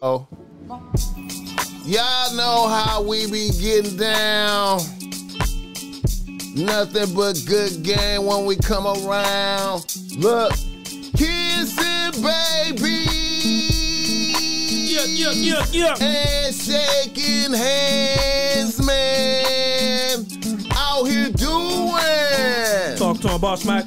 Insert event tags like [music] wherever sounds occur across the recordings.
Oh. Y'all know how we be getting down. Nothing but good game when we come around. Look, kissing baby. Yeah, yeah, yeah, yeah. And shaking hands, man. Out here doing. Talk to him, boss Mac.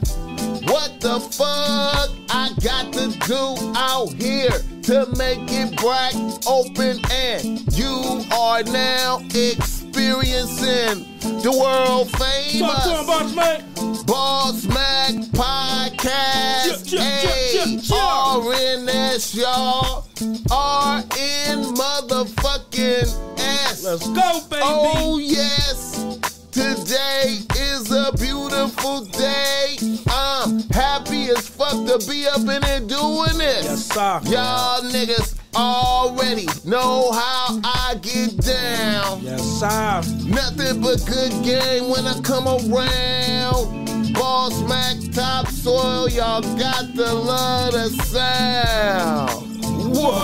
What the fuck I got to do out here to make it bright, open, and you are now experiencing the world Talk famous boss Mac. Boss Mac Podcast. Yeah, yeah, yeah, yeah, yeah. RNS, y'all. RN motherfucking S. Let's go, baby. Oh, yes. Today is a beautiful day. I'm happy as fuck to be up in here doing this. Yes, sir. Y'all niggas already know how I get down. Yes, sir. Nothing but good game when I come around. Boss Mac topsoil, y'all got to love the sound. Whoa!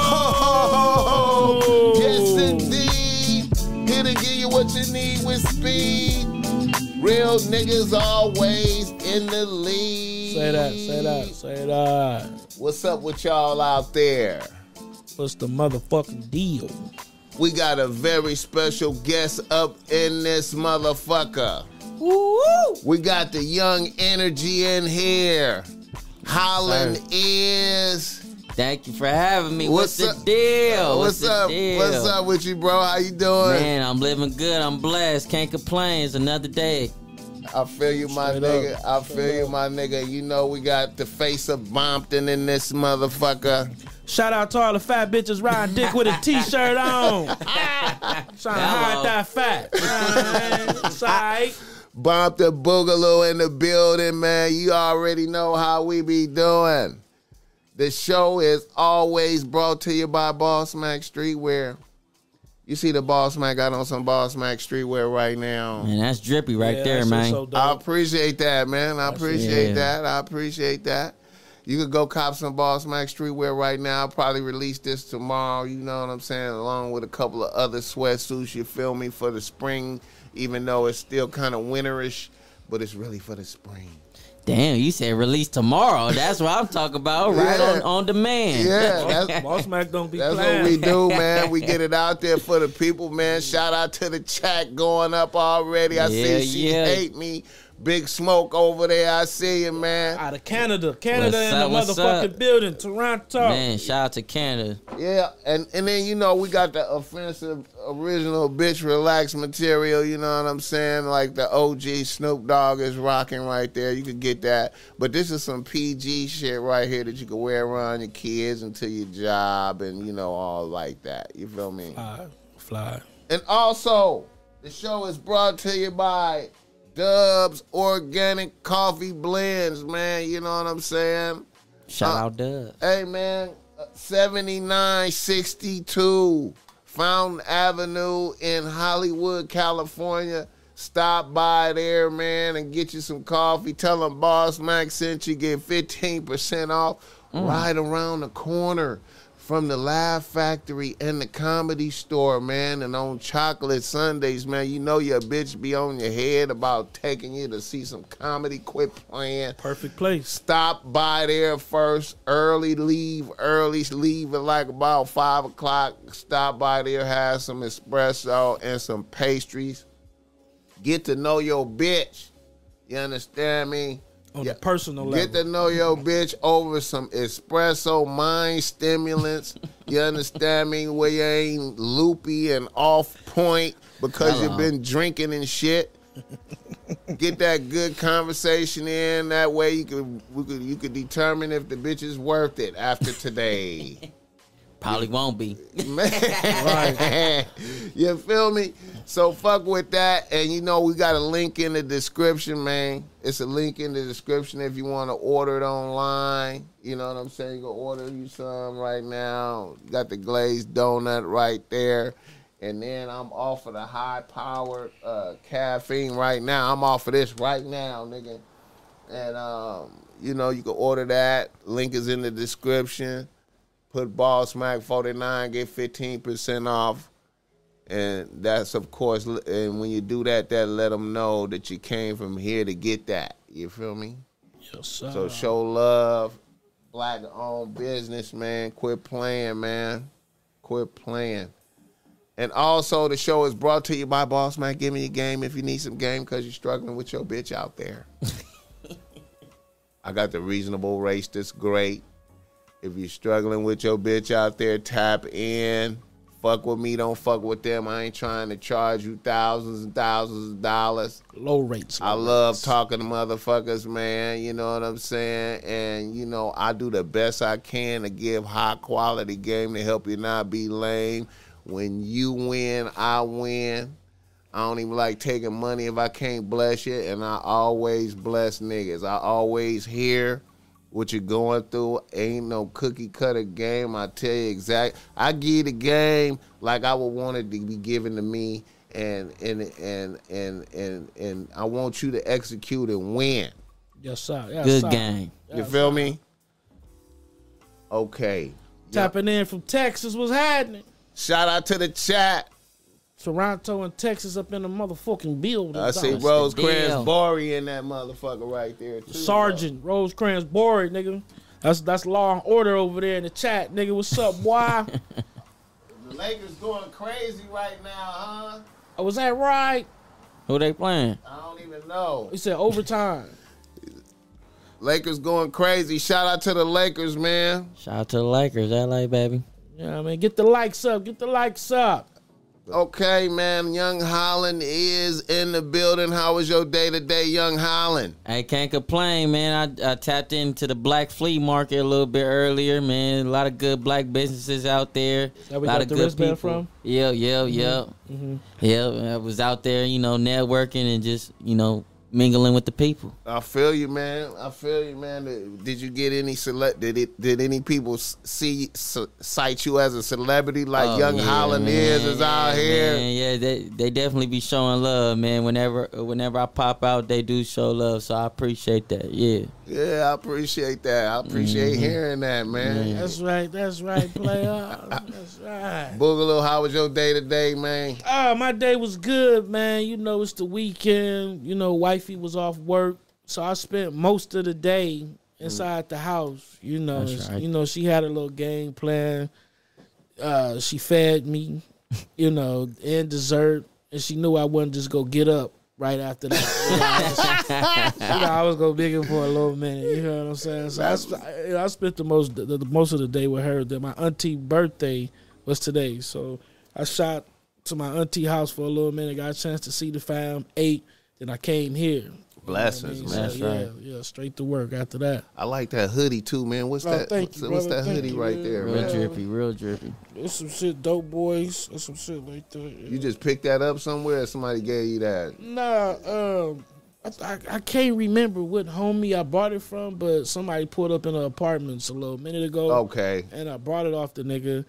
Yes, indeed. Here to give you what you need with speed. Real niggas always in the lead. Say that, say that, say that. What's up with y'all out there? What's the motherfucking deal? We got a very special guest up in this motherfucker. Woo! We got the young energy in here. Holland is. Thank you for having me. What's What's, up? the deal? What's, the up? deal? What's up with you, bro? How you doing? Man, I'm living good. I'm blessed. Can't complain. It's another day. I feel you, my Straight nigga. up. I feel you, my nigga. You know we got the face of Bompton in this motherfucker. Shout out to all the fat bitches riding dick with a [laughs] t-shirt on. [laughs] Trying to hide that fat. You know what I mean? It's all right. Bompton Boogaloo in the building, man. You already know how we be doing. The show is always brought to you by Boss Mac Streetwear. You see the Boss Mac got on some Boss Mac Streetwear right now. Man, that's drippy right Yeah, there, man. so. I appreciate that, man. I appreciate yeah. that. I appreciate that. You could go cop some Boss Mac streetwear right now. I'll probably release this tomorrow. You know what I'm saying? Along with a couple of other sweatsuits. You feel me for the spring, even though it's still kind of winterish, but it's really for the spring. Damn, you said release tomorrow. That's what I'm talking about. Right Yeah. on, on demand. Yeah, that's Boss Mac don't be That's playing. what we do, [laughs] man. We get it out there for the people, man. Shout out to the chat going up already. I Yeah, see she yeah. hate me. Big smoke over there. I see you, man. Out of Canada. Canada What's in up, the motherfucking up? building. Toronto. Man, shout out to Canada. Yeah, and and then you know we got the offensive original bitch relax material. You know what I'm saying? Like the OG Snoop Dogg is rocking right there. You could get that, but this is some PG shit right here that you can wear around your kids and to your job, and you know all like that. You feel me? Fly. Fly. And also, the show is brought to you by Dubs Organic Coffee Blends, man. You know what I'm saying? Shout Uh, out Dubs. Hey, man, 7962 Fountain Avenue in Hollywood, California. Stop by there, man, and get you some coffee. Tell them Boss Mac sent you. Get 15% off right around the corner from the Laugh Factory and the Comedy Store, man. And on Chocolate Sundays, man, you know your bitch be on your head about taking you to see some comedy. Quit playing. Perfect place. Stop by there first. Early leave. Early leave at like about five o'clock. Stop by there, have some espresso and some pastries. Get to know your bitch. You understand me? On Yeah. the personal Get to know your bitch over some espresso mind stimulants. [laughs] you understand me? Where you ain't loopy and off point because you've been drinking and shit. Get that good conversation in. That way you could we could you could determine if the bitch is worth it after today. [laughs] Probably won't be. Man. [laughs] you feel me? So fuck with that. And you know, we got a link in the description, man. It's a link in the description if you want to order it online. You know what I'm saying? You can order you some right now. Got the glazed donut right there. And then I'm off of the high powered uh, caffeine right now. I'm off of this right now, nigga. And um, you know, you can order that. Link is in the description. Put Boss Mac 49, get 15% off. And that's, of course, and when you do that, that let them know that you came from here to get that. You feel me? Yes, sir. So show love. Black owned business, man. Quit playing, man. Quit playing. And also, the show is brought to you by Boss Man. Give me a game if you need some game because you're struggling with your bitch out there. [laughs] I got the reasonable race that's great. If you're struggling with your bitch out there, tap in. Fuck with me, don't fuck with them. I ain't trying to charge you thousands and thousands of dollars. low rates. I love rates. talking to motherfuckers, man. You know what I'm saying? And you know, I do the best I can to give high quality game to help you not be lame. When you win, I win. I don't even like taking money if I can't bless you, and I always bless niggas. I always hear what you're going through. Ain't no cookie cutter game. I tell you exact. I give you the game like I would want it to be given to me, and and and and and and I want you to execute and win. Yes, sir. Yes, Good sir. game. You feel me? Okay. Tapping in from Texas. What's happening? Shout out to the chat. Toronto and Texas up in the motherfucking building. I see dog. Rosecrans deal. Bori in that motherfucker right there too. Sergeant Rosecrans Bory, nigga. That's that's law and order over there in the chat, nigga. What's up, boy? [laughs] The Lakers going crazy right now, huh? oh, was that right? Who they playing? I don't even know. He said overtime. Lakers going crazy. Shout out to the Lakers, man. Shout out to the Lakers, LA baby. Yeah, I mean, get the likes up. Get the likes up. Okay, man. Young Holland is in the building. How was your day today, Young Holland? I can't complain, man. I, I tapped into the black flea market a little bit earlier, man. A lot of good black businesses out there. That we a lot got of the good wristband people. from? Yeah, yeah, yeah. Mm-hmm. Mm-hmm. Yeah, I was out there, you know, networking and just, you know, mingling with the people. I feel you, man. I feel you, man. Uh, did you get any select? Did it? Did any people see s- cite you as a celebrity like Oh, Young yeah, Holland is man, is out here? man. Yeah, they they definitely be showing love, man. Whenever uh, whenever I pop out, they do show love, so I appreciate that. Yeah. Yeah, I appreciate that. I appreciate Mm-hmm. hearing that, man. That's right. That's right, player. that's right. [laughs] Boogaloo, how was your day today, man? Oh, my day was good, man. You know, it's the weekend. You know, wifey was off work, so I spent most of the day inside the house. You know, right. you know, she had a little game plan. Uh, she fed me, [laughs] you know, and dessert, and she knew I wouldn't just go get up right after that. [laughs] You know, I was, you know, I was gonna big her for a little minute. You know what I'm saying? So I, I spent the most the, the most of the day with her. Then my auntie birthday was today, so I shot to my auntie house for a little minute. Got a chance to see the fam. Ate. Then I came here. You know I Blessings, mean? man. That's yeah, right. yeah, straight to work after that. I like that hoodie too, man. What's Oh, that? thank what's, you, what's that Thank hoodie you, right man. there, Real man? drippy, real drippy. There's some shit, dope boys. There's some shit like that. You just picked that up somewhere. Or somebody gave you that. Nah, um, I, I, I can't remember what homie I bought it from, but somebody pulled up in the apartments a little minute ago, Okay. and I brought it off the nigga,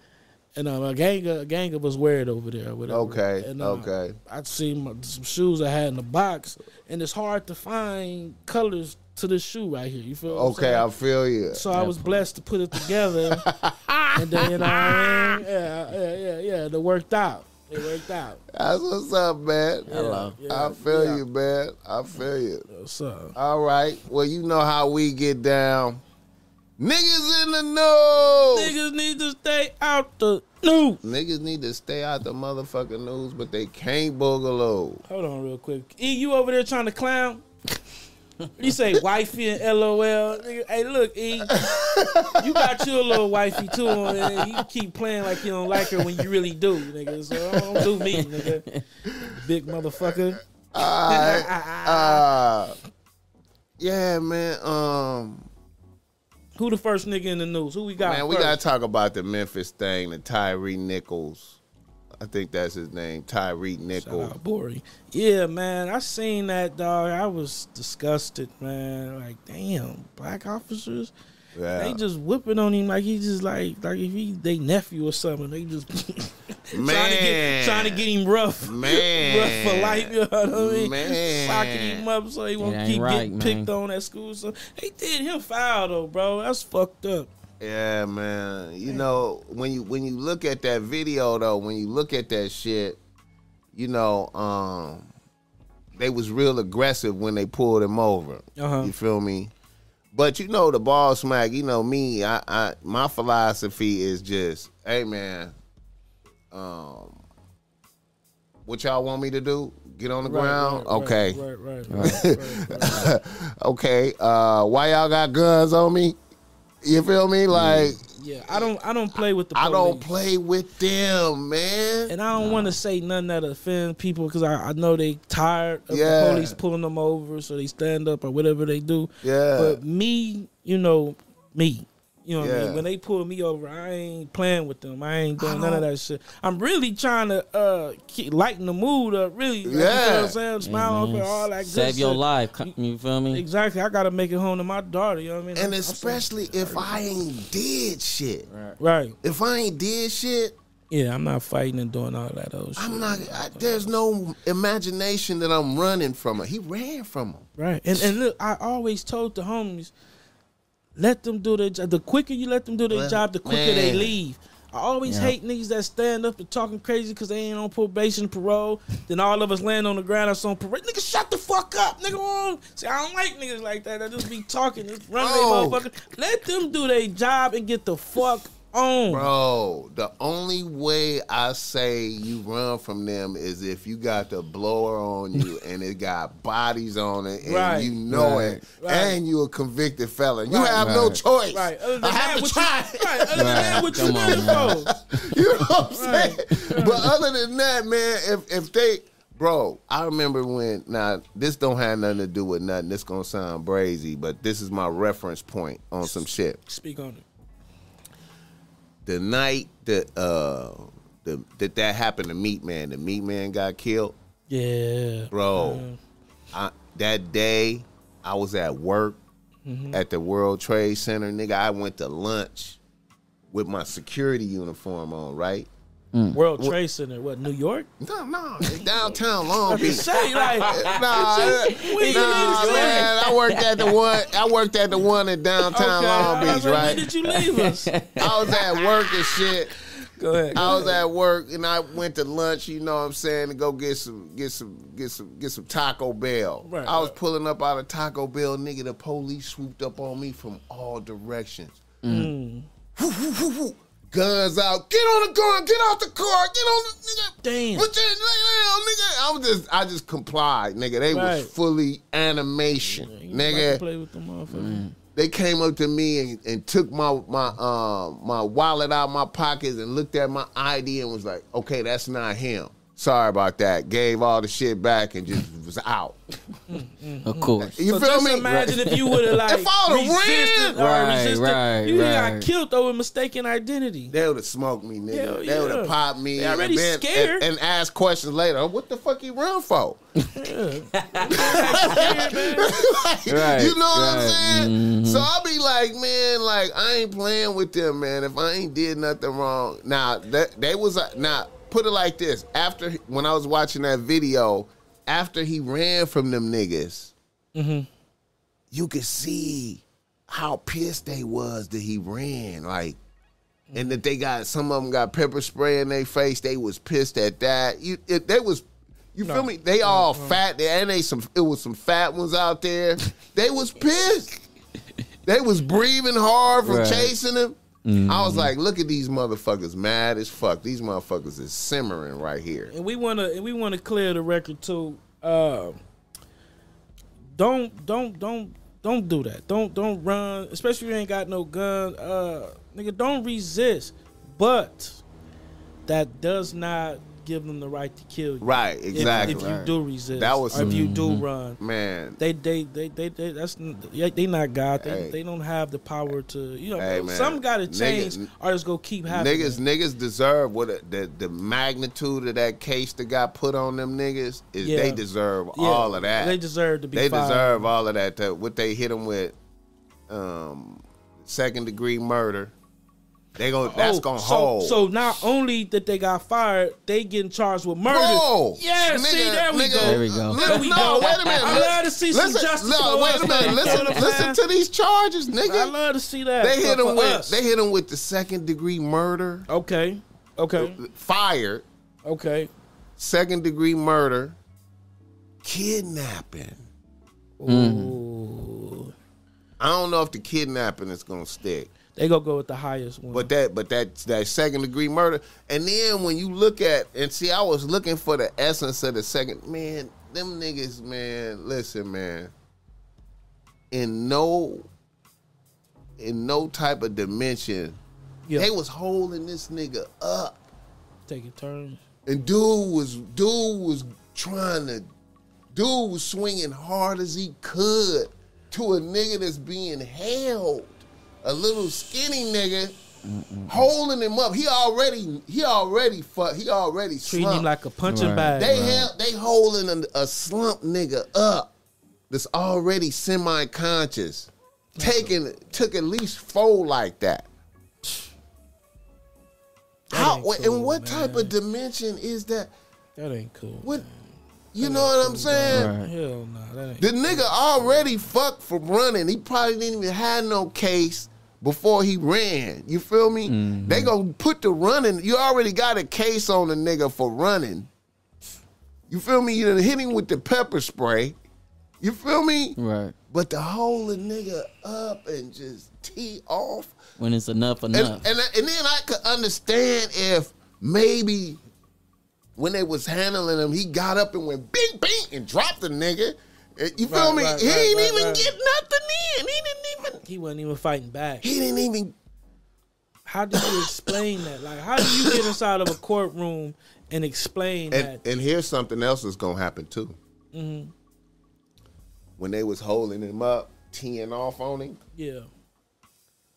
and um, a gang of, a gang of us wear it over there. or Whatever. Okay. And, uh, Okay. I seen my, some shoes I had in the box, and it's hard to find colors to this shoe right here. You feel? what I'm Okay. I feel you. So I was blessed to put it together, [laughs] and then you know, I mean? yeah, yeah, yeah, yeah. It worked out. It worked out. That's what's up, man. Hello. Yeah, I feel yeah. you, man. I feel you. So All right. Well, you know how we get down. Niggas in the news. niggas need to stay out the news. Niggas need to stay out the motherfucking news, but they can't boogaloo. Hold on, real quick. E, you over there trying to clown? You say wifey and LOL. Hey, look, E, you got your little wifey too, and you keep playing like you don't like her when you really do, nigga. So don't do me, nigga. Big motherfucker. Right. Uh, yeah, man. Um, Who the first nigga in the news? Who we got? man, we first? gotta talk about the Memphis thing. The Tyre Nichols. I think that's his name, Tyre Nichols. Bory. Yeah, man, I seen that dog. I was disgusted, man. Like, damn, black officers. Yeah. They just whipping on him like he just like like if he they nephew or something. They just [laughs] trying to get trying to get him rough, Man. [laughs] rough for life. You know what I mean? Man. Socking him up so he won't keep right, getting man. picked on at school. So they did him foul though, bro. That's fucked up. Yeah, man. You know, when you when you look at that video though, when you look at that shit, you know, um they was real aggressive when they pulled him over. Uh-huh. You feel me? But you know the Boss Mac, you know me, I, I my philosophy is just, hey man, um what y'all want me to do? Get on the Right, ground? right, okay. Right, right, [laughs] right, right, right. okay. Uh why y'all got guns on me? You feel me? Like Yeah, I don't. I don't play with the. I don't play with them, man. And I don't want to say nothing that offend people because I, I know they tired of Yeah. the police pulling them over, so they stand up or whatever they do. Yeah. But me, you know, me, you know, what I Yeah. mean? when they pull me over, I ain't playing with them. I ain't doing I none of that shit. I'm really trying to uh keep, lighten the mood up. Really, like, you know Yeah. what I'm saying? Smile man. up and all that. Save good your shit. life. You feel me? Exactly. I gotta make it home to my daughter. You know what I mean? And I'm- I'm especially if I ain't did shit. right. If I ain't did shit, Yeah, I'm not fighting and doing all that old shit. I'm not. I, there's no imagination that I'm running from him. He ran from him. Right. And and look, I always told the homies, let them do their job. The quicker you let them do their Well, job, the quicker they leave. I always Yeah. hate niggas that stand up and talking crazy because they ain't on probation, parole. then all of us land on the ground that's on parole. Nigga, shut the fuck up, nigga. See, I don't like niggas like that. That just be talking, just run Oh. their motherfucker. Let them do their job and get the fuck on. Bro, the only way I say you run from them is if you got the blower on you [laughs] and it got bodies on it and Right. you know Right. it Right. and you a convicted felon. You Right. have no choice. Right. Other than I that, have to what try. you, right. Other than that, Right. what you on, doing man. for? [laughs] You know what I'm Right. saying? But other than that, man, if if they bro, I remember when now this don't have nothing to do with nothing. This gonna sound brazy, but this is my reference point on some shit. Speak on it. The night that uh the that that happened to Meat Man, the Meat Man got killed, Yeah. bro. I, that day I was at work at the World Trade Center, nigga. I went to lunch with my security uniform on, right? World Trade Center, what, New York? No, no, downtown Long Beach. [laughs] Say, like, Nah, When nah, did you man. I worked at the one. I worked at the one in downtown Long Beach, like, right? When did you leave us? [laughs] I was at work and shit. Go ahead. I was at work and I went to lunch. You know what I'm saying to go get some, get some, get some, get some Taco Bell. Right, I was right. pulling up out of Taco Bell, nigga. The police swooped up on me from all directions. Mm. Guns out. Get on the gun. Get out the car. Get on the nigga. Damn. Put your down, nigga. I was just, I just complied, nigga. They Right. was fully animation, to nigga. play with motherfuckers. They came up to me and, and took my my um my wallet out of my pockets and looked at my ID and was like, okay, that's not him. Sorry about that. Gave all the shit back and just was out. Of course. You So feel just me? imagine if you [laughs] would have like If I would've resisted ran- or Right, resisted, right, you right. got killed over mistaken identity. They would have smoked me, nigga. Hell They would have popped me They already and, scared. and, and asked questions later. What the fuck you run for? Right, [laughs] you know what I'm right. saying? So I'll be like, man, like I ain't playing with them, man. If I ain't did nothing wrong, now that they was uh, now put it like this. After when I was watching that video, after he ran from them niggas, mm-hmm. you could see how pissed they was that he ran, like. And that they got some of them got pepper spray in their face. They was pissed at that. You, it, they was, you feel me? They all fat. And they some. It was some fat ones out there. They was pissed. They was breathing hard from Right. chasing him. I was like, look at these motherfuckers, mad as fuck. These motherfuckers is simmering right here. And we wanna and we wanna clear the record too. Uh, don't don't don't don't do that. Don't don't run, especially if you ain't got no gun. Uh, nigga, don't resist. But that does not give them the right to kill you. Right, If- exactly. If, you do resist, That was or if you do Mm-hmm. run, Man, they they they they, they that's they, they not God. They Hey. they don't have the power to you know. Hey, some got to change, Niggas- or it's gonna keep happening. niggas niggas deserve what it- the the magnitude of that case that got put on them niggas is Yeah. they deserve Yeah, all of that. They deserve to be. They fired. deserve all of that. To, what they hit them with, um, second degree murder, They go. Oh, that's Oh, gonna so, hold. So not only that they got fired, they getting charged with murder. Bro, yeah, see, there we go. There we go. There we no, go. wait a minute. I love to see some justice No, for wait us, a minute. Listen, You know what I'm listen to these charges, nigga. I love to see that. They hit them with. us. They hit them with the second degree murder, Okay. Okay. fired, Okay. second degree murder, kidnapping. Ooh. I don't know if the kidnapping is gonna stick. They gonna go with the highest one. But that, but that, that second degree murder, and then when you look at and see, I was looking for the essence of the second. Man, them niggas, man. Listen, man. In no, in no type of dimension, yeah. they was holding this nigga up, taking turns. and dude was, dude was trying to, dude was swinging hard as he could to a nigga that's being held, a little skinny nigga. Holding him up, he already, he already, fuck, he already Treating slumped. him like a punching Right. bag. They held, they holding a, a slump nigga up that's already semi conscious. Taking took at least four like that. How ain't and cool, what type of dimension is that? that ain't cool. What you know what I'm saying? Right. Hell no, that ain't. The nigga already fucked for running. He probably didn't even have no case before he ran. You feel me? They mm-hmm. gonna put the running. You already got a case on the nigga for running. You feel me? You done hit him with the pepper spray. You feel me? Right. But to hold a nigga up and just tee off. When it's enough, And, enough. and, and then I could understand if maybe when they was handling him, he got up and went bing bing and dropped the nigga. You feel Right, me? right, he right, ain't right, even right. get nothing in. He didn't even. He wasn't even fighting back. He didn't even. How do you explain that? Like, how do you get inside of a courtroom and explain And, that? and here's something else that's gonna happen too. Mm-hmm. When they was holding him up, teeing off on him, Yeah.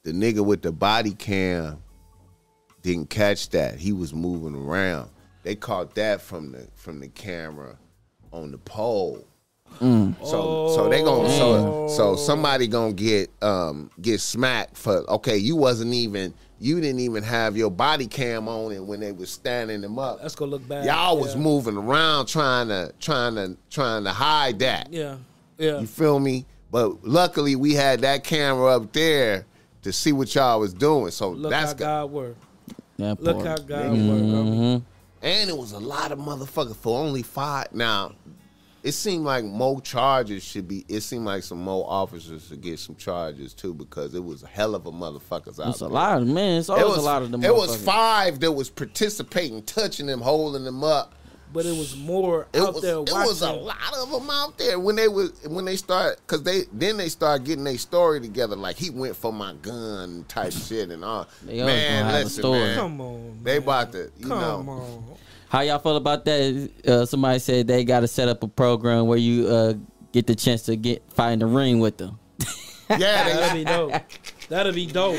the nigga with the body cam didn't catch that. He was moving around. They caught that from the from the camera on the pole. So so they gonna so so somebody gonna get um get smacked for okay you wasn't even you didn't even have your body cam on it when they was standing them up. That's gonna look bad. Y'all was moving around trying to trying to trying to hide that. Yeah. Yeah. You feel me? But luckily we had that camera up there to see what y'all was doing. So Look that's how good. God worked. That Look part. how God worked. homie. And it was a lot of motherfuckers for only five. Now, it seemed like more charges should be. It seemed like some more officers should get some charges too because it was a hell of a motherfuckers out there. It's a lot of man. It's It was a lot of them. It was five that was participating, touching them, holding them up. But it was more It out was there it was a lot of them out there when they was when they start because they then they start getting their story together like he went for my gun type shit and all. They man, gonna have a listen, man, Come on. they man. about to you Come know. on. How y'all feel about that? Uh, somebody said they got to set up a program where you uh, get the chance to get fight in the ring with them. [laughs] Yeah, That'd be dope. [laughs] That'd be dope.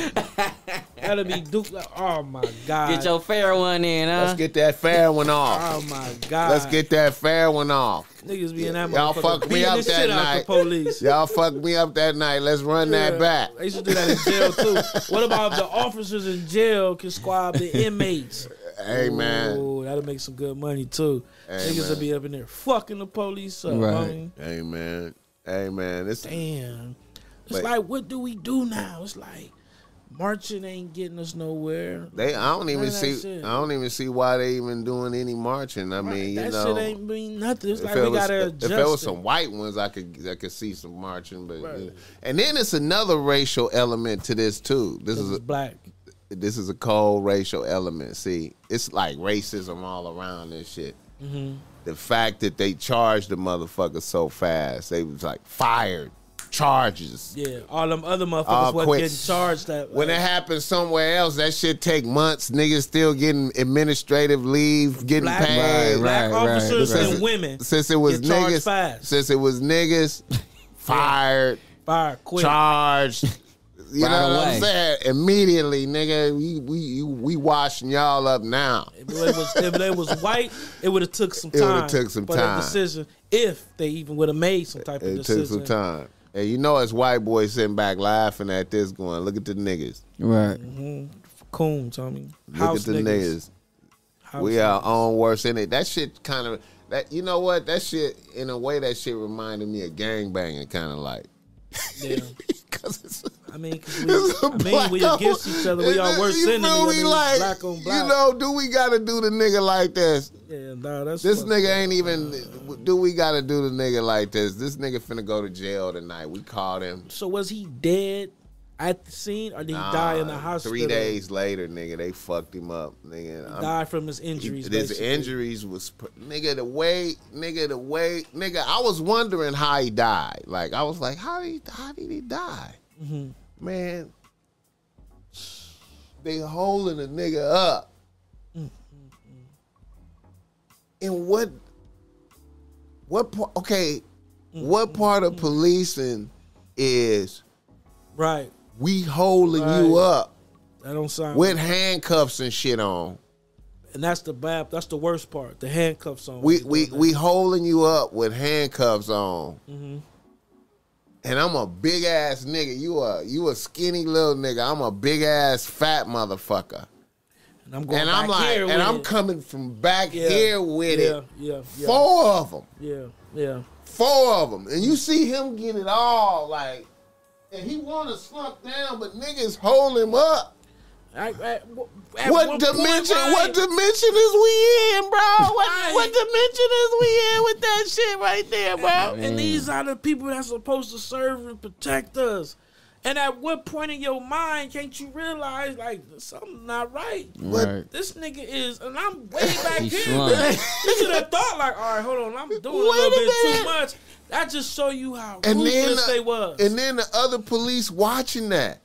That'd be dope. Oh my god. Get your fair one in, huh? let's get that fair one [laughs] off. Oh my god. Let's get that fair one off. niggas be in that Y'all motherfucker fuck me up that night. police. Y'all fucked me up that night. Let's run that back. They should do that in jail too. What about if the officers in jail can squab the inmates? Hey man. Ooh, that'll make some good money too. Hey, Niggas man. will be up in there fucking the police up. Right. homie. Hey man. Hey man. This Damn. It's But- like, what do we do now? It's like marching ain't getting us nowhere. they I don't even None of that see shit. I don't even see why they even doing any marching. I mean, you that know. shit ain't mean nothing. It's if, like we was, gotta if adjust. it was some white ones, I could I could see some marching, but Right. you and then it's another racial element to this too. This This is is black. This is a cold racial element. See, it's like racism all around this shit. Mm-hmm. The fact that they charged the motherfucker so fast, they was like fired, charges. Yeah, all them other motherfuckers All wasn't getting charged. That When it happens somewhere else, that shit take months. Niggas still getting administrative leave, getting black, paid. black Right, right, officers right. and women Since it was niggas, fast. since it was niggas, [laughs] fired, fire quick. charged. You Right know what. I'm saying? Immediately, nigga, we we we washing y'all up now. If it was if they was [laughs] white, it would have took some It time. would've took some for time. that decision. If they even would have made some type of It decision. It took some time. And you know, it's white boys sitting back laughing at this, going, "Look at the niggas." Right. Mm-hmm. coon, Tommy. Look House at the niggas. niggas. House we are on worse in it. That shit kind of that. You know what? That shit in a way that shit reminded me of gangbanging, kind of like. Yeah. [laughs] Cause it's, I mean, 'cause we, it's a I mean, we on- against each other. We all worse you enemies. feel me? like, black on black. You know, do we gotta do the nigga like this? yeah, nah, that's This nigga up. ain't even. Do we gotta do the nigga like this? This nigga finna go to jail tonight. We called him. So was he dead at the scene, or did he die in the hospital? Three days later, nigga, they fucked him up, nigga. I'm- Died from his injuries. His injuries was nigga the way nigga the way nigga. I was wondering how he died. Like I was like, how did he, how did he die? Mm-hmm. Man, they holding a nigga up. Mm-hmm. And what what part? Okay, Mm-hmm. what part of policing is Right. We holding you up That don't sound. with handcuffs and shit on? and that's the bad. That's the worst part. The handcuffs on. We we we holding you up with handcuffs on. Mm-hmm. And I'm a big ass nigga. You a you a skinny little nigga. I'm a big ass fat motherfucker. And I'm going. And I'm like, and I'm it. coming from back Yeah. here with yeah, it. Yeah. Yeah. Four of them. Yeah. Yeah. Four of them. And you see him get it all like, and he want to slump down, but niggas hold him up. I, at, at what one point, dimension? What dimension is we in, bro? What, Right. what dimension is we in with that shit right there, bro? And mm. these are the people that's supposed to serve and protect us. And at what point in your mind can't you realize like something's not right? Right. This nigga is, and I'm way back here. [laughs] You should have thought like, all right, hold on, I'm doing a little a bit too much. That just show you how And then, ruthless the- they was. and then the other police watching that.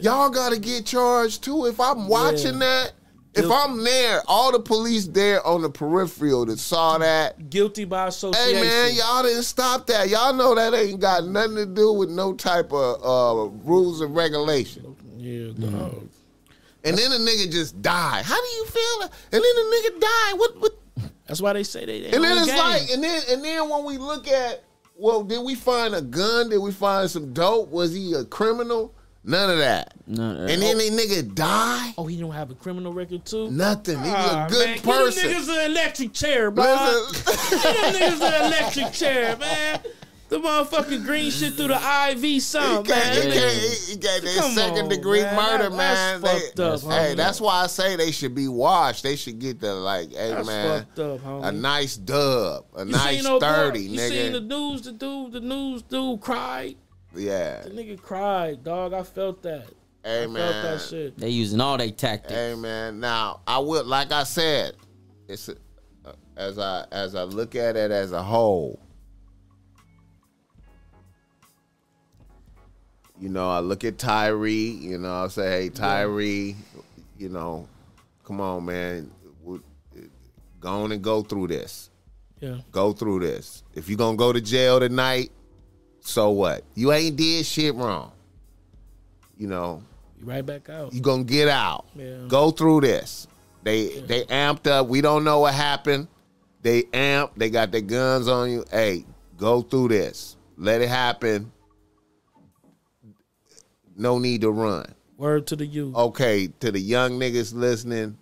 Y'all gotta get charged too. If I'm watching that, if I'm there, all the police there on the peripheral that saw that. Guilty by association. Hey man, y'all didn't stop that. Y'all know that ain't got nothing to do with no type of uh, rules and regulation. yeah, dog. And then the nigga just died. How do you feel? And then the nigga died. What? what? That's why they say they. they And then it's game. like, and then and then when we look at, well, did we find a gun? Did we find some dope? Was he a criminal? None of that. None of And then they nigga die. oh, he don't have a criminal record too. Nothing. He Ah, a good man, person. Give them niggas an electric chair, bro. Listen, Give them niggas an electric chair, man. The motherfucking green shit through the IV he sound, can't, man. he can't, he, he got that Come second on, degree man. murder, That- man. that's They- fucked up, hey, homie. that's why I say they should be washed. They should get the like, hey That's man, fucked up, homie. a nice dub, a You nice seen old boy- thirty, You seen the news? The dude, the news dude cried. yeah, The nigga cried, dog. I felt that. hey I man, felt that shit. They using all they tactics. Hey man, now I would like I said, it's a, as I as I look at it as a whole. You know, I look at Tyre. You know, I say, hey Tyre, you know, come on, man, we- go on and go through this. Yeah. Go through this. If you're gonna go to jail tonight, so what? You ain't did shit wrong. You know, You right back out. you gonna get out. Yeah. Go through this. They they amped up. We don't know what happened. They amped. They got their guns on you. Hey, go through this. Let it happen. No need to run. Word to the youth. Okay, to the young niggas listening,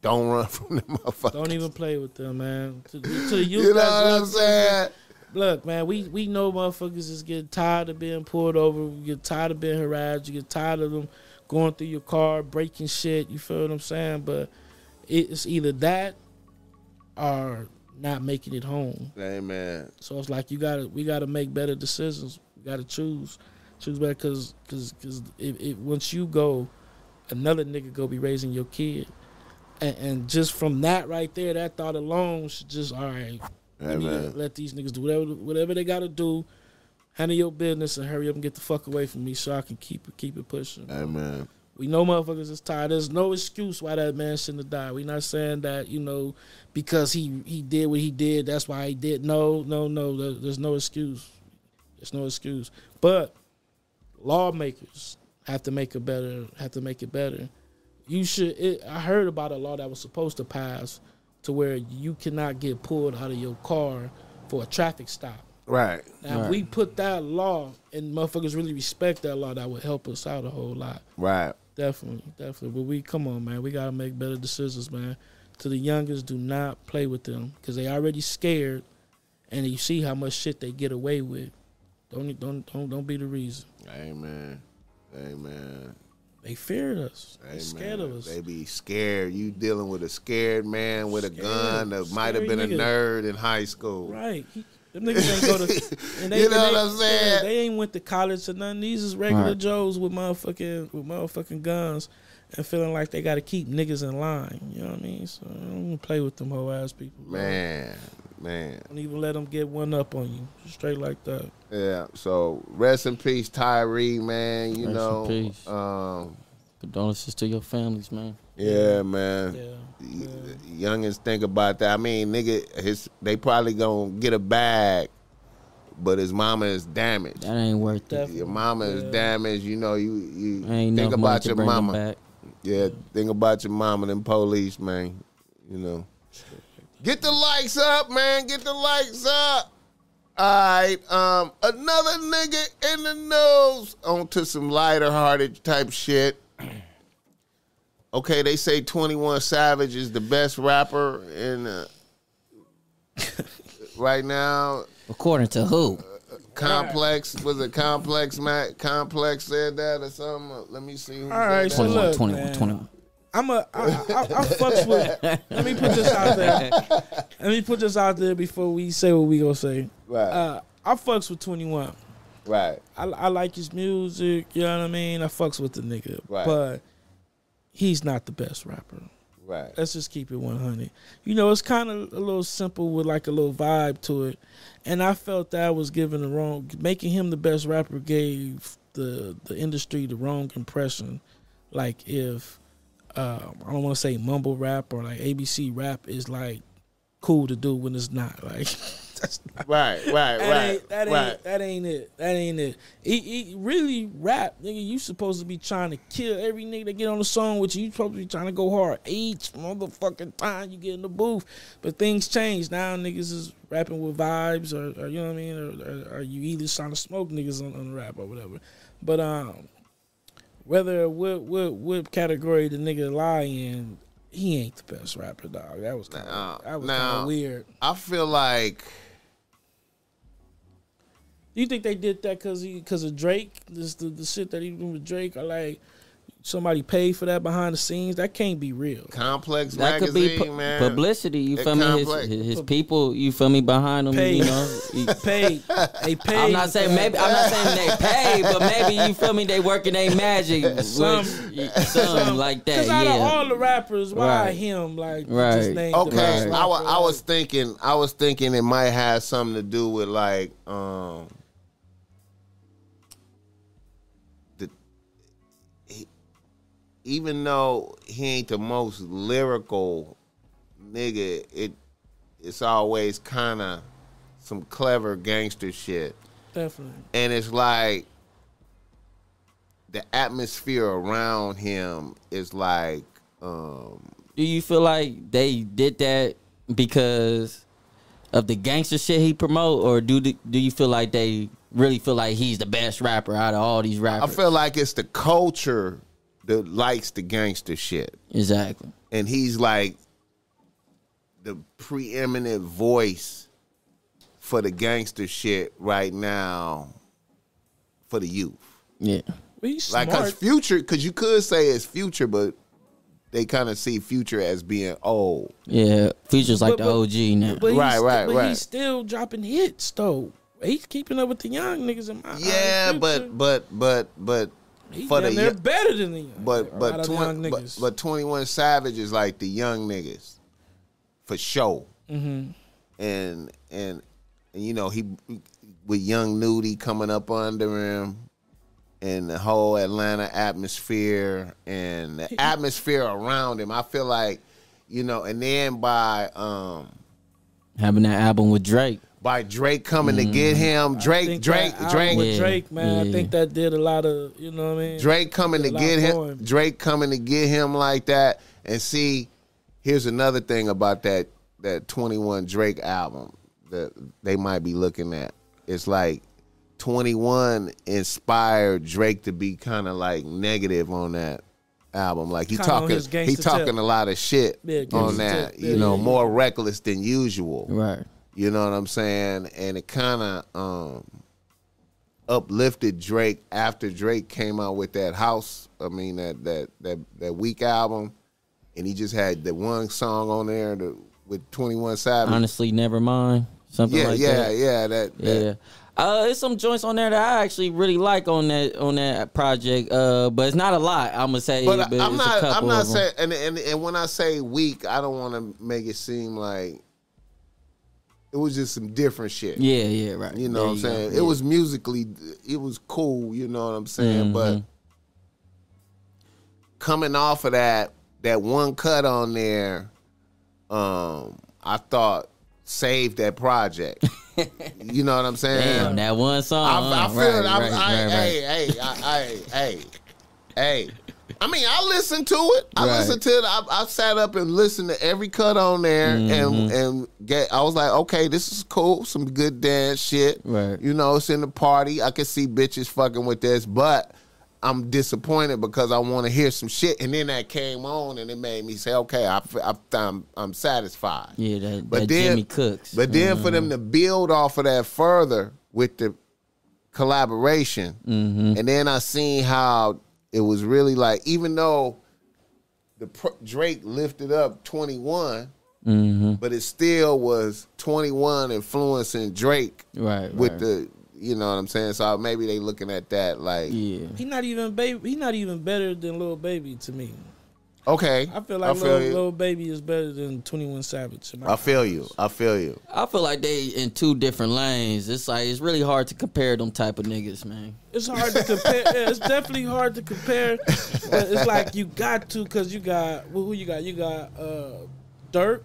don't run [laughs] from the motherfuckers. Don't even play with them, man. To, to the youth, You know what I'm saying? Look, man, we, we know motherfuckers is getting tired of being pulled over. We get tired of being harassed. You get tired of them going through your car, breaking shit. You feel what I'm saying? But it's either that or not making it home. Amen. So it's like you gotta we gotta make better decisions. We gotta choose choose better because because because if, if once you go, another nigga go be raising your kid, and, and just from that right there, that thought alone should just all right. Let, me, let these niggas do whatever whatever they gotta do. Handle your business and hurry up and get the fuck away from me so I can keep it keep it pushing. Amen. We know motherfuckers is tired. There's no excuse why that man shouldn't have died. We're not saying that, you know, because he he did what he did, that's why he did. No, no, no. There- There's no excuse. There's no excuse. But lawmakers have to make it better. Have to make it better. You should. It, I heard about a law that was supposed to pass to where you cannot get pulled out of your car for a traffic stop. Right. Now, if we put that law and motherfuckers really respect that law, that would help us out a whole lot. Right. Definitely, definitely. But we come on, man. We gotta make better decisions, man. To the youngest, do not play with them because they already scared, and you see how much shit they get away with. Don't don't don't don't be the reason. Amen. Amen. They feared us. They scared of us. They be scared. You dealing with a scared man with a gun that might have Scary been a nerd in high school. Right. He, them niggas ain't go to. [laughs] And they, You know and they, what I'm saying? they ain't went to college or nothing. These is regular Right. Joes with motherfucking with motherfucking guns and feeling like they got to keep niggas in line. You know what I mean? So I don't even play with them whole ass people. Man, man. Don't even let them get one up on you. Straight like that. Yeah. So rest in peace, Tyre, man. You Rest in know. peace. Um. Condolences to your families, man. Yeah, man. Yeah. Y- yeah. Youngins think about that. I mean, nigga, his they probably gonna get a bag, but his mama is damaged. That ain't worth it. Definitely. Your mama is damaged. You know, you you Ain't think about your mama. back. Yeah, think about your mama and police, man. You know. Get the likes up, man. Get the likes up. All right. Um, another nigga in the news. On to some lighter hearted type shit. Okay, they say 21 Savage is the best rapper in uh, [laughs] right now. According to who? Complex was it Complex Matt Complex said that or something? Let me see. Who All right, said so that. 21, look, 21, man. 21. I'm a I, I, I, fucks with. Let me put this out there. Let me put this out there before we say what we gonna say. Right. Uh, I fucks with 21. right. I, I like his music. You know what I mean. I fucks with the nigga, Right. but he's not the best rapper. Right. Let's just keep it 100. You know, it's kind of a little simple with like a little vibe to it. And I felt that I was giving the wrong, making him the best rapper gave the the industry the wrong impression. Like if, uh, I don't want to say mumble rap or like ABC rap is like cool to do when it's not. Like, [laughs] that's not Right, right, that right, ain't that ain't that ain't it. That ain't it. He, he really rap, nigga. You supposed to be trying to kill every nigga that get on the song with you. You supposed to be trying to go hard each motherfucking time you get in the booth. But things change now. Niggas is rapping with vibes, or, or you know what I mean, or, or, or you either trying to smoke niggas on, on the rap or whatever. But um, whether what what what category the nigga lie in, he ain't the best rapper, dog. That was kind Now- that was now- kind of weird. I feel like Do you think they did that because he because of Drake? This the, the shit that he doing with Drake, or like somebody paid for that behind the scenes? That can't be real. Complex That could magazine, be pu- man. publicity. You That feel me? His, his people. You feel me behind him? Paid. You know. He- [laughs] Paid. They paid. [laughs] I'm not saying maybe. I'm not saying they paid, but maybe you feel me. They working their magic. Some- with- something like that. Because out of all the rappers, why Right. him? Like, Right. just named Okay, best I, wa- I was thinking, I was thinking it might have something to do with like, um, even though he ain't the most lyrical nigga, it it's always kind of some clever gangster shit, definitely. and it's like the atmosphere around him is like, um, Do you feel like they did that because of the gangster shit he promote, or do the, do you feel like they really feel like he's the best rapper out of all these rappers? I feel like it's the culture that likes the gangster shit. exactly. And he's like the preeminent voice for the gangster shit right now for the youth. Yeah. But he's Like, cause future, cause you could say it's future, but they kind of see future as being old. Yeah. future's like But- the but- OG now. but he's Right, sti- right, but right. he's still dropping hits though. He's keeping up with the young niggas in my. Yeah, Future, but but but but he for the damn near yo- better than the young. but but, of the young twen- but but twenty one Savage is like the young niggas for sure. Mm-hmm. and and and you know he with young Nudy coming up under him and the whole atlanta atmosphere and the [laughs] atmosphere around him i feel like you know and then by um Having that album with Drake. By drake coming to get mm-hmm. him drake drake that drake with Yeah, Drake, man. I think that did a lot of, you know what I mean. drake coming to get him for him. drake coming to get him like that and see here's another thing about that that 21 drake album that they might be looking at it's like 21 inspired Drake to be kind of like negative on that album. Like he Kinda talking he talking tip. a lot of shit Yeah, on that. tip. You Yeah, know, yeah, more reckless than usual. Right. You know what I'm saying? And it kind of um, uplifted Drake after Drake came out with that house. I mean that that that that week album, and he just had the one song on there the, with 21 Savage. Honestly, never mind. Something yeah, like yeah, that. yeah. That, that Yeah. Uh, there's some joints on there that I actually really like on that on that project. Uh, but it's not a lot. I'm gonna say, But, but, I'm it's not. I'm not saying. And, and and when I say weak, I don't want to make it seem like it was just some different shit. Yeah, yeah, right. You know There what I'm saying? Yeah. It was musically, it was cool. You know what I'm saying? But Mhm. coming off of that, that one cut on there, um, I thought saved that project. [laughs] you know what I'm saying? Damn, that one song. I, I feel right, it. Right, I, right, right. Hey, hey, I, I, hey, hey. I mean, I listened to it. I Right. listened to it. I, I sat up and listened to every cut on there, and Mm-hmm. and get. I was like, okay, this is cool. Some good dance shit. Right. You know, it's in the party. I can see bitches fucking with this, but I'm disappointed because I want to hear some shit. And then that came on, and it made me say, okay, I, I, I'm I'm satisfied. Yeah, that, But that then- Jimmy Cooks. But then for Mm-hmm. them to build off of that further with the collaboration, Mm-hmm. and then I seen how it was really like, even though the pr- Drake lifted up 21, Mm-hmm. but it still was 21 influencing Drake right, with right. the, you know what I'm saying? So maybe they looking at that like, yeah. He not even baby. He not even better than little Baby to me. Okay, I feel like feel Lil, you. Lil Baby is better than Twenty One Savage. in my I feel eyes. you. I feel you. I feel like they in two different lanes. It's like it's really hard to compare them type of niggas, man. It's hard to compare. yeah, [laughs] it's definitely hard to compare. But it's like you got to because you got well, who you got? You got uh, Durk.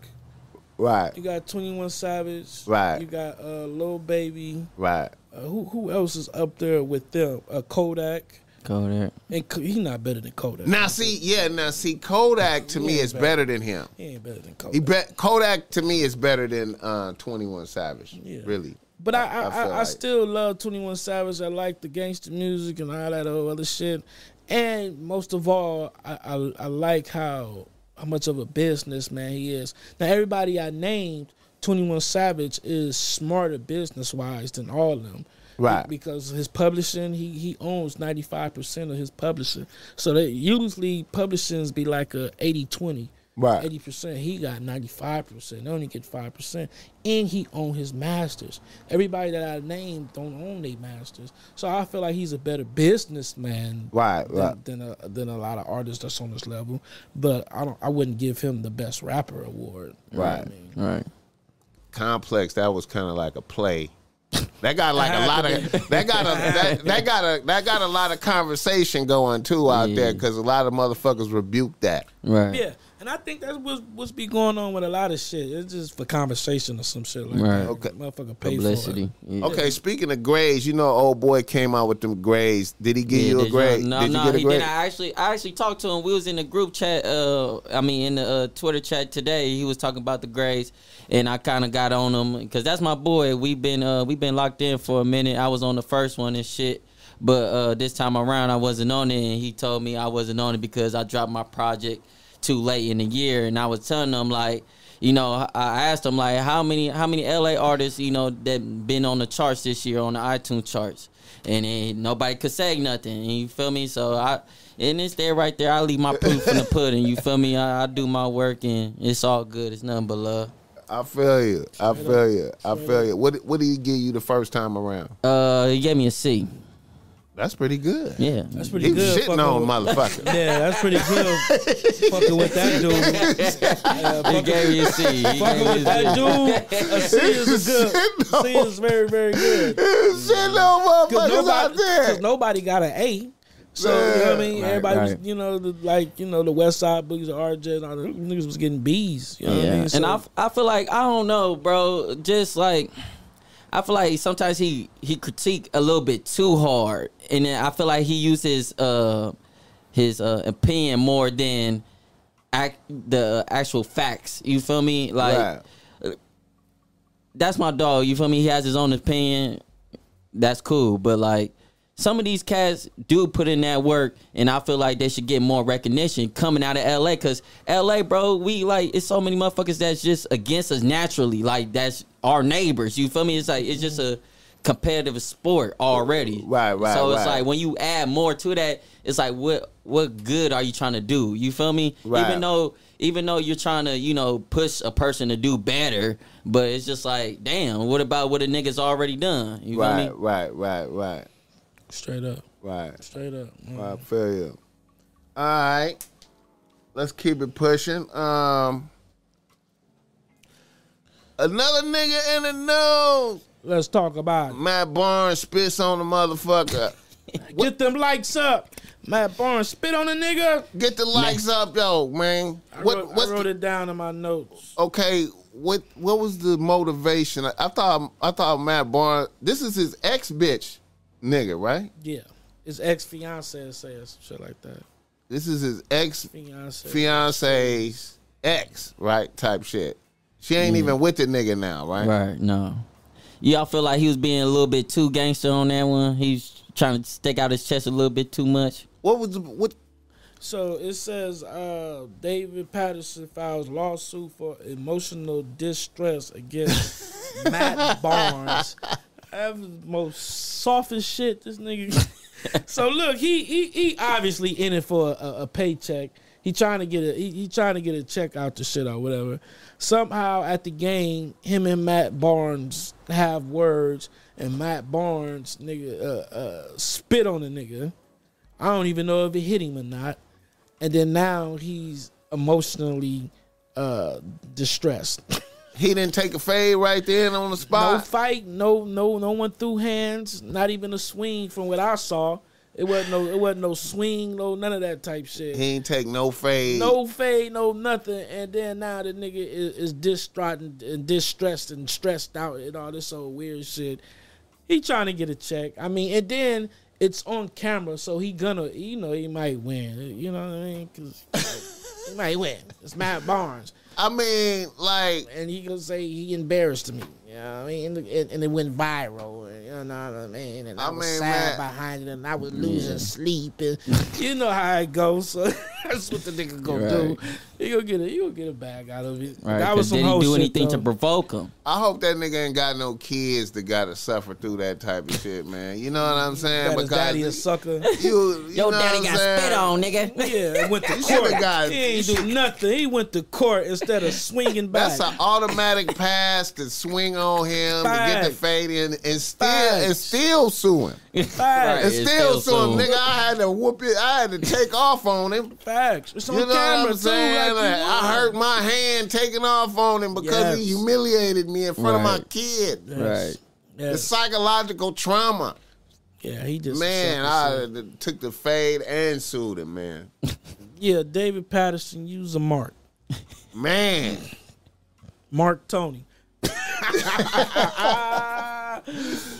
Right, You got Twenty One Savage. Right. You got uh, Lil Baby. right. Uh, who who else is up there with them? Uh, Kodak. Go there. And Ko- he not better than Kodak. Now see, yeah, now see, Kodak to me is man. better than him. he ain't better than Kodak. He bet Kodak to me is better than uh, Twenty One Savage. Yeah. Really. But I I, I I, feel I, like- still love Twenty One Savage. I like the gangster music and all that other shit. And most of all, I, I I like how how much of a businessman he is. Now everybody I named, Twenty One Savage is smarter business wise than all of them. Right. Because his publishing, he he owns ninety five percent of his publishing. So they usually publishings be like a 80-20. Right. Eighty percent. He got ninety five percent. They only get five percent, and he own his masters. Everybody that I named don't own their masters, so I feel like he's a better businessman, Right, than, right. than a than a lot of artists that's on this level. But I don't. I wouldn't give him the best rapper award. You know what I Right. mean? Right. Complex. That was kind of like a play. That got like a lot of that got a that, that [laughs] got a that got a lot of conversation going too out Yeah. there mm. because a lot of motherfuckers rebuked that. Right. Yeah, and I think that's what's what's be going on with a lot of shit. It's just for conversation or some shit like Right. that. Okay. motherfucker pay Publicity. for it. Yeah. Okay, speaking of grades, you know, old boy came out with them grades. Did he give Yeah, you a did grade? No, did you no, get a he grade? didn't. I actually, I actually talked to him. We was in the group chat. Uh, I mean, in the uh, Twitter chat today. He was talking about the grades, and I kind of got on him because that's my boy. We've been, uh, we've been locked in for a minute. I was on the first one and shit, but uh, this time around I wasn't on it, and he told me I wasn't on it because I dropped my project too late in the year, and I was telling them like. You know, I- asked them like how many how many LA artists you know that been on the charts this year on the iTunes charts, and then nobody could say nothing. And you feel me? So I and it's there right there. I leave my proof in the pudding. You feel me? I, I do my work and it's all good. It's nothing but love. I feel you. I feel you. I feel you. What What did he give you the first time around? Uh, he gave me a C. That's pretty good. Yeah, That's pretty He was good. shitting on with- motherfucker. [laughs] Yeah, that's pretty good. fucking with that dude. [laughs] Yeah, he fucking- gave me a C. He Fucking with a that C. dude, a C is a good. [laughs] C is very, very good. Shitting on Because motherfuckers out nobody, there. 'cause nobody got an A. So you know what I mean. Right, Everybody was, you know, the, like you know, the West Side Boogies, RJ, and all the niggas was getting B's. You know what I Yeah, mean? So, and I, I feel like I don't know, bro. Just like I feel like sometimes he he critique a little bit too hard, and then I feel like he uses uh his uh opinion more than act the actual facts. You feel me? Like right. that's my dog. You feel me? He has his own opinion. that's cool. But like some of these cats do put in that work, and I feel like they should get more recognition coming out of LA. Cause LA, bro, we like it's so many motherfuckers that's just against us naturally. Like that's our neighbors. You feel me? It's like it's just a competitive sport already. Right, right, So it's right. like when you add more to that, it's like what what good are you trying to do? You feel me? Right. Even though even though you're trying to, you know, push a person to do better, but it's just like, damn, what about what a nigga's already done? You Right, feel me? right, right, right, Straight up. right. Straight up. I feel you. All right, let's keep it pushing. Um, another nigga in the news. Let's talk about it. Matt Barnes spits on the motherfucker. [laughs] Get them likes up. Matt Barnes spit on a nigga. Get the likes up, yo, man. I What? wrote, I wrote the- it down in my notes. okay? What? What was the motivation? I, I thought. I thought Matt Barnes. This is his ex bitch, nigga, right? Yeah. His ex fiance says shit like that. This is his ex Fiance. fiance's ex, right? Type shit. She ain't even with the nigga now, right? Right, no. Y'all feel like he was being a little bit too gangster on that one? He's trying to stick out his chest a little bit too much. What was what? So it says uh, David Patterson files lawsuit for emotional distress against [laughs] Matt Barnes. That was the most softest shit this nigga. [laughs] so look, he he he obviously in it for a, a paycheck. He trying to get a he, he trying to get a check out the shit or whatever. Somehow at the game, him and Matt Barnes have words, and Matt Barnes nigga uh, uh, spit on the nigga. I don't even know if it hit him or not. And then now he's emotionally uh distressed. [laughs] He didn't take a fade right then on the spot. no fight, no no no one threw hands, not even a swing from what I saw. It wasn't no it wasn't no swing, no none of that type shit. he ain't take no fade. No fade, no nothing, and then now the nigga is, is distraught and, and distressed and stressed out and all this old weird shit. He trying to get a check. I mean, and then it's on camera, so he gonna, you know, he might win. You know what I mean? 'Cause he might win. It's Matt Barnes, I mean, like, and he gonna say he embarrassed me. You know what I mean? And, and, and it went viral. And, you know what I mean? And I, I was mean, sad man. behind it, and I was losing sleep. And [laughs] you know how it goes. So [laughs] that's what the nigga gonna do. He gonna get a he gonna get a bag out of it. Right. That 'cause was some did he whole do shit, anything to provoke him? I hope that nigga ain't got no kids that gotta suffer through that type of shit, man. You know what I'm saying? That his daddy a sucker. [laughs] you, you Yo, daddy got I'm saying? spit on, nigga. Yeah, went to court. got- he ain't do nothing. He went to court instead of swinging back. That's an automatic pass to swing on him to get the fade in and still Facts. and still suing. Facts. Right. And It's still still suing. suing. Nigga, I had to whoop it. I had to take off on him. Facts. It's on You know what camera I'm too. saying? Like I hurt my hand taking off on him because he humiliated me in front of my kid. Yes. Right. The psychological trauma. Yeah, he just Man, I shit. took the fade and sued him, man. [laughs] yeah. David Patterson used a mark. Man. Mark Tony.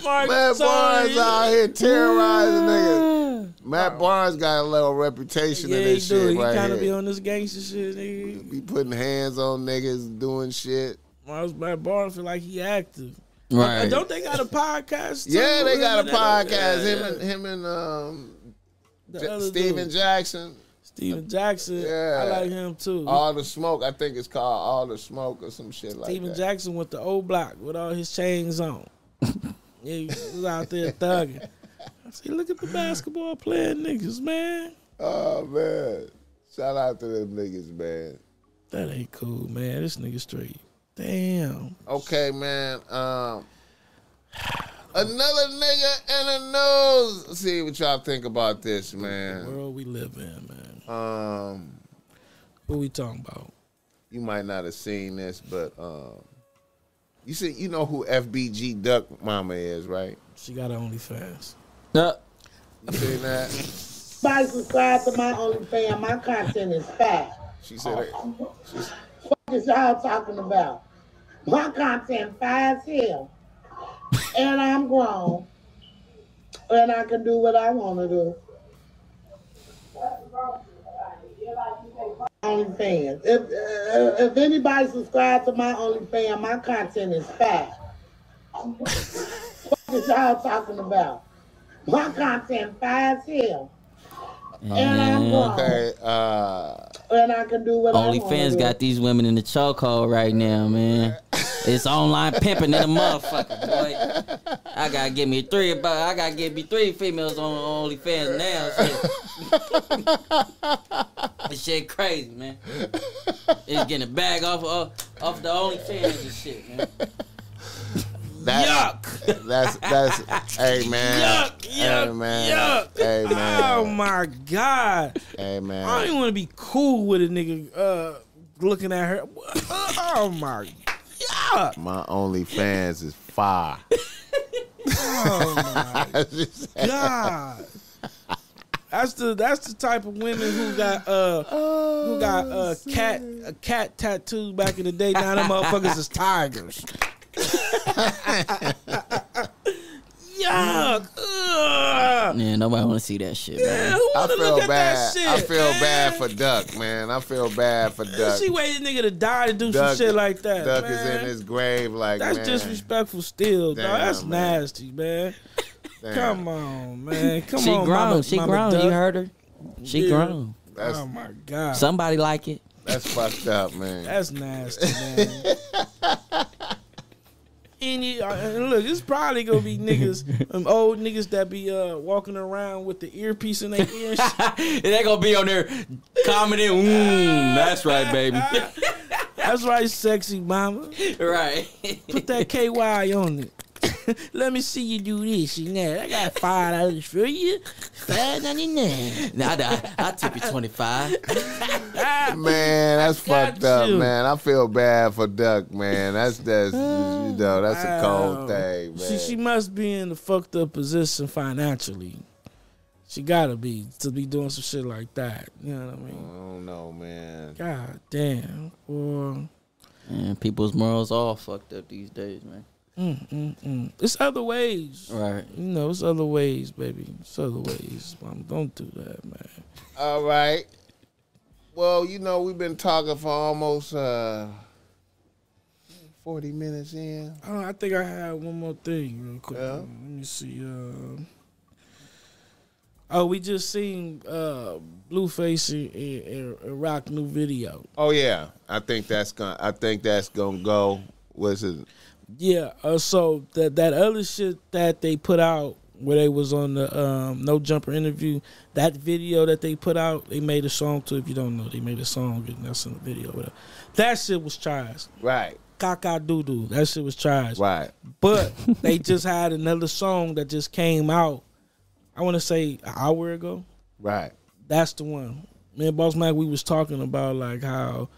Mark Matt Barnes Tony. out here terrorizing niggas. Matt Barnes got a little reputation Yeah, in he this do. shit He right kind of here. be on this gangster shit. Nigga. be putting hands on niggas, doing shit. Mars Matt Barnes feel like he active. Right. And don't they got a podcast? Too? Yeah, they got a Him and that- podcast. yeah, Him and him and um, J- Stephen dude. Jackson. Stephen Jackson. Yeah. I like him too. All the smoke. I think it's called All the Smoke or some shit like Stephen that. Jackson with the old block with all his chains on. [laughs] he was out there thugging. I said, look at the basketball playing niggas, man. Oh man, shout out to them niggas, man. That ain't cool, man. This nigga straight. Damn. Okay, man. Um, another nigga in the news. See what y'all think about this, The man. world we live in, man. Um, What we talking about? you might not have seen this, but um, you see, you know who FBG Duck Mama is, right? She got her OnlyFans. Uh, You seen that? Somebody subscribe to my OnlyFans. My content is fat. She said, it. What is y'all talking about? My content fat as hell. And I'm grown. And I can do what I want to do. OnlyFans. If uh, if anybody subscribe to my OnlyFans, my content is fat. What is y'all talking about? My content fire as hell. And I'm And grown. Okay, uh, And I can do what I want to OnlyFans got these women in the chokehold right now, man. It's online pimping in the motherfucker, boy. I gotta get me three about. I gotta get me three females on OnlyFans now. Shit. this shit crazy, man. It's getting a bag off off, off the OnlyFans and shit, man. That's, Yuck. That's that's. hey [laughs] man. Yuck, Hey yuck, man. yuck. Hey man. Oh my god. Hey man. I don't even want to be cool with a nigga uh, looking at her. [laughs] Oh my god. My OnlyFans is fire. [laughs] Oh my god. That's the that's the type of women who got uh who got uh cat a cat tattoo back in the day. Now them motherfuckers is tigers. [laughs] Yuck. Ugh. Yeah, nobody wanna see that shit, Man, man. who I wanna feel look at bad. that shit? I feel man? bad for Duck, man. I feel bad for Duck. She waited nigga to die to do Duck- some shit like that. Duck man. is in his grave, like That's man. disrespectful still, dog. That's man. nasty, man. Damn. Come on, man. Come She on, grown. Mama, she Mama grown. Duck. You heard her. She Yeah. grown. That's oh my god, Somebody like it. that's fucked up, man. that's nasty, man. [laughs] Any uh, and look, it's probably gonna be [laughs] niggas, um, old niggas that be uh walking around with the earpiece in their ear. and shit. [laughs] they gonna be on there commenting. Mmm, that's right, baby. [laughs] That's right, sexy mama. right. Put that KY on it. [laughs] Let me see you do this and that. I got five dollars for you. Five ninety nine. Now I, I tip you twenty five. [laughs] Man, that's got fucked up, you. man. I feel bad for Duck, man. That's that's you oh, know that's a cold Wow. thing, man. She she must be in a fucked up position financially. She gotta be to be doing some shit like that. You know what I mean? I don't know, man. God damn. Boy. Man, people's morals all fucked up these days, man. Mm, mm, mm. It's other ways. Right. You know, it's other ways, baby. It's other ways. Mom, don't do that, man. All right. Well, you know we've been talking for almost uh forty minutes in. Oh, I think I had one more thing real quick. Yeah. Let me see. Uh, oh, we just seen uh, Blueface and, and, and Rock new video. Oh yeah, I think that's gonna. I think that's gonna go. What's it? Yeah. Uh, so that that other shit that they put out where they was on the um, No Jumper interview, that video that they put out, they made a song to. If you don't know, they made a song and that's in the video. Whatever. That shit was trash. Right, Caca doo doo. That shit was trash. right. But [laughs] they just had another song that just came out. I want to say an hour ago. Right. That's the one. Me and Boss Mac, we was talking about like how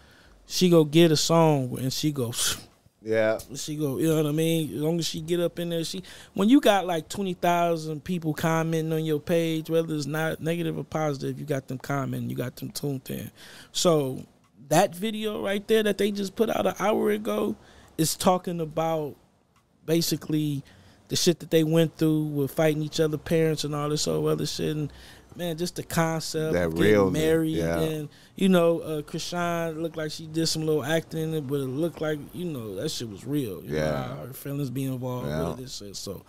she go get a song and she go, [laughs] Yeah. she go. You know what I mean? As long as she get up in there, she. When you got like twenty thousand people commenting on your page, whether it's not negative or positive, you got them commenting, you got them tuned in. So that video right there that they just put out an hour ago is talking about basically the shit that they went through with fighting each other parents and all this whole other shit and man just the concept That of getting married yeah. and you know uh Chrisean looked like she did some little acting in it but it looked like you know that shit was real you Yeah. know, her feelings being involved Yeah. with this shit so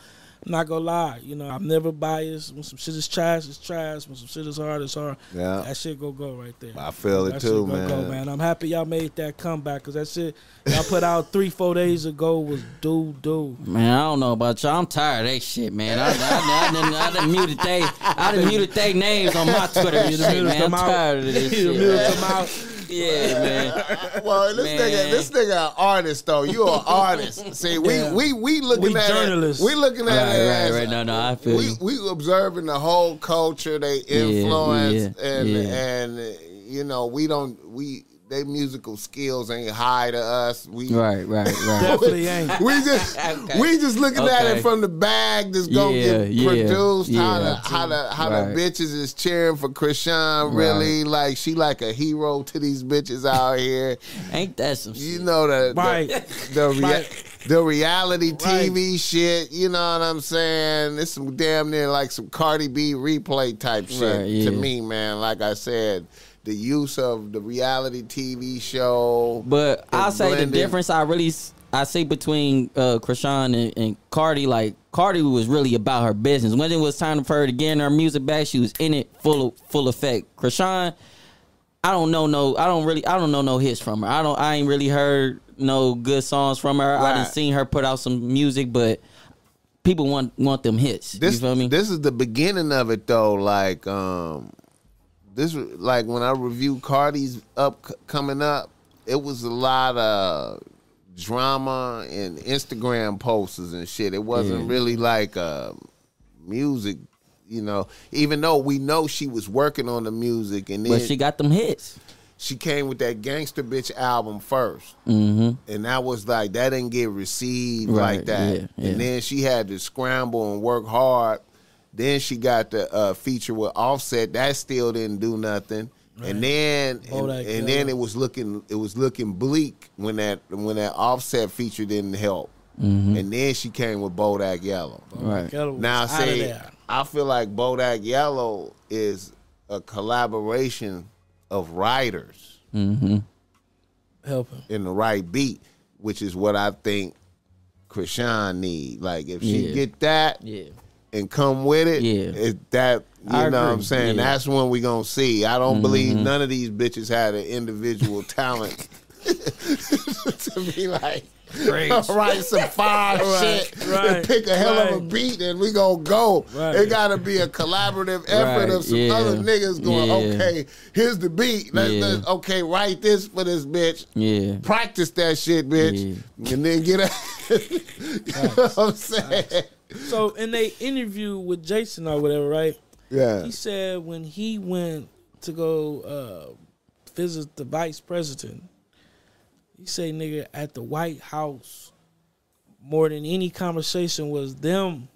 I'm not gonna lie, you know, I'm never biased. When some shit is trash, it's trash. When some shit is hard, it's hard. Yeah. That shit go go right there. I feel it That too, shit gonna man. Go, man. I'm happy y'all made that comeback because that shit y'all put out three, four days ago was doo doo. Man, I don't know about y'all. I'm tired of that shit, man. I, I, I, done, I done muted they, I done muted they names on my Twitter [laughs] You shit, man. I'm them out. tired of this [laughs] You shit. muted man. out. [laughs] Yeah, man. Well, this Man. nigga, this nigga, an artist though. You an [laughs] artist. See, we Yeah. we we looking We at journalists. It, we looking at Right, it right, as- right. No, no, I feel we you. we observing the whole culture, they influence, yeah, and yeah. and uh, you know we don't we they musical skills ain't high to us. We Right, right, right. [laughs] Definitely ain't. we just Okay. we just looking at it from the bag that's gonna Yeah, get yeah, produced. how yeah. the how the how Right. the bitches is cheering for Chrisean. Really, like she like a hero to these bitches out here. [laughs] Ain't that some You shit? know the the- Right. the, rea- Right. the reality TV shit. You know what I'm saying? It's some damn near like some Cardi B replay type shit Right, yeah. to me, man. Like I said, the use of the reality TV show. But I'll say the difference I really I see between uh Chrisean and, and Cardi, like Cardi was really about her business. When it was time for her to get in her music back, she was in it full full effect. Chrisean, I don't know no I don't really I don't know no hits from her. I don't I ain't really heard no good songs from her. I Right. didn't seen her put out some music, but people want want them hits. This you feel me? this is the beginning of it though. Like um, this was like when I review Cardi's up coming up, it was a lot of drama and Instagram posters and shit. It wasn't Yeah. really like uh, music. You know, even though we know she was working on the music, and then but she got them hits. she came with that gangster bitch album 1st Mm-hmm. and that was like that didn't get received Right, like that yeah, yeah. and then she had to scramble and work hard then she got the uh, feature with offset that still didn't do nothing and then and, Bodak and then it was looking it was looking bleak when that when that offset feature didn't help Mm-hmm. and then she came with Bodak Yellow Right. Keller now out of see. I feel like Bodak Yellow is a collaboration of writers Mm-hmm. Help him. in the right beat, which is what I think Chrisean need. Like if she Yeah. get that Yeah. And come with it, Yeah. it that you I know what I'm saying? Yeah. That's when we gonna see. I don't mm-hmm. believe none of these bitches had an individual [laughs] talent [laughs] to be like [laughs] write some fire Right, shit right, and pick a hell of a beat and we gonna go. Right. It gotta be a collaborative effort Right, of some yeah. other niggas going, Yeah. okay, here's the beat. Let's, Yeah. let's okay, write this for this bitch Yeah. practice that shit, bitch, and then get out. you know what I'm saying? So in they interview with Jason or whatever, right? Yeah. He said when he went to go uh, visit the vice president, he say nigga at the White House more than any conversation was them.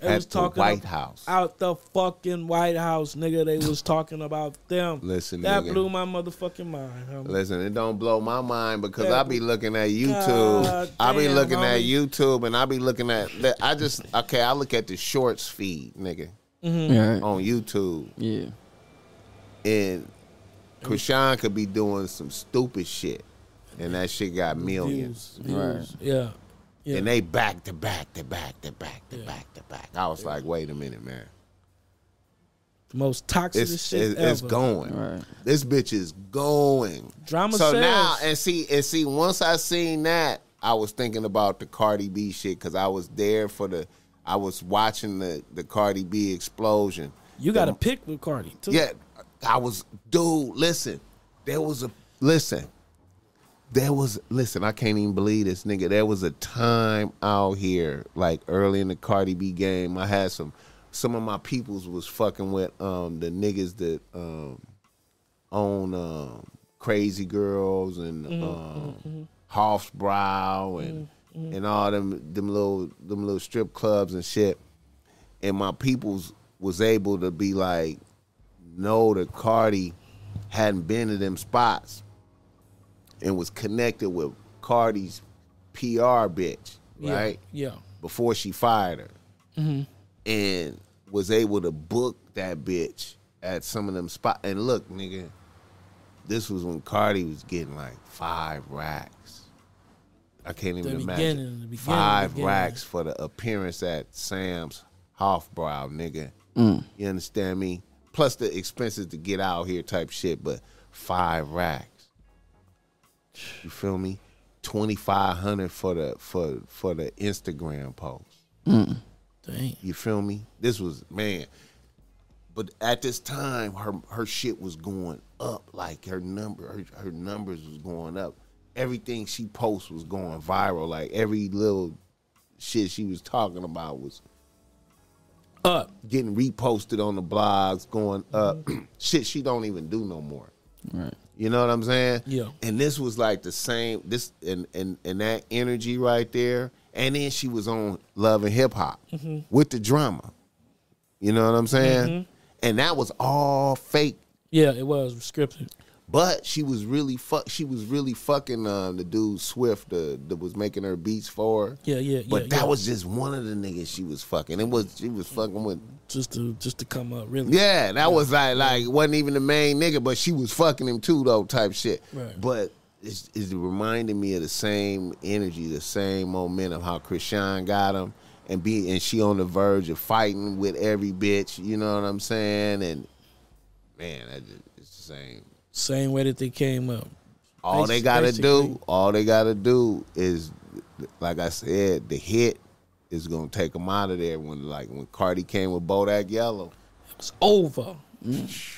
They At was the talking White ab- House. out the fucking White House, nigga. They was talking about them. Listen, that nigga. blew my motherfucking mind. homie. Listen, it don't blow my mind because Yeah. I be looking at YouTube. God I be damn, looking at. YouTube and I be looking at. That. I just okay. I look at the shorts feed, nigga, mm-hmm. Right. on YouTube, Yeah. and Chrisean could be doing some stupid shit, and that shit got millions. Views, Right. Yeah. Yeah. And they back to back to back to back to Yeah. back to back. I was like, wait a minute, man. the most toxic It's shit it's, ever. it's going. Right. This bitch is going. Drama so sells. now and see and see once I seen that, I was thinking about the Cardi B shit because I was there for the. I was watching the the Cardi B explosion. You got The- to pick with Cardi too. Yeah, I was, dude. Listen, there was a listen. There was listen. I can't even believe this, nigga. There was a time out here, like early in the Cardi B game. I had some. Some of my peoples was fucking with um the niggas that um own um Crazy Girls and um Hofbrau and and all them them little them little strip clubs and shit and my peoples was able to be like, know that Cardi hadn't been to them spots and was connected with Cardi's PR bitch, right? Yeah. Before she fired her. Mm-hmm. And was able to book that bitch at some of them spots. And look, nigga, this was when Cardi was getting like five racks. I can't even imagine. beginning, the beginning, five racks for the appearance at Sam's Hofbrau, nigga. Mm. You understand me? Plus the expenses to get out here type shit, but five racks. You feel me? Twenty five hundred for the for for the Instagram post. Mm. Dang. You feel me? This was man. But at this time, her her shit was going up. Like her number, her, her numbers was going up. Everything she posts was going viral. Like every little shit she was talking about was Up. getting reposted on the blogs, going up. [clears throat] shit she don't even do no more. Right. You know what I'm saying? Yeah. And this was like the same this and and and that energy right there. And then she was on Love and Hip Hop Mm-hmm. with the drama. You know what I'm saying? And that was all fake. Yeah, it was scripted. But she was really fuck. She was really fucking uh, the dude Swift, the, that was making her beats for her. Yeah, yeah, But that yeah. was just one of the niggas she was fucking. It was she was fucking with. Just to just to come up, really. Yeah, that was like like wasn't even the main nigga, but she was fucking him too though, type shit. Right. But it's, it's reminding me of the same energy, the same momentum. How Chrisean got him, and be and she on the verge of fighting with every bitch. You know what I'm saying? And man, that just, it's the same. Same way that they came up. All they Basi- gotta do, all they gotta do is, like I said, the hit is gonna take them out of there. When like when Cardi came with Bodak Yellow, It's over. Mm.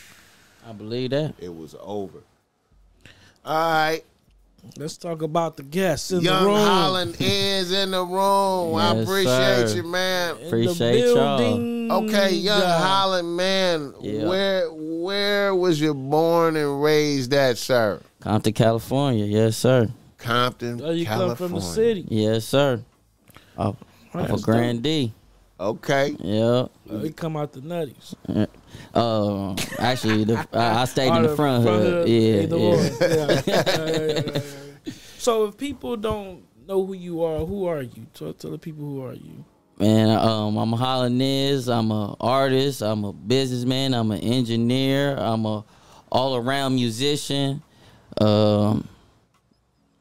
I believe that. it was over. All right, Let's talk about the guests in the room. Young room. Holland is in the room. I appreciate sir. you, man. Appreciate y'all. Building. Okay, Young Yeah. Holland, man. Yeah. Where where was you born and raised at, sir? Compton, California. Yes, sir. Compton, Oh, you California. come from the city. Yes, sir. Off, Right, off of Grand D. Okay. Yeah. Oh, he come out the nutties. Uh, actually, the, [laughs] I I stayed in the front hood. Yeah, yeah. Yeah. [laughs] Yeah, yeah, yeah, yeah. So if people don't know who you are, who are you? Tell, tell the people who are you. Man, um, I'm a Hollandese. I'm a artist. I'm a businessman. I'm an engineer. I'm a all around musician. Um,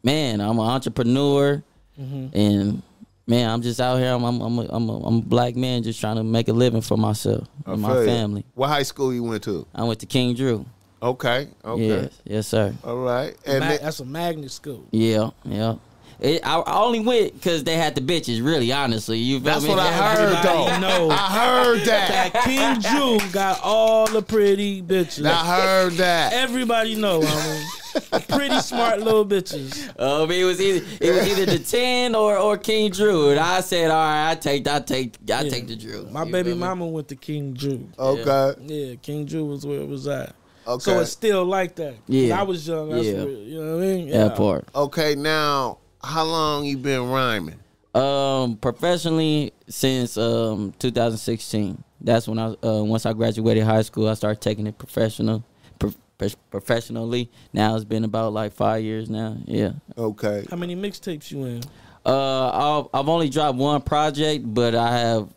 man, I'm an entrepreneur, and man, I'm just out here. I'm I'm I'm a, I'm, a, I'm a black man just trying to make a living for myself I and feel my you. family. What high school you went to? I went to King Drew. Okay. Okay. Yes, yes, sir. All right. And Ma- that's a magnet school. Yeah, yeah. It, I, I only went because they had the bitches. Really, honestly, you. Feel that's me? what I heard, Everybody though. knows. I heard that. That King Drew got all the pretty bitches. I heard that. Everybody know, homie. pretty smart little bitches. Um, it was either it was either the [laughs] ten or or King Drew, and I said, all right, I take I take I Yeah. take the Drew. My You baby feel me? mama went to King Drew. Okay. Yeah, King Drew was where it was at. Okay. So it's still like that. Yeah. I was young. That's Yeah. where, you know what I mean? That part. Okay. Now, how long you been rhyming? Um, professionally since um 2016. That's when I uh once I graduated high school, I started taking it professional, pro- pro- professionally. Now it's been about like five years now. Yeah. Okay. How many mixtapes you in? Uh, I've, I've only dropped one project, but I have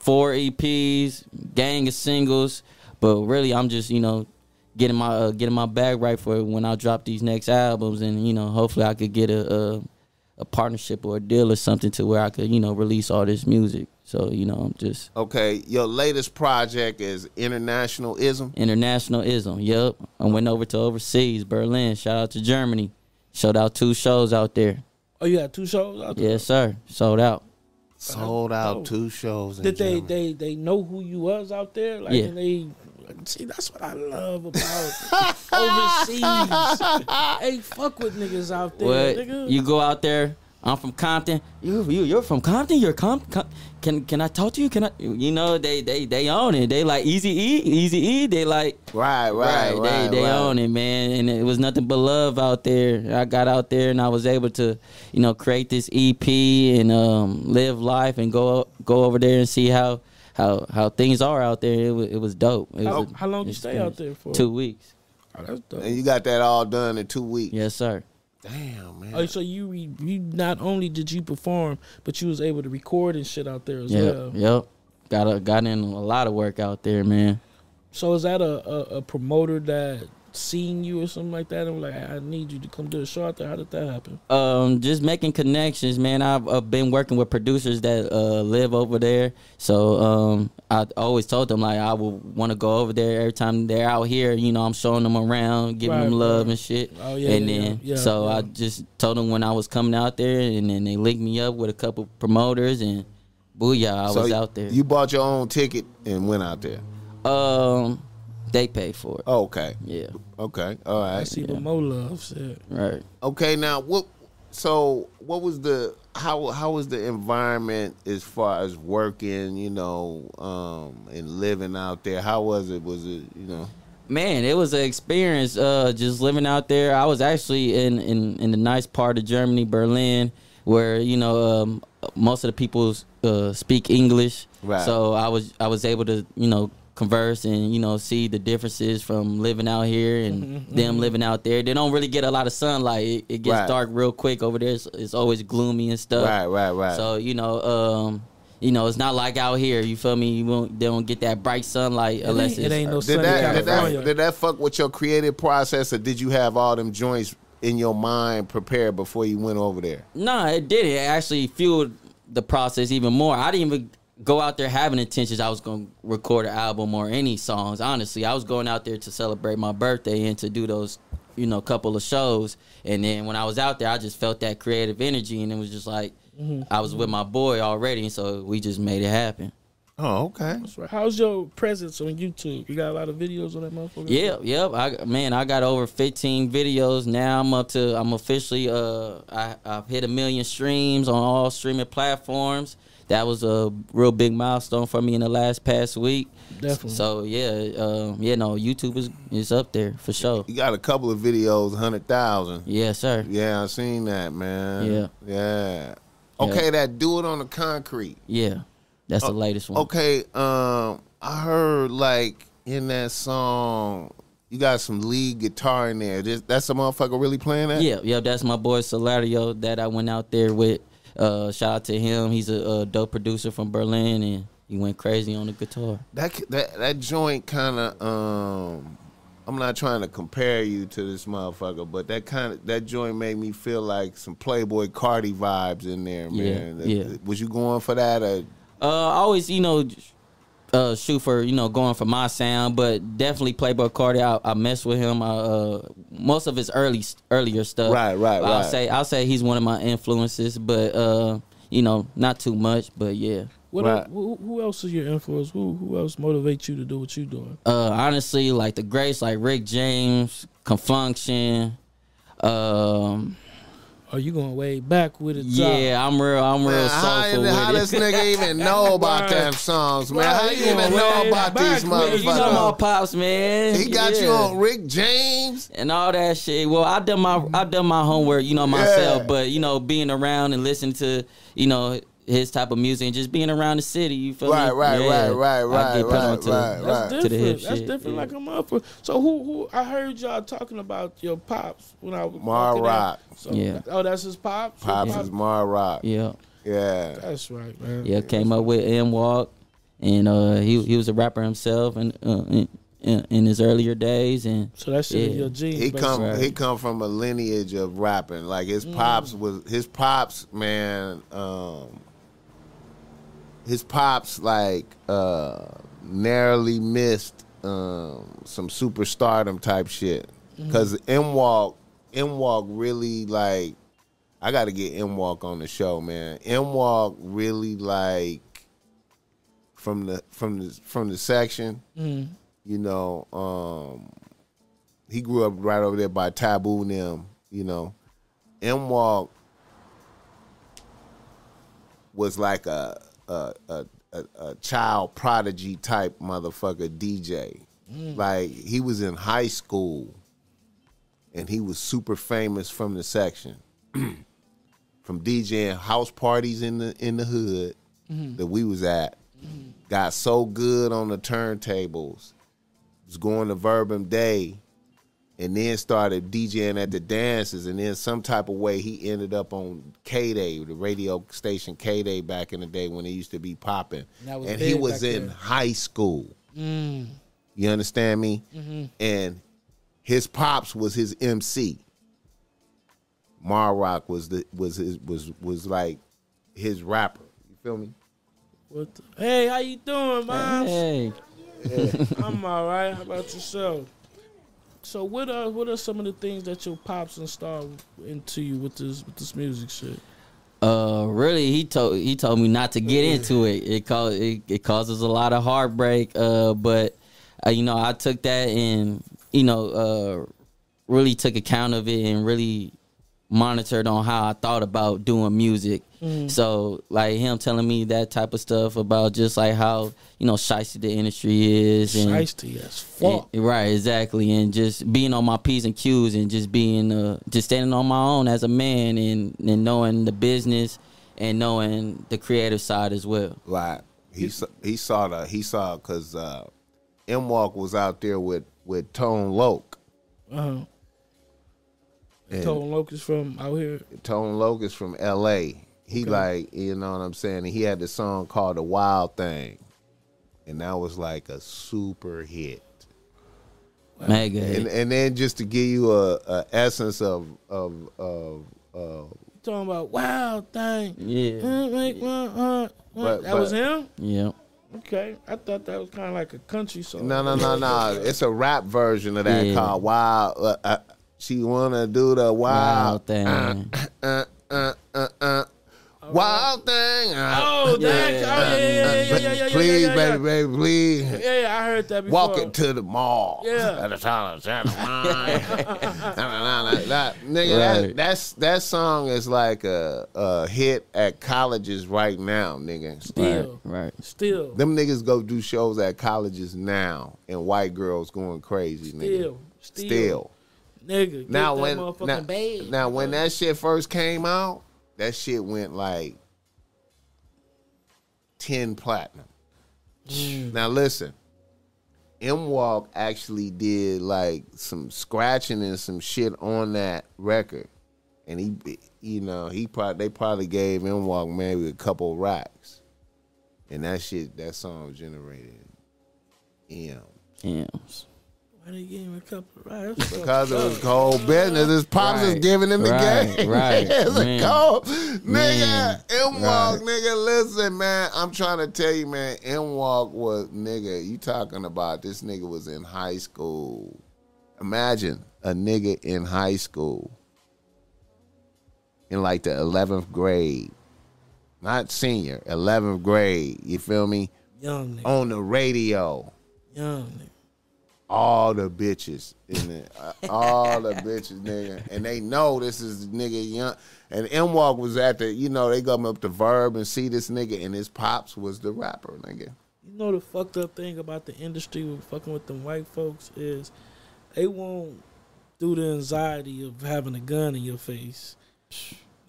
four EPs, gang of singles. But really, I'm just you know getting my uh, getting my bag right for when I drop these next albums, and you know hopefully I could get a, a a partnership or a deal or something to where I could you know release all this music. So you know I'm just Okay. Your latest project is Internationalism. internationalism. Yep, I went over to overseas, Berlin. Shout out to Germany. Showed out two shows out there. Oh, you had two shows out there? Yes, sir. Sold out. Sold out Oh. two shows. In Did they, Germany. they they know who you was out there? Like, Yeah. and they see that's what I love about [laughs] overseas. hey, fuck with niggas out there, What nigga. you go out there? I'm from Compton. You you you're from Compton. You're Com. Com- can can I talk to you? Can I? You know they they they own it. They like Easy E, Easy E. They like Right, right, right. They they right. own it, man. And it was nothing but love out there. I got out there and I was able to, you know, create this EP and um, live life and go go over there and see how how how things are out there. It was it was dope. It How, was a how long you stay out there for? Two weeks. Oh, that's dope. And you got that all done in two weeks. Yes, sir. Damn, man. Oh, so you re, you not only did you perform, but you was able to record and shit out there as Yep, well. yep. Got a, got in a lot of work out there, man. So is that a, a, a promoter that seen you or something like that I'm like, I need you to come do a show out there? How did that happen? Um, just making connections, man. I've, I've been working with producers that uh, live over there, so um, I always told them like I would want to go over there every time they're out here. You know, I'm showing them around, giving Right, them love right. and shit. Oh, yeah, and yeah, then yeah, so yeah. I just told them when I was coming out there, and then they linked me up with a couple promoters, and booyah, I So was out there. You bought your own ticket and went out there. um, they pay for it. Oh, okay. Yeah, Okay. All right. I right. see what Mo Love said. right. Okay. Now, what? So, what was the how? How was the environment as far as working? You know, um, and living out there. How was it? Was it? You know. Man, it was an experience uh, just living out there. I was actually in, in, in the nice part of Germany, Berlin, where you know um, most of the people uh, speak English. Right. So I was I was able to you know converse and you know see the differences from living out here and them living out there. They don't really get a lot of sunlight. It, it gets Right. dark real quick over there. It's, it's always gloomy and stuff. Right. Right. Right. So you know, um, you know, it's not like out here. You feel me? You won't, they don't get that bright sunlight unless ain't- it ain't no did sunny that, did that did that fuck with your creative process, or did you have all them joints in your mind prepared before you went over there? Nah, it did. It actually fueled the process even more. I didn't even go out there having intentions I was going to record an album or any songs. Honestly, I was going out there to celebrate my birthday and to do those, you know, couple of shows. And then when I was out there, I just felt that creative energy, and it was just like I was with my boy already, and so we just made it happen. Oh, okay. Right. How's your presence on YouTube? You got a lot of videos on that motherfucker. Yep, yep. I man, I got over 15 videos now. I'm up to. I'm officially. Uh, I I've hit a million streams on all streaming platforms. That was a real big milestone for me in the last past week. Definitely. So yeah, um, yeah, no, YouTube is is up there for sure. You got a couple of videos, hundred thousand. Yeah, sir. Yeah, I seen that, man. Yeah. Yeah. Okay, that do it on the concrete. Yeah, that's the latest one. Okay, um, I heard like in that song, you got some lead guitar in there. This, that's a motherfucker really playing that? Yeah, yeah, that's my boy Solario that I went out there with. Uh, shout out to him. He's a, a dope producer from Berlin, and he went crazy on the guitar. That that that joint kind of um. I'm not trying to compare you to this motherfucker, but that kind of that joint made me feel like some Playboi Carti vibes in there, Yeah, man. yeah. Was you going for that? Or, Uh, I always, you know, uh, shoot for you know going for my sound, but definitely Playboi Carti. I, I mess with him. I, uh, most of his early earlier stuff. Right, right, I'll right. say I'll say he's one of my influences, but uh, you know, not too much. But yeah. What Right. el- who, who else is your influence? Who who else motivates you to do what you're doing? Uh, honestly, like the greats like Rick James, Con Funk Shun. Um, Are you going way back with it? yeah, I'm real. I'm real Man, how, soulful how with this it. nigga even [laughs] know about Right. them songs, man? Right, How he you even know about these with it. you know my pops, man. He got you on Rick James. and all that shit. Well, I done my I done my homework, you know myself. Yeah. But you know, being around and listening to you know his type of music and just being around the city, you feel Right, me? right, Yeah. right, right, I right, get put right, to- right, That's right. To the hip different. That's shit, different yeah. like a motherfucker. So who who I heard y'all talking about your pops when I was Mar walking out. Rock. So, Yeah. Oh, that's his pops. Your Pops is Mar Rock. Yeah, Yeah. That's right, man. yeah. Came up with M Walk, and uh, he he was a rapper himself, and uh, in, in, in his earlier days, and So that shit Yeah. your genes. He come basically. he come from a lineage of rapping. Like his pops was his pops, man, um his pops like uh narrowly missed um some superstardom type shit. Cause M Walk M Walk really like I gotta get M Walk on the show, man. M Walk really like from the from the from the section, Mm. you know, um he grew up right over there by Taboo and them, you know. M Walk was like a a, a a a child prodigy type motherfucker DJ. Mm. Like he was in high school and he was super famous from the section. [clears throat] from DJing house parties in the in the hood mm-hmm. that we was at. Mm-hmm. Got so good on the turntables. Was going to Verbum Dei and then started DJing at the dances, and then some type of way he ended up on K Day, the radio station K Day back in the day when it used to be popping. That And he was in then. high school. Mm. You understand me? Mm-hmm. And his pops was his MC. Mar Rock was the was his was was like his rapper. You feel me? What the- hey, how you doing, man? hey, [laughs] I'm all right. How about yourself? So what are what are some of the things that your pops installed into you with this with this music shit? uh, really, he told he told me not to get into it. It cause it, it causes a lot of heartbreak. Uh, but uh, you know, I took that and you know, uh, really took account of it and really monitored on how I thought about doing music. So like him telling me that type of stuff about just like how you know shicey the industry is and Shiesty as fuck. and- right, exactly, and just being on my p's and q's, and just being, uh, just standing on my own as a man, and and knowing the business, and knowing the creative side as well. Like he saw, he saw the he saw because uh, M Walk was out there with with Tone Loc. Uh-huh. And Tone Loc's from out here. Tone Loc is from L.A. He Okay. like you know what I'm saying. He had the song called "The Wild Thing," and that was like a super hit. Mega. and and then just to give you a, a essence of of of. of Talking about wild thing. yeah. Uh, make my heart- But- that was him. Yeah. Okay, I thought that was kind of like a country song. No, no, no, no. [laughs] It's a rap version of that Yeah. called Wild. Uh, uh, she wanna do the wild Wild thing. Uh, uh, uh, uh. Wild thing. Oh, that. Yeah. Yeah, yeah, yeah, yeah, please, yeah, yeah, baby, baby, please. Yeah, yeah, I heard that before. Walk into the mall. Yeah. At the time of Santa that, nigga, that, that's that song is like a, a hit at colleges right now, nigga. Still, Right. still, Them niggas go do shows at colleges now, and white girls going crazy, nigga. still, still, Still. Nigga. Get Now that when motherfucking now, bag. now when that shit first came out, that shit went like ten platinum. Mm. Now listen, M Walk actually did like some scratching and some shit on that record, and he, you know, he probably they probably gave M Walk maybe a couple racks, and that shit that song generated M. Yeah. Why they gave him a couple of rides? Because it was cold business. His pops is giving him the Right, game. right. [laughs] it's Man. a cold. Nigga, Man. M Walk, Right. nigga, listen, man. I'm trying to tell you, man, M Walk was, nigga, you talking about this nigga was in high school. Imagine a nigga in high school in like the 11th grade. Not senior, 11th grade. You feel me? Young nigga, On the radio young nigga. All the bitches in it, uh, all the bitches, nigga, and they know this is nigga young. And M Walk was at the, you know, they come up to Verb and see this nigga, and his pops was the rapper, nigga. You know the fucked up thing about the industry with fucking with them white folks is they won't do the anxiety of having a gun in your face.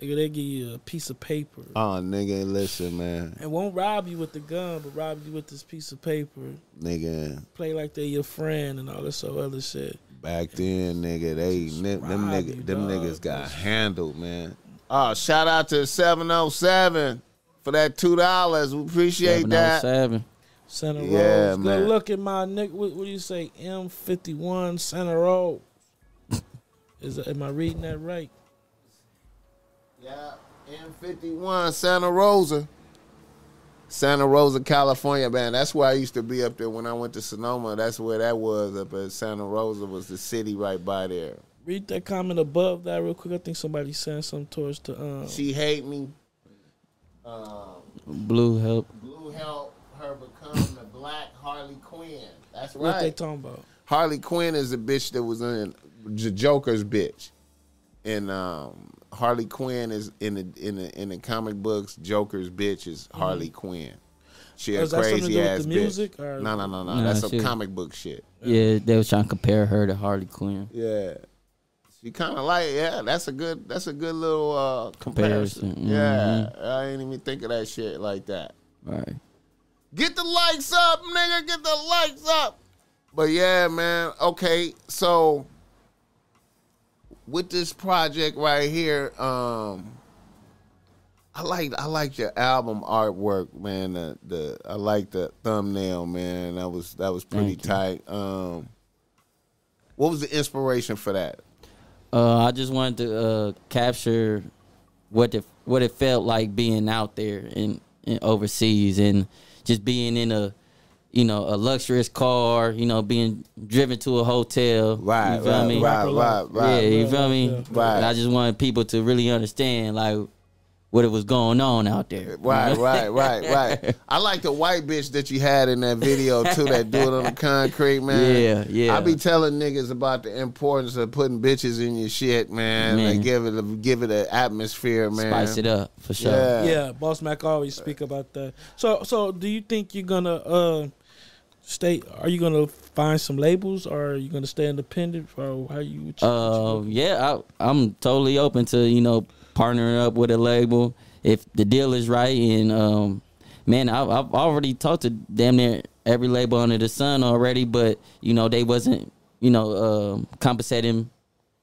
Nigga, they give you a piece of paper Oh, nigga, listen, man, and won't rob you with the gun, but rob you with this piece of paper. nigga. Play like they your friend and all this other shit. Back then, nigga, they them, them nigga, you, them dog. niggas got handled, man. Oh, shout out to 707 for that two dollars. We appreciate that. 707. Center Yeah, Road. man. Good look at my nigga. What, what do you say? M fifty one Center Road. [laughs] Is am I reading that right? Yeah, M51 Santa Rosa. Santa Rosa, California, man. That's where I used to be up there when I went to Sonoma. That's where that was up at Santa Rosa was the city right by there. Read that comment above that real quick. I think somebody sent something towards the um. She hate me. Um, Blue help. Blue help her become the black Harley Quinn. That's right. What they talking about? Harley Quinn is the bitch that was in J- Joker's bitch, and um, Harley Quinn is in the in the in the comic books. Joker's bitch is Harley Quinn. She a Oh, is that something to crazy do with ass the bitch. or- No, no, no, no. Nah, That's some she- comic book shit. Yeah, they was trying to compare her to Harley Quinn. Yeah. She kind of like yeah. That's a good. That's a good little uh, comparison. Comparison, Yeah, I ain't even think of that shit like that. Right. Get the likes up, nigga. Get the likes up. But yeah, man. Okay, so with this project right here, um, I like I like your album artwork, man. The, the I like the thumbnail, man. That was that was pretty tight. Um, what was the inspiration for that? Uh, I just wanted to uh, capture what it what it felt like being out there and, and overseas and just being in a you know a luxurious car, you know, being driven to a hotel. Right, you feel right, me? right, right, right. yeah, you feel me? Right. And I just wanted people to really understand like what it was going on out there. Right, right, [laughs] right, right. I like the white bitch that you had in that video too, that do it on the concrete, man. [laughs] Yeah, yeah. I be telling niggas about the importance of putting bitches in your shit, man. Man. Like give it a give it an atmosphere, man. Spice it up for sure. Yeah. Yeah, Boss Mac always speak about that. So, so do you think you're gonna uh stay? Are you gonna find some labels, or are you gonna stay independent, or how you? What you, what you Uh, yeah, I, I'm totally open to you know partnering up with a label if the deal is right. And um, man, I, I've already talked to damn near every label under the sun already, but you know they wasn't you know um compensating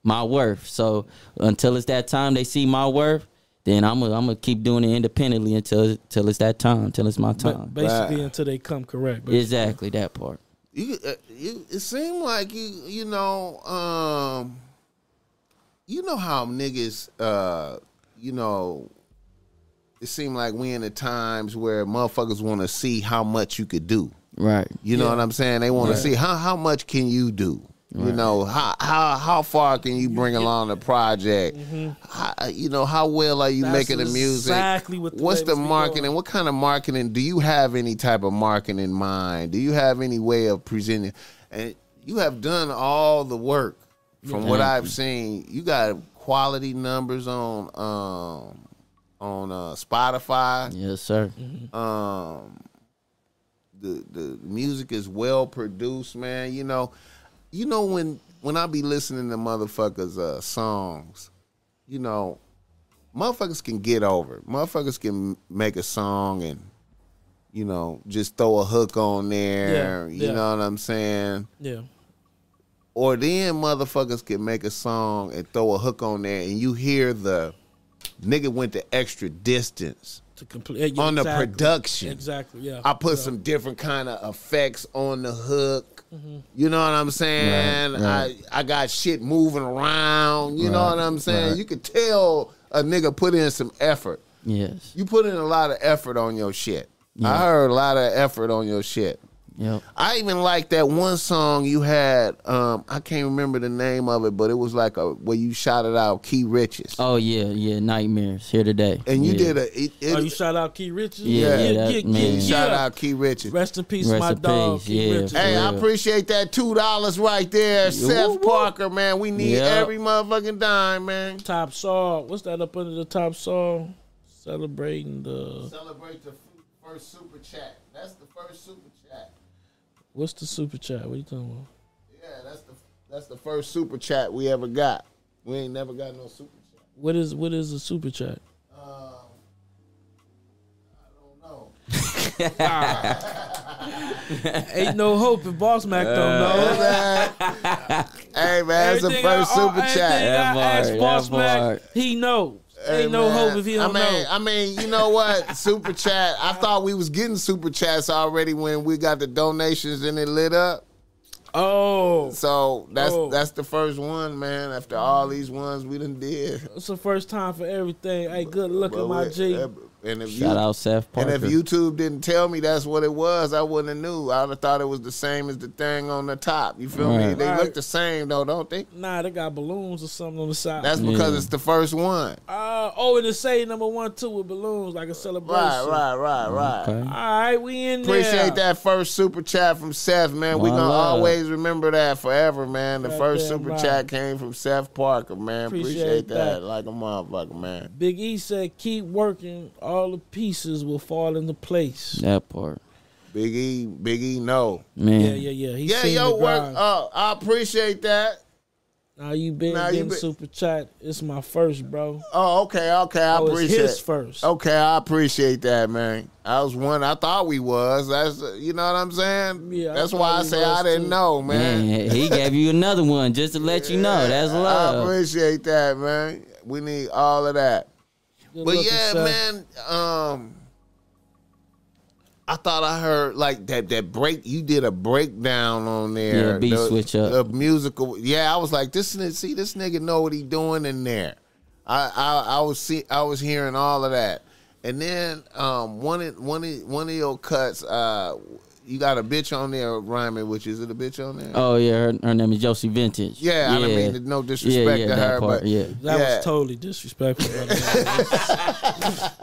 my worth. So until it's that time they see my worth, then I'm gonna I'm gonna keep doing it independently until until it's that time, until it's my Ba- time. basically Right. until they come correct. But Exactly that part. You, uh, you it seemed like you you know um you know how niggas uh you know it seemed like we in the times where motherfuckers want to see how much you could do. Right. You know Yeah. what I'm saying? They want to see how how much can you do. You know how how how far can you bring along the project? How, you know how well are you Mm-hmm. That's making the music? exactly what the What's the marketing? doing. What kind of marketing? Do you have any type of marketing in mind? Do you have any way of presenting? And you have done all the work from what I've you. seen. You got quality numbers on um on uh, Spotify Yes, sir. um the the music is well produced man you know you know when when i be listening to motherfuckers uh songs you know motherfuckers can get over it. motherfuckers can make a song and you know just throw a hook on there Yeah, you yeah. know what i'm saying Yeah. Or then motherfuckers can make a song and throw a hook on there and you hear the nigga went the extra distance To complete on the production Exactly. Yeah. I put Yeah. some different kind of effects on the hook. Mm-hmm. You know what I'm saying? Right, right. I I got shit moving around. You know what I'm saying? right. You could tell a nigga put in some effort. Yes. You put in a lot of effort on your shit. I heard a lot of effort on your shit. Yep. I even like that one song you had. Um, I can't remember the name of it, but it was like a where you shouted out Kee Riches, Oh yeah, yeah. Nightmares here today. and you Yeah. did a. It, it, Oh, you shout out Key Richards? Yeah, yeah, that yeah, man. yeah. shout out Kee Riches. Rest in peace, Rest my in dog. peace, Key yeah. Richards. Hey, I appreciate that two dollars right there, Seth woo. Parker, man. We need Yeah. every motherfucking dime, man. Top saw. What's that up under the top saw? Celebrating the Celebrate the first super chat. That's the first super chat. What's the super chat? What you talking about? Yeah, that's the that's the first super chat we ever got. We ain't never got no super chat. What is what is a super chat? Um, I don't know. [laughs] [laughs] Ain't no hope if Boss Mac don't know. that. hey man, that's the Everything first I- super everything chat. That I part, ask that Boss Mac, part. he Hey, Ain't no man, hope if he don't I mean, know. I mean, you know what? [laughs] Super chat. I thought we was getting super chats already when we got the donations and it lit up. Oh, So that's Oh. that's the first one, man. After all these ones we done did. it's the first time for everything. Hey, good looking, But my G. And if Shout you, out Seth and if YouTube didn't tell me that's what it was, I wouldn't have knew. I'd have thought it was the same as the thing on the top. You feel me? They Right. look the same though, don't they? Nah, they got balloons or something on the side. That's because Yeah. it's the first one. uh, oh, and it say number one two with balloons like a celebration. Right, right, right, right. Okay. All right, we in there. Appreciate that first super chat from Seth, man. we One gonna love. always remember that forever, man. The first Goddamn super right. chat came from Seth Parker, man. Appreciate Appreciate, that. that. like a motherfucker, man. Big E said, "Keep working. All the pieces will fall into place." that part. Big E, Big E, no. Man. Yeah, yeah, yeah. He Yeah, seen yo, the work. grind. Oh, I appreciate that. now you been Now you getting been- super chat. It's my first, bro. Oh, okay, okay. I Oh, it's appreciate. his first. Okay, I appreciate that, man. I was one. I thought we was. That's uh, you know what I'm saying. Yeah, That's thought why I say I didn't too. know, man. Man, he gave you another one just to let you know. [laughs] That's love. I appreciate that, man. We need all of that. Good But yeah, son. man. Um, I thought I heard like that that break. You did a breakdown on there. Yeah, beat the, switch up. The musical. Yeah, I was like, this. See, this nigga know what he doing in there. I I, I was see. I was hearing all of that, and then um one of one of one of your cuts. Uh, you got a bitch on there rhyming, which is it a bitch on there? Oh yeah, her, her name is Josie Vintage. yeah, I don't mean no disrespect yeah, yeah, to her, part, but yeah. That Yeah. was totally disrespectful. brother. [laughs]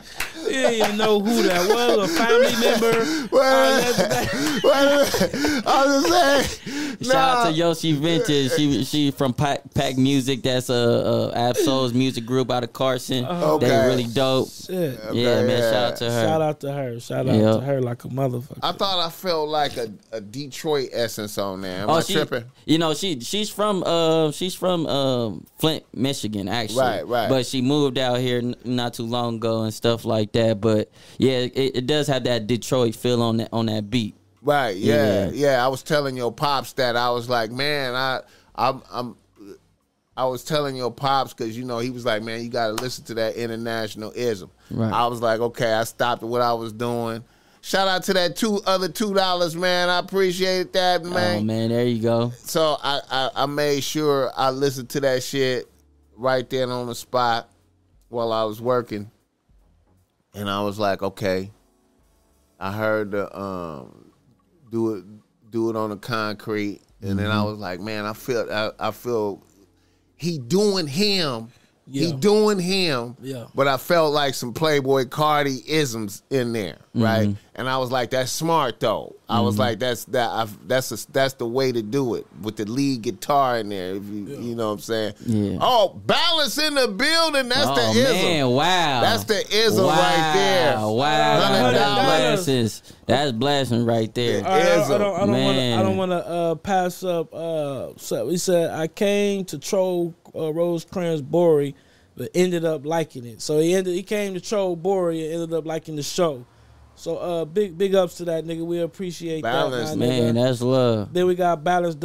you didn't even know who that was. A family member. Wait, wait, that's- wait a minute. I was just saying. Shout out to Yoshi Vintage. She she from Pack, Pack Music. That's a uh, Absol's music group out of Carson. Okay. They really dope. Shit. yeah, man. yeah. Shout out to her. Shout out to her. Shout out Yeah. to her like a motherfucker. I thought I felt like a, a Detroit essence on there. Am Oh, I she, tripping? you know, she she's from uh she's from um Flint, Michigan, actually. Right, right. But she moved out here n- not too long ago and stuff like that. But yeah, it, it does have that Detroit feel on that on that beat. Right. Yeah, Yeah. yeah. I was telling your pops that I was like, man, I, I'm, I'm. I was telling your pops because you know he was like, man, you got to listen to that international ism. Right. I was like, okay. I stopped what I was doing, Shout out to that two other two dollars, man. I appreciate that, man. Oh man, there you go. So I, I I made sure I listened to that shit right then on the spot while I was working, and I was like, okay. I heard the um do it do it on the concrete, and then Mm-hmm. I was like, man, I feel I, I feel he doing him. He doing him, Yeah. but I felt like some Playboi Carti isms in there, right? Mm-hmm. And I was like, "That's smart, though." I was mm-hmm. like, "That's that. I, that's a, that's the way to do it with the lead guitar in there." If you you know what I'm saying? Yeah. Oh, balance in the building. That's oh the ism. man, wow. That's the ism right there. Wow, wow. Hundred That's dollars. Blessings. That's blasting right there. All right, I don't, I don't, I don't want to. I don't want to uh, pass up. Uh, so he said I came to troll uh, Rosecrans Bory, but ended up liking it. So he ended. He came to troll Bory and ended up liking the show. So uh, big big ups to that nigga. We appreciate Balance, that, my Man, that's love. Then we got Balance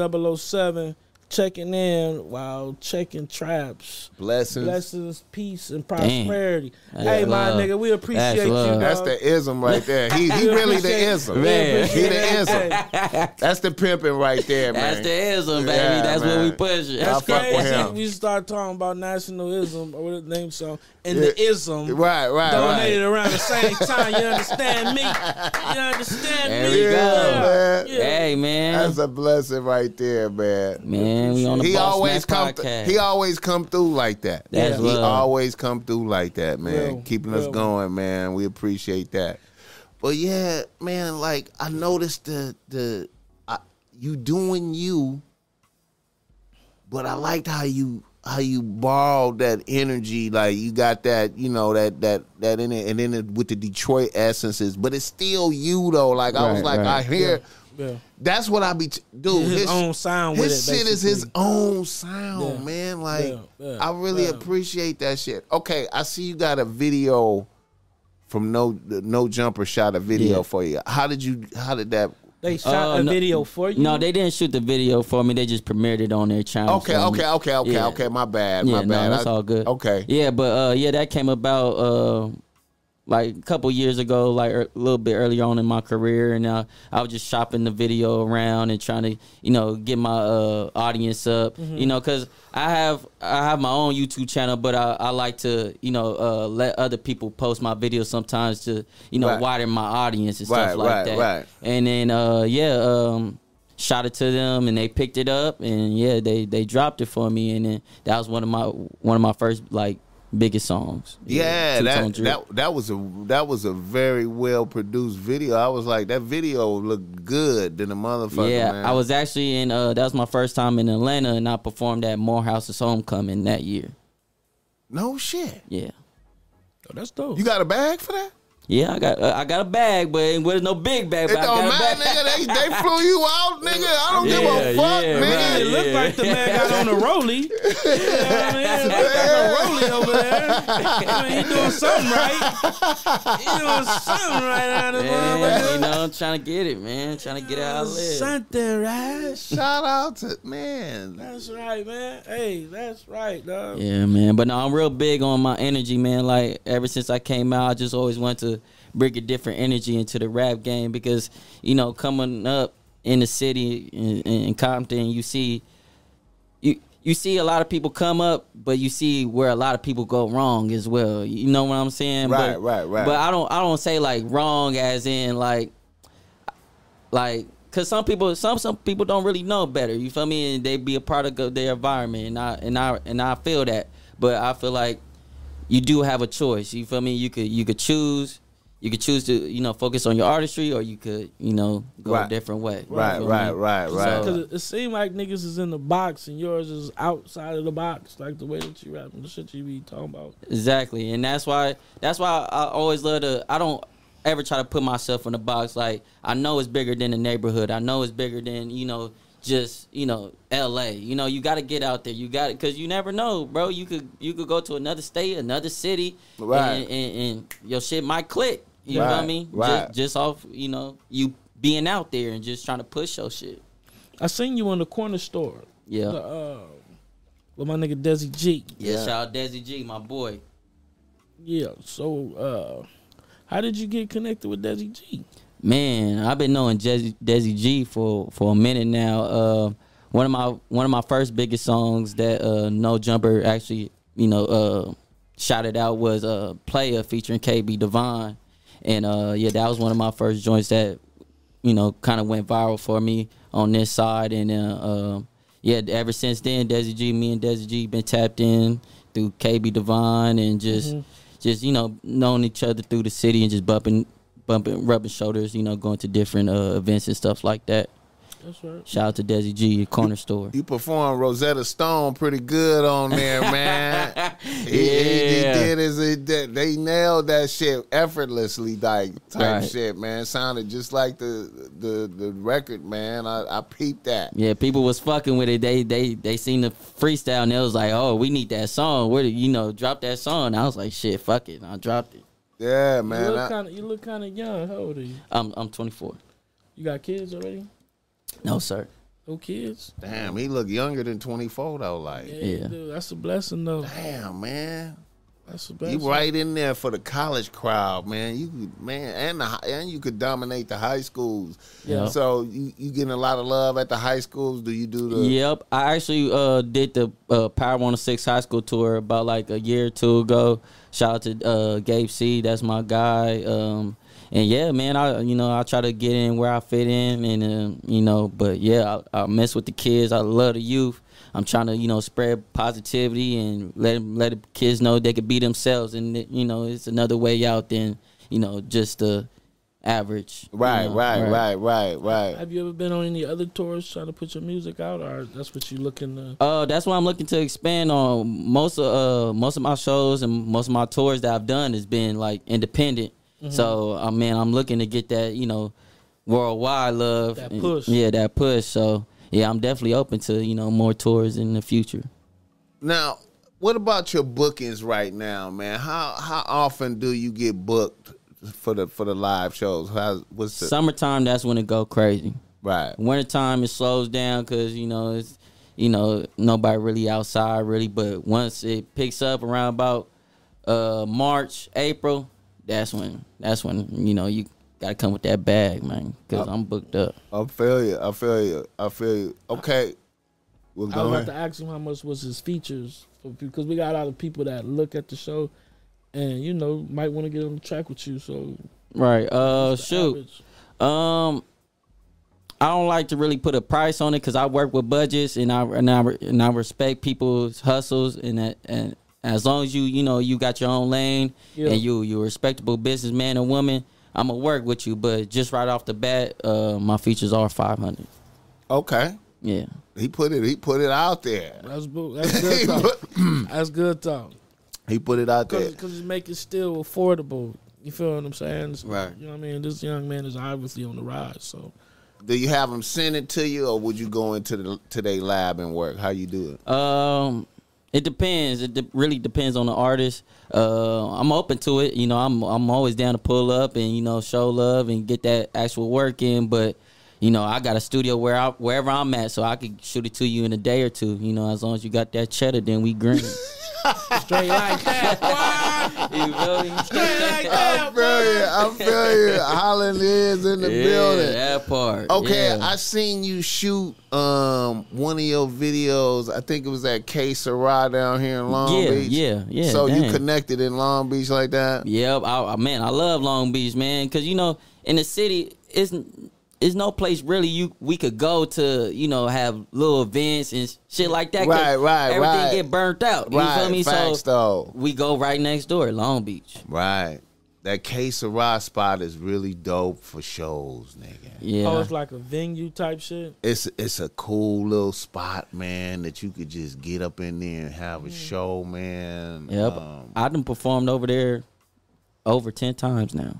007 checking in while checking traps. Blessings. Blessings, peace, and prosperity. That's Hey, my love. nigga, we appreciate That's you. love. That's the ism right there. He he [laughs] really the ism. Man. He the ism. That's the pimping right there, man. That's the ism, baby. Yeah, that's what we push. I That's fuck with crazy. him. We start talking about nationalism or what the name song, and Yeah. the ism Right, right, donated right. around the same time. You understand me? You understand There me? we go. Yeah, man. Yeah. Hey man, That's a blessing right there, man. man, we on the he Boss always Man come. podcast. he always come through like that. That's he always come through like that, man. Real, Keeping us going, man. We appreciate that. But yeah, man. Like I noticed the the I, you doing you, but I liked how you how you borrowed that energy. Like you got that, you know, that that that in it, and then it, with the Detroit essences. But it's still you though. Like I was like, right. I hear. Yeah. That's what I be, t- dude. His own sound with His it, shit is his own sound, Yeah. man. Like Yeah, yeah, I really yeah. appreciate that shit. Okay, I see you got a video from no no jumper shot a video Yeah. for you. How did you? How did that? They shot Uh, a no- video for you. No, they didn't shoot the video for me. They just premiered it on their channel. Okay, for me. okay, okay, okay, Yeah. okay. My bad, Yeah, my no, bad. that's I- all good. Okay, Yeah, but uh, yeah, that came about uh, like a couple years ago, like er, a little bit earlier on in my career, and uh, I was just shopping the video around and trying to, you know, get my uh, audience up, you know, because I have I have my own YouTube channel, but I, I like to, you know, uh, let other people post my videos sometimes to, you know, Right. widen my audience and Right, stuff like right, that. right. And then uh, yeah, um, shot it to them, and they picked it up, and yeah, they they dropped it for me, and then that was one of my one of my first like biggest songs. yeah, Two-Tone that, that that was a that was a very well produced video. I was like, that video looked good than a motherfucker. yeah, man. I was actually in. Uh, that was my first time in Atlanta, and I performed at Morehouse's homecoming that year. no shit. Yeah, Oh, that's dope. You got a bag for that? Yeah, I got uh, I got a bag, but it was no big bag. It But I don't got matter, a bag. nigga. They, they flew you out, [laughs] nigga. I don't give a fuck, yeah, nigga. right. it looked Yeah. like the man got on the [laughs] rollie. You know what I mean? [laughs] It a rollie over there. I mean, he doing something right. He doing something right out of Man, the you know, I'm trying to get it, man. Trying to get it how I live. Something right. Shout out to man. That's right, man. Hey, that's right, dog. Yeah, man. But no, I'm real big on my energy, man. Like ever since I came out, I just always want to bring a different energy into the rap game because you know, coming up in the city in, in Compton, you see you you see a lot of people come up, but you see where a lot of people go wrong as well. You know what I'm saying? Right, but, right, right. But I don't I don't say like wrong as in like like because some people some some people don't really know better you feel me and they be a product of their environment and i and i and i feel that but i feel like you do have a choice you feel me you could you could choose you could choose to you know focus on your artistry or you could you know go Right. a different way You Right, feel right, right, right. So- Because it, it seemed like niggas is in the box and yours is outside of the box, like the way that you rapping, the shit you be talking about. Exactly, and that's why that's why I always love to. I don't ever try to put myself in a box. Like I know it's bigger than the neighborhood. I know it's bigger than you know just you know L.A. You know you got to get out there. You got it because you never know, bro. You could you could go to another state, another city, Right. and, and, and your shit might click. You know what I mean? right. Just, just off you know you being out there and just trying to push your shit. I seen you in the corner store. Yeah. The, uh, with my nigga Desi G. Yeah, Yeah. shout out Desi G, my boy. Yeah. So, uh, how did you get connected with Desi G? Man, I've been knowing Desi, Desi G for for a minute now. Uh, one of my one of my first biggest songs that uh, No Jumper actually, you know, uh, shouted out was uh, "Player" featuring KB Devon, and uh, yeah, that was one of my first joints that you know kind of went viral for me on this side, and uh, uh, yeah, ever since then, Desi G, me and Desi G been tapped in through KB Devon and just just you know knowing each other through the city and just bumping bumping rubbing shoulders, you know, going to different uh, events and stuff like that. That's right. Shout out to Desi G, your corner store. You performed Rosetta Stone pretty good on there, [laughs] man. He, he- he Yeah. did his, he did- they nailed that shit effortlessly, like type Right. shit, man. Sounded just like the the the record, man. I, I peeped that. Yeah, people was fucking with it. They they they seen the freestyle and they was like, "Oh, we need that song. Where do you know drop that song?" I was like, "Shit, fuck it." I dropped it. Yeah, You man. look kind of you look kind of young. How old are you? I'm I'm 24. You got kids already? No sir. No kids? damn, he look younger than twenty four though. Like, Yeah, Yeah. you do. That's a blessing though. damn, man. That's a You blessing. right in there for the college crowd, man. You could, man, and the, and you could dominate the high schools. Yeah. So you you getting a lot of love at the high schools? Do you do the? Yep, I actually uh, did the uh, Power 106 high school tour about like a year or two ago. Shout out to uh, Gabe C, that's my guy. Um, and yeah, man, I you know I try to get in where I fit in, and um, you know, but yeah, I, I mess with the kids. I love the youth. I'm trying to you know spread positivity and let 'em- let the kids know they could be themselves, and you know it's another way out than you know just the average. you Right, know, right, right, right, right. Have you ever been on any other tours trying to put your music out, or that's what you looking to? Uh, that's what I'm looking to expand on. Most of uh, most of my shows and most of my tours that I've done has been like independent. Mm-hmm. So, I mean, I'm looking to get that you know worldwide love. That And- push. Yeah, that push. So, yeah, I'm definitely open to you know more tours in the future. Now, what about your bookings right now, man? How how often do you get booked for the for the live shows? How what's the Summertime, that's when it go crazy. right? Wintertime, it slows down because you know it's you know nobody really outside really. But once it picks up around about uh March, April, that's when that's when you know you gotta come with that bag, man. Because I'm booked up. I feel you. I feel you. I feel you. Okay. We'll I go was about to ask him how much was his features because we got a lot of people that look at the show and you know might want to get on the track with you. So Right. Uh, shoot. average? Um, I don't like to really put a price on it because I work with budgets and I and I and I respect people's hustles and that and as long as you you know you got your own lane Yeah. and you you're a respectable businessman or woman, I'm gonna work with you. But just right off the bat, uh, my features are five hundred. Okay. Yeah. He put it. He put it out there. That's bu- that's good [laughs] talk. that's good talk. [clears throat] He put it out there. Because it's make it still affordable. You feel what I'm saying? It's- Right. You know what I mean? This young man is obviously on the rise. So Do you have them send it to you, or would you go into the to their lab and work? How you do it? Um, it depends. It de- really depends on the artist. Uh, I'm open to it. You know, I'm I'm always down to pull up and you know show love and get that actual work in. But you know, I got a studio where I wherever I'm at, so I could shoot it to you in a day or two. You know, as long as you got that cheddar, then we green. [laughs] straight like that. you feel me? I feel you. I feel you. Holland is in the yeah, building. that part. Okay, yeah. I seen you shoot um one of your videos. I think it was at Que Sera down here in Long Yeah, Beach. yeah, yeah, So you connected in Long Beach like that? Yep, I, I- man, I love Long Beach, man, because you know, in the city, it's it's no place really you we could go to, you know, have little events and shit like that. Right, right, everything right. get burnt out. You right. feel me? Facts so though. we go right next door, Long Beach. Right. That Que Sera spot is really dope for shows, nigga. Yeah, Oh, it's like a venue type shit. It's it's a cool little spot, man, that you could just get up in there and have a show, man. yep. Um, I done performed over there over ten times now.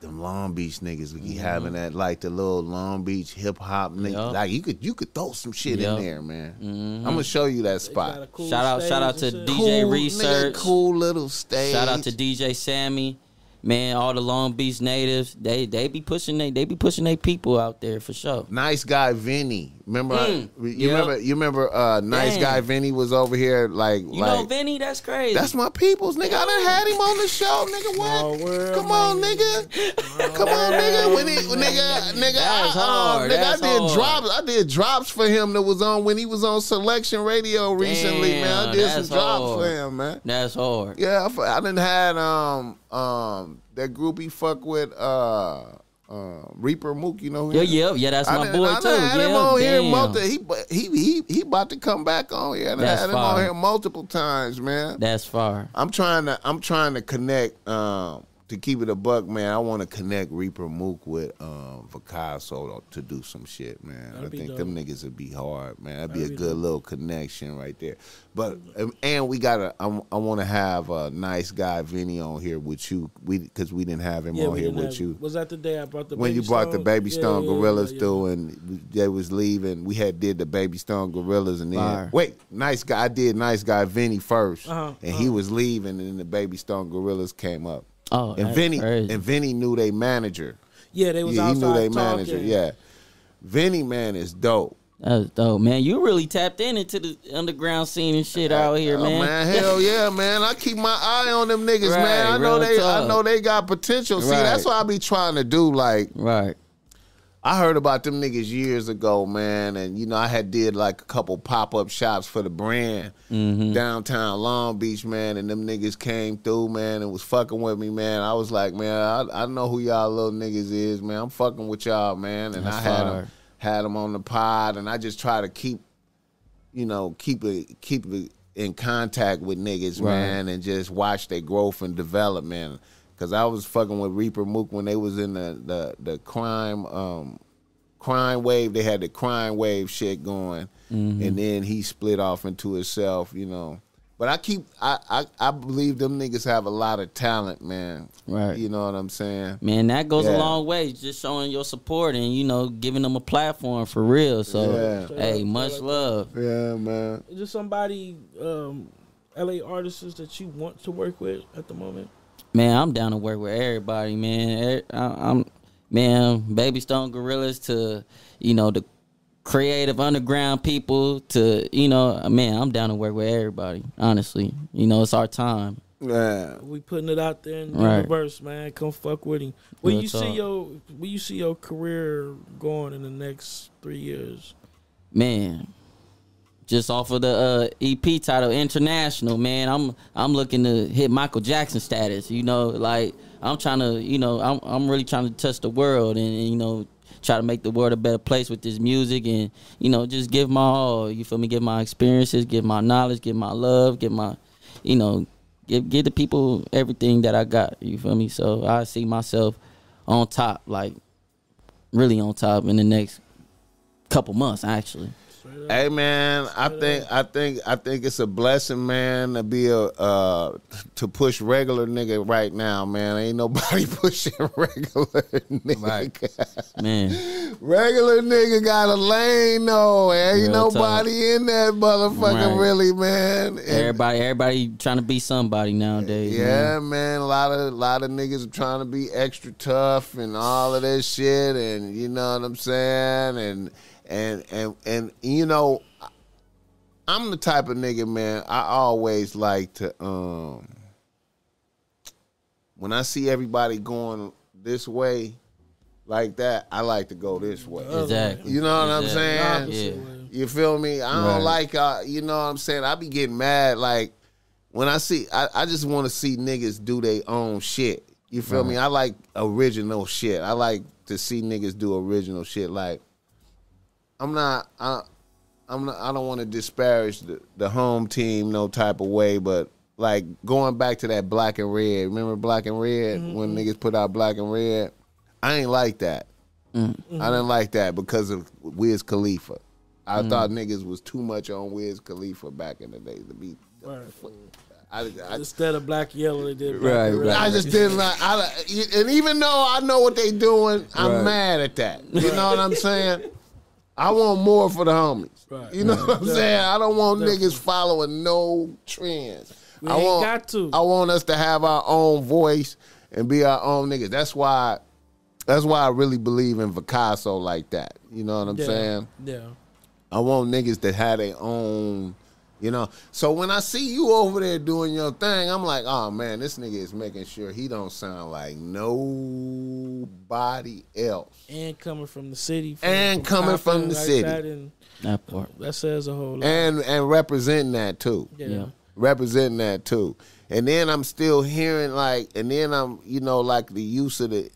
Them Long Beach niggas we be mm-hmm. having that like the little Long Beach hip hop niggas. Yup. Like you could you could throw some shit Yup. in there, man. Mm-hmm. I'm gonna show you that They got a spot. cool Shout out- shout out to. DJ Cool, nigga, Research. cool little stage. Shout out to DJ Sammy. Man, all the Long Beach natives, they they be pushing they they be pushing their people out there for sure. Nice guy Vinny. Remember I- Mm, you yep. remember you remember uh nice Damn. guy Vinny was over here like You like know, Vinny, that's crazy. That's my people's nigga. I done had him on the show, nigga. What? Small world, Come on, man. nigga. Come on, nigga. When he, nigga, nigga, That's I, hard. Um, nigga, That's I did hard. drops. I did drops for him that was on when he was on Selection Radio recently, man. I did some that's drops for him, man. that's hard. Yeah, I didn't had um um that group he fuck with uh uh Reaper Mook. You know who Yeah, yeah, yeah. That's I my boy I too. had him Yeah, on here damn. multi- he, he he he about to come back on here. I done That's had him on here multiple times, man. That's far. I'm trying to I'm trying to connect um to keep it a buck, man. I want to connect Reaper Mook with um Picasso to do some shit, man. That'd I think dope. them niggas would be hard, man. That'd be a That'd be good dope. little connection right there. But um, and we gotta I, I want to have a nice guy Vinny on here with you, we because we didn't have him Yeah, on here with have- you Was that the day I brought the when Baby you brought the Baby Yeah, Stone yeah, Gorillas yeah, through, and they was leaving. We had did the Baby Stone Gorillas, and then Fire. wait, nice guy. I did nice guy Vinny 1st Uh-huh, and he was leaving, and then the Baby Stone Gorillas came up. Oh, and that's Vinny crazy. and Vinny knew they manager. Yeah, they was yeah, he knew they talking. manager. Yeah, Vinny man is dope. That's dope, man. You really tapped in into the underground scene and shit out here, uh, man. Oh, man. hell [laughs] yeah, man! I keep my eye on them niggas, Right, man. I know real they, I know they got potential. See, Right. that's what I be trying to do. Like, Right. I heard about them niggas years ago, man, and you know I had did like a couple pop up shops for the brand Mm-hmm. downtown Long Beach, man, and them niggas came through, man, and was fucking with me, man. I was like, man, I, I know who y'all little niggas is, man. I'm fucking with y'all, man, and That's I had them had them on the pod, and I just try to keep, you know, keep it keep it in contact with niggas, Right. man, and just watch their growth and development. Cause I was fucking with Reaper Mook when they was in the the, the crime um, crime wave. They had the crime wave shit going, Mm-hmm. and then he split off into himself, you know. But I keep I, I I believe them niggas have a lot of talent, man. Right. You know what I'm saying? Man, that goes Yeah. a long way. Just showing your support and you know giving them a platform for real. So, Yeah. hey, much love. Yeah, man. Is there somebody, um, LA artists that you want to work with at the moment? Man, I'm down to work with everybody, man. I- I'm man, Baby Stone Gorillas to you know the creative underground people to you know man, I'm down to work with everybody. Honestly, you know it's our time. Yeah. We putting it out there in the Right. universe, man. Come fuck with him. Where Real you see your where you see your career going in the next three years? man. Just off of the uh, EP title, international, man. I'm I'm looking to hit Michael Jackson status. You know, like I'm trying to, you know, I'm I'm really trying to touch the world and, and, you know try to make the world a better place with this music and you know just give my all. You feel me? Give my experiences, give my knowledge, give my love, give my, you know, give give the people everything that I got. You feel me? So I see myself on top, like really on top in the next couple months, actually. Hey man, I think I think I think it's a blessing, man, to be a uh to push regular nigga right now, man. Ain't nobody [laughs] pushing regular nigga. Right. [laughs] Man. regular nigga got a lane though. Ain't Real nobody in that motherfucker Right. really, man. And- Everybody, everybody trying to be somebody nowadays. yeah, man. man. A lot of lot of niggas are trying to be extra tough and all of this shit, and you know what I'm saying, and and and and you know, I'm the type of nigga, man. I always like to um when I see everybody going this way like that, I like to go this way. exactly. You know what I'm saying? Yeah. You feel me? I don't Right. like uh you know what I'm saying? I be getting mad like when I see I, I just want to see niggas do their own shit. You feel me? I like original shit. I like to see niggas do original shit like I'm not I I'm not I don't want to disparage the, the home team no type of way, but like going back to that black and red. Remember black and red mm-hmm. when niggas put out black and red? I ain't like that. Mm. I didn't like that because of Wiz Khalifa. I mm. thought niggas was too much on Wiz Khalifa back in the day to be. Right. I, I, Instead of black yellow, they did black Right, red. right. I just didn't like. I, and even though I know what they doing, I'm Right. mad at that. You know what I'm saying? I want more for the homies. Right. You know what I'm saying? I don't want niggas following no trends. We I want, got to. I want us to have our own voice and be our own niggas. That's why. That's why I really believe in Picasso like that. You know what I'm yeah. saying? Yeah. I want niggas that have their own, you know. So when I see you over there doing your thing, I'm like, oh man, this nigga is making sure he don't sound like nobody else. And coming from the city. And coming from the like city. That, and That part. that says a whole lot. And and representing that too. yeah. Yeah. Representing that too. And then I'm still hearing like and then I'm, you know, like the use of the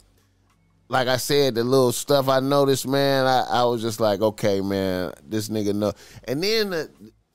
like I said, the little stuff I noticed, man, I, I was just like, okay, man, this nigga know. And then uh,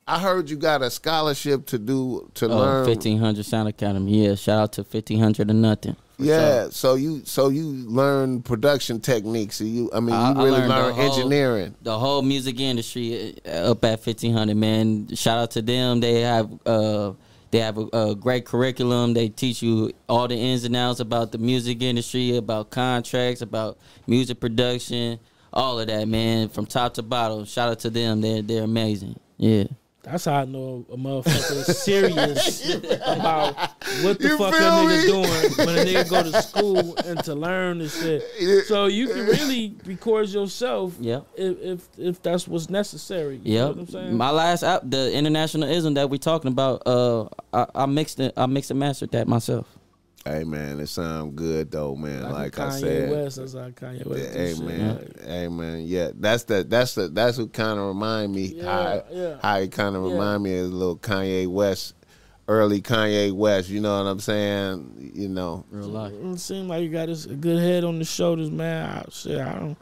I heard you got a scholarship to do to Oh, learn. 1500 Sound Academy. Yeah, shout out to 1500 or nothing. Yeah, sure. so you so you learn production techniques. and You, I mean, I- you really learn whole- engineering. The whole music industry uh, up at 1500, man. Shout out to them. They have uh they have a, a great curriculum. They teach you all the ins and outs about the music industry, about contracts, about music production, all of that, man, from top to bottom. Shout out to them. They're they're amazing. Yeah. That's how I know a motherfucker is [laughs] serious about what the You fuck feel that nigga me? doing when a nigga go to school and to learn and shit. So you can really record yourself Yep. if if, if that's what's necessary. You know what I'm saying? My last app, the internationalism that we talking about, uh, I, I mixed it. I mixed and mastered that myself. Hey man, it sound good though, man. Like, like, I said, West, that's how Kanye West. do hey man, Like, hey man, yeah. That's the that's the that's what kind of remind me how Yeah, yeah. how it kind of Yeah. remind me of little Kanye West, early Kanye West. You know what I'm saying? You know, Real life. It seems like you got this, a good head on the shoulders, man. I, shit, I don't,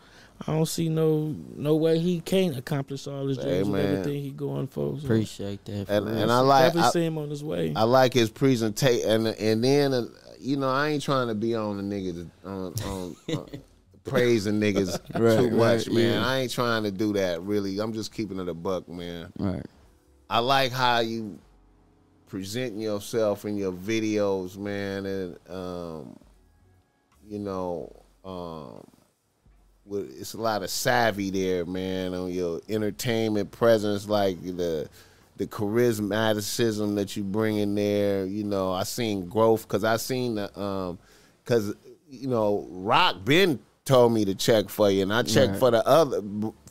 I don't see no no way he can't accomplish all his Hey, dreams and everything he going for. So Appreciate that. for and and I like definitely I, see him on his way. I like his presentation, and and then uh, you know I ain't trying to be on the niggas on on. on praising niggas [laughs] Right, too much, right, man. yeah. I ain't trying to do that. Really, I'm just keeping it a buck, man. right. I like how you presenting yourself in your videos, man, and um, you know, um, with, it's a lot of savvy there, man, on your entertainment presence, like the the charismaticism that you bring in there. You know, I seen growth because I seen the um, because you know, Rock Ben told me to check for you, and I checked Right. for the other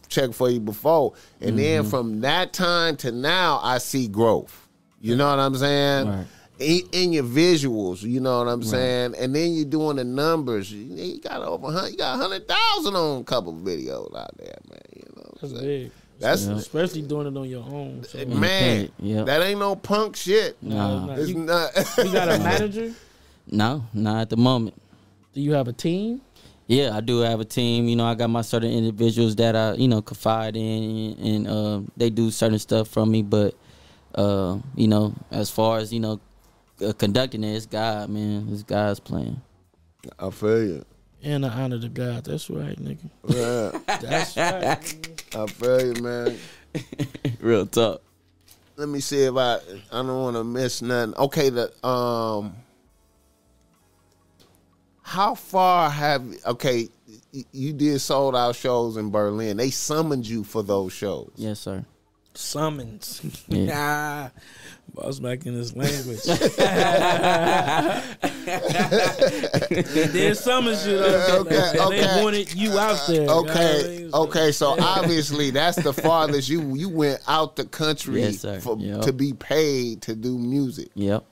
check for you before, and then from that time to now, I see growth. You know what I'm saying? Right. In, in your visuals, you know what I'm saying, and then you're doing the numbers. You, you got over, hun- you got hundred thousand on a couple videos out there, man. You know, what I'm That's saying? big. That's Especially doing it on your own. So, man. Yep. That ain't no punk shit. No, nah, It's you, not. [laughs] you got a manager? No, not at the moment. Do you have a team? Yeah, I do have a team. You know, I got my certain individuals that I, you know, confide in, and uh, they do certain stuff from me. But, uh, you know, as far as you know, uh, conducting it, it's God, man. It's God's plan. I feel you. And the honor to God. That's right, nigga. Yeah, [laughs] That's right. I feel you, man. [laughs] Real talk. Let me see if I I don't want to miss nothing. Okay, the um, how far have okay? You did sold out shows in Berlin. They summoned you for those shows. Yes, sir. Summons. Yeah. [laughs] ah, boss back in his language. [laughs] they summons you though. Okay, They okay. wanted you out there. you know I Okay, mean? So- okay. So obviously that's the farthest you you went out the country Yes, for Yep. to be paid to do music. Yep.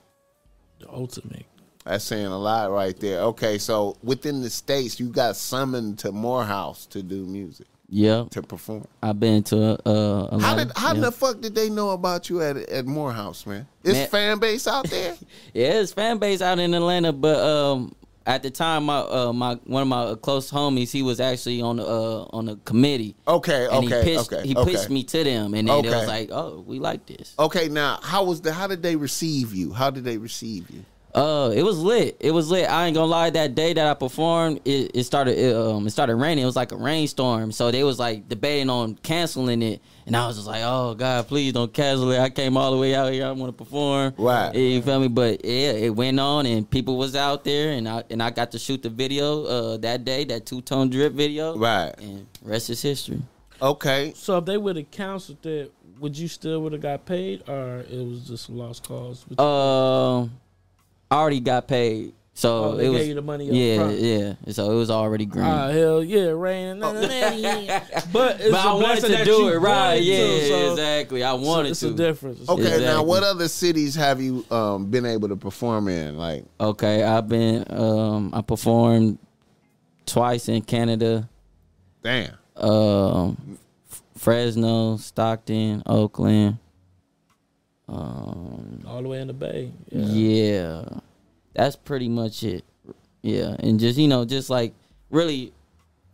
The ultimate. That's saying a lot right there. Okay, so within the states, you got summoned to Morehouse to do music Yep. to perform. I've been to uh, a How lot did of- how yeah. the fuck did they know about you at at Morehouse, man? Is Man- fan base out there? [laughs] Yeah, it's fan base out in Atlanta, but um, at the time, my uh, my one of my close homies, he was actually on the uh, on the committee. Okay, And okay, he pitched, okay, he okay. pitched me to them, and then it Okay. was like, "Oh, we like this." Okay, now how was the how did they receive you? How did they receive you? Uh, it was lit. It was lit. I ain't gonna lie. That day that I performed, it, it started. It, um, it started raining. It was like a rainstorm. So they was like debating on canceling it, and I was just like, "Oh God, please don't cancel it." I came all the way out here. I want to perform. Right. You feel me? But yeah, it went on, and people was out there, and I and I got to shoot the video uh that day, that two tone drip video. Right. And rest is history. Okay. So if they would have canceled it, would you still would have got paid, or it was just a lost cause? Um, I already got paid So Oh, they it was gave you the money up yeah, front. yeah. So it was already green. Ah, hell yeah, rain. [laughs] But it's but I a wanted to do it right. Yeah, to, so- exactly. I so wanted it's to. a difference. Okay, now what other cities have you um, been able to perform in? Like, Okay, I've been um I performed twice in Canada, damn. um Fresno, Stockton, Oakland. Um all the way in the bay. Yeah. yeah. That's pretty much it. Yeah, and just you know, just like really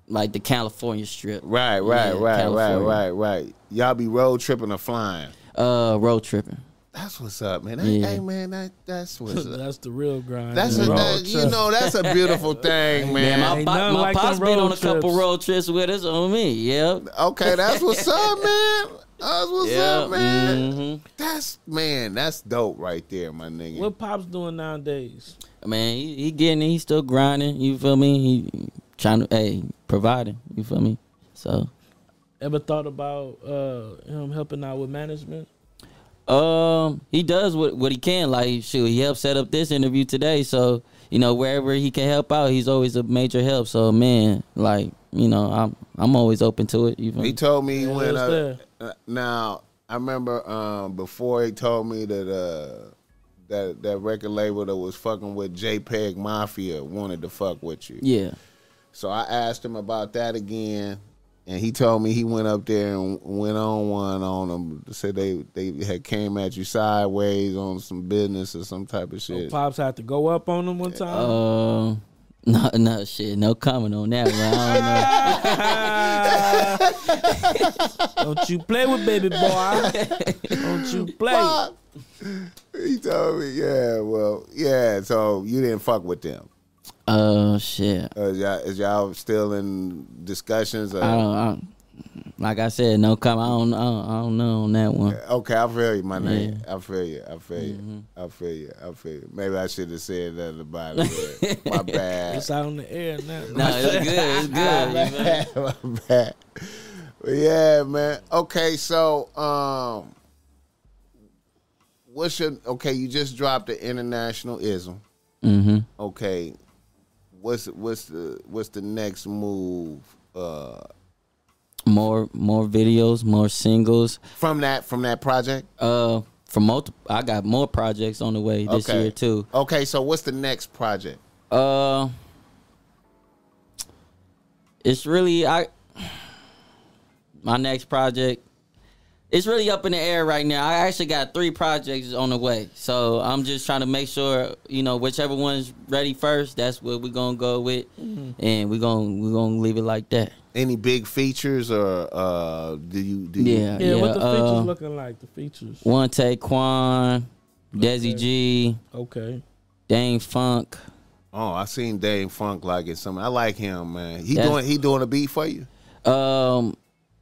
like the California strip. Right, right, Yeah, right, right, California. right, right. Y'all be road tripping or flying. Uh road tripping. That's what's up, man. That, Yeah. Hey, man, that that's [laughs] what's up. That's the real grind. That's a, Road that, you know that's a beautiful [laughs] thing, Man, man. my, Ain't pop, my like pop's them been on a couple trips. road trips with us on me. Yep. Okay, that's what's up, [laughs] man. That's what's Yeah. up, man. mhm. That's man, that's dope right there, my nigga. What pops doing nowadays? Man, he, he getting it. He's still grinding. You feel me? He trying to, hey, providing. You feel me? So, Ever thought about uh, him helping out with management? um, he does what what he can. Like, shoot, he helped set up this interview today. So, you know, wherever he can help out, he's always a major help. So, man, like, you know, I'm I'm always open to it. You feel He told me he Yeah, went up. uh, Now I remember um, before he told me that uh, that that record label that was fucking with JPEG Mafia wanted to fuck with you. Yeah. So I asked him about that again, and he told me he went up there and went on one on them. Said they they had came at you sideways on some business or some type of So shit. pops had to go up on them one time. Um. No, no shit. No comment on that one. I don't know. [laughs] Don't you play with baby boy? Don't you play? Fuck. He told me, yeah, well, yeah. So you didn't fuck with them. Oh shit. Uh, is, y'all, is y'all still in discussions? Or, I don't, I don't. Like I said, no comment. I don't. I don't, I don't know on that one. Okay, I feel you, my name. Yeah. I feel you. I feel you. Mm-hmm. I feel you. I feel you. Maybe I should have said nothing about it. My [laughs] bad. It's out on the air now. No, it's good. It's [laughs] good. you feel? My bad. But yeah, man. Okay, so um, what's your okay? You just dropped the international ism. Mhm. Okay, what's what's the what's the next move? Uh, More, more videos, more singles. from that from that project. Uh, for multiple, I got more projects on the way this Okay. year too. Okay, so what's the next project? Uh, it's really I. My next project, it's really up in the air right now. I actually got three projects on the way, so I'm just trying to make sure you know whichever one's ready first. That's what we're gonna go with, and we're gonna we're gonna leave it like that. Any big features or uh, do you do you, Yeah, Yeah, what the uh, features looking like? The features. One take Quan, Desi G, Okay. Dane Funk. Oh, I seen Dave Funk like it. Something I like him, man. He That's- doing he doing a beat for you, Um,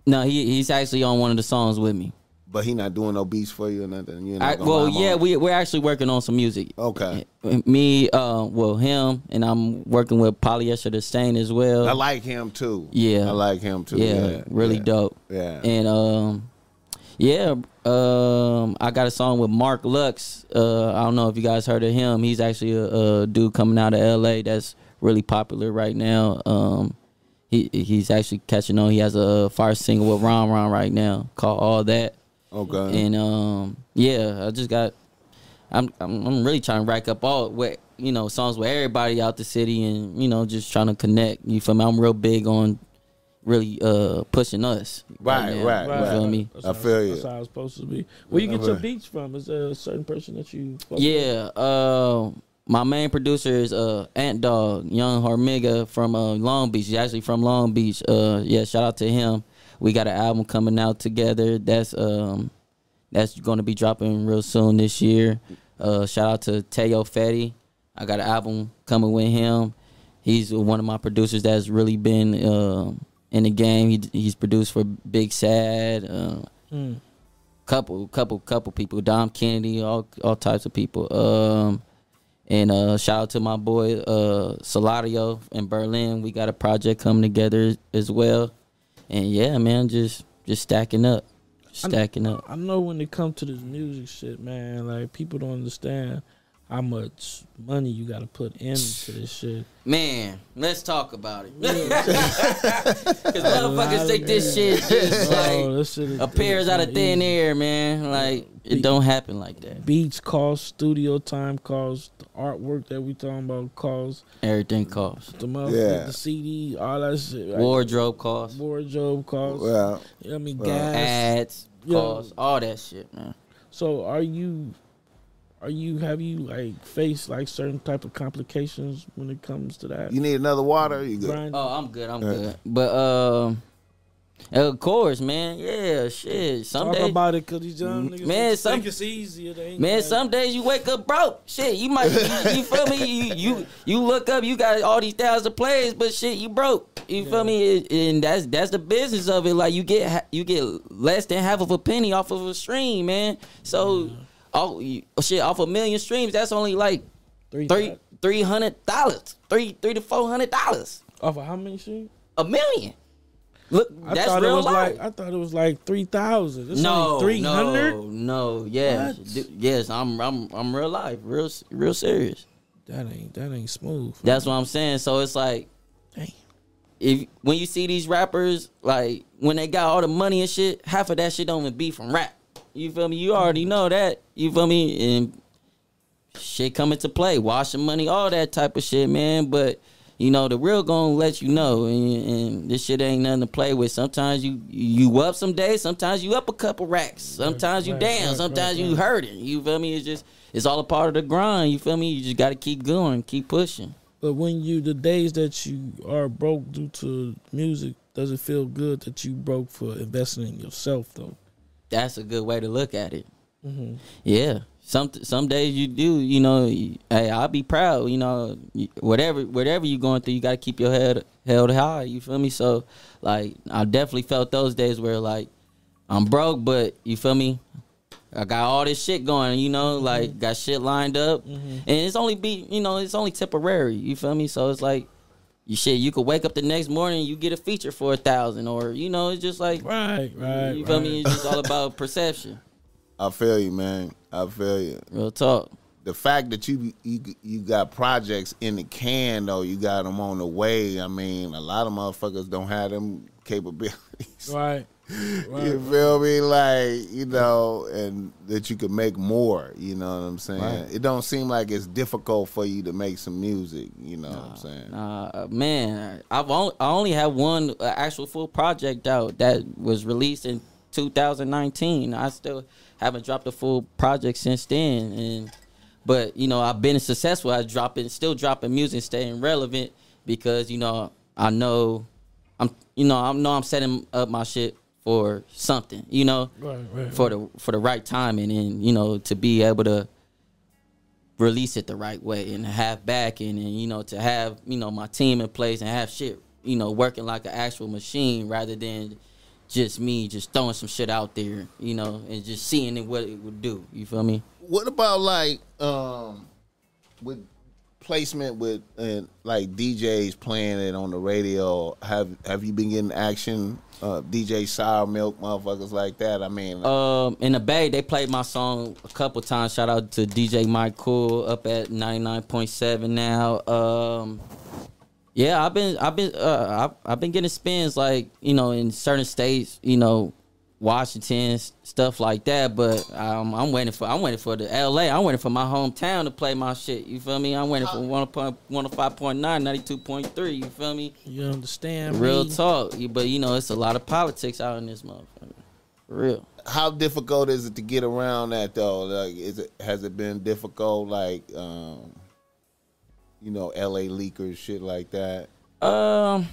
no, he he's actually on one of the songs with me. but he not doing no beats for you or nothing. You're not I, well, yeah, we we're actually working on some music. Okay. Me, uh, well, him, and I'm working with Polyester the Saint as well. I like him too. Yeah. I like him too. yeah, Yeah, really yeah. dope. Yeah. And um, yeah, um, I got a song with Mark Lux. Uh, I don't know if you guys heard of him. He's actually a, a dude coming out of L.A. that's really popular right now. Um, he he's actually catching on. He has a fire single with Ron Ron right now called All That. Okay. And um, yeah, I just got. I'm I'm, I'm really trying to rack up all what you know songs with everybody out the city, and you know just trying to connect. You feel me? I'm real big on really uh pushing us. Right, now. right, You right. feel me? That's I how- feel you. That's how it's supposed to be. Where you get your beats from? Is there a certain person that you? fuck with? Yeah. Uh, my main producer is uh Ant Dog, Young Hormiga from uh, Long Beach. He's actually from Long Beach. Uh, yeah, shout out to him. We got an album coming out together. That's um that's going to be dropping real soon this year. Uh, shout out to Teo Fetty. I got an album coming with him. He's one of my producers that's really been uh, in the game. He, he's produced for Big Sad. Uh, Mm. couple, couple, couple people. Dom Kennedy, all all types of people. Um, and uh, shout out to my boy uh, Salario in Berlin. We got a project coming together as well. And yeah, man, just just stacking up, stacking up. I know when it comes to this music shit, man, like people don't understand how much money you got to put into this shit. Man, let's talk about it. Because [laughs] motherfuckers think this shit just Oh, like this shit is- appears out of thin easy. air, man. Like it don't happen like that. Beats cost, studio time cost, the artwork that we talking about cost, Everything cost. the motherfucker, Yeah. the CD, all that shit. right? Wardrobe cost. wardrobe cost. Well, you know I mean, well, gas. ads Yeah. costs, all that shit, man. So are you are you have you like faced like certain type of complications when it comes to that? you need another water. You good? Grind? Oh, I'm good. I'm Yeah. good. But um, of course, man. Yeah, shit. Some Talk days, about it because these young niggas Man, think some- it's easier. Man. got- Some days you wake up broke. Shit, you might. you, you feel me? You, you you look up. You got all these thousand plays, but shit, you broke. You feel me? And that's that's the business of it. Like you get you get less than half of a penny off of a stream, man. So. Oh you, oh, shit! Off a million streams, that's only like three, three three hundred dollars, three three to four hundred dollars, off of how many shit? a million. Look, I that's thought it real was life. like I thought it was like three thousand. no, three hundred. no, no? D- yes. I'm, I'm, I'm real life, real, real serious. That ain't that ain't smooth. That's what I'm saying. So it's like, Damn. if when you see these rappers, like when they got all the money and shit, half of that shit don't even be from rap. You feel me? You already know that. You feel me? And shit come into play, washing money, all that type of shit, man. But you know, the real gonna let you know, and, and this shit ain't nothing to play with. Sometimes you you up some days, sometimes you up a couple racks, sometimes you right, down, right, sometimes right, you hurting. You feel me? It's just it's all a part of the grind. You feel me? You just got to keep going, keep pushing. But when you the days that you are broke due to music, does it feel good that you broke for investing in yourself though? That's a good way to look at it. Mm-hmm. Yeah. Some some days you do, you know. Hey, I'll be proud. You know, whatever whatever you going through, you got to keep your head held high. You feel me? So, like, I definitely felt those days where like I'm broke, but you feel me? I got all this shit going. You know, like got shit lined up, and it's only be you know it's only temporary. You feel me? So it's like. You shit, you could wake up the next morning, you get a feature for a thousand, or you know, it's just like Right, right. you feel right. me? It's just all [laughs] about perception. I feel you, man. I feel you. Real talk. The fact that you you you got projects in the can though, you got them on the way. I mean, a lot of motherfuckers don't have them capabilities. Right. You feel me? Like, you know, and that you could make more, you know what I'm saying? Right. It don't seem like it's difficult for you to make some music, you know what I'm saying? Uh, man, I've only I only have one uh, actual full project out that was released in 2019. I still haven't dropped a full project since then, and but you know I've been successful at dropping, still dropping music, staying relevant because you know I know I'm you know I know I'm setting up my shit for something, you know, Right, right. for the for the right timing, and you know to be able to release it the right way and have backing and you know to have you know my team in place and have shit you know working like an actual machine rather than just me just throwing some shit out there you know and just seeing it what it would do you feel me What about like um with placement with like DJs playing it on the radio? Have have you been getting action? Uh, DJ Sour Milk, motherfuckers like that. I mean, um in the bay they played my song a couple times shout out to dj mike cool up at 99.7 now um yeah i've been i've been uh I've, I've been getting spins like you know in certain states you know washington stuff like that but um, i'm waiting for i'm waiting for the la i'm waiting for my hometown to play my shit you feel me i'm waiting for 105.9 92.3 you feel me You understand? real me? talk but you know it's a lot of politics out in this motherfucker For real how difficult is it to get around that though? Like, is it has it been difficult? Like, um, you know, L.A. leakers, shit like that. Um,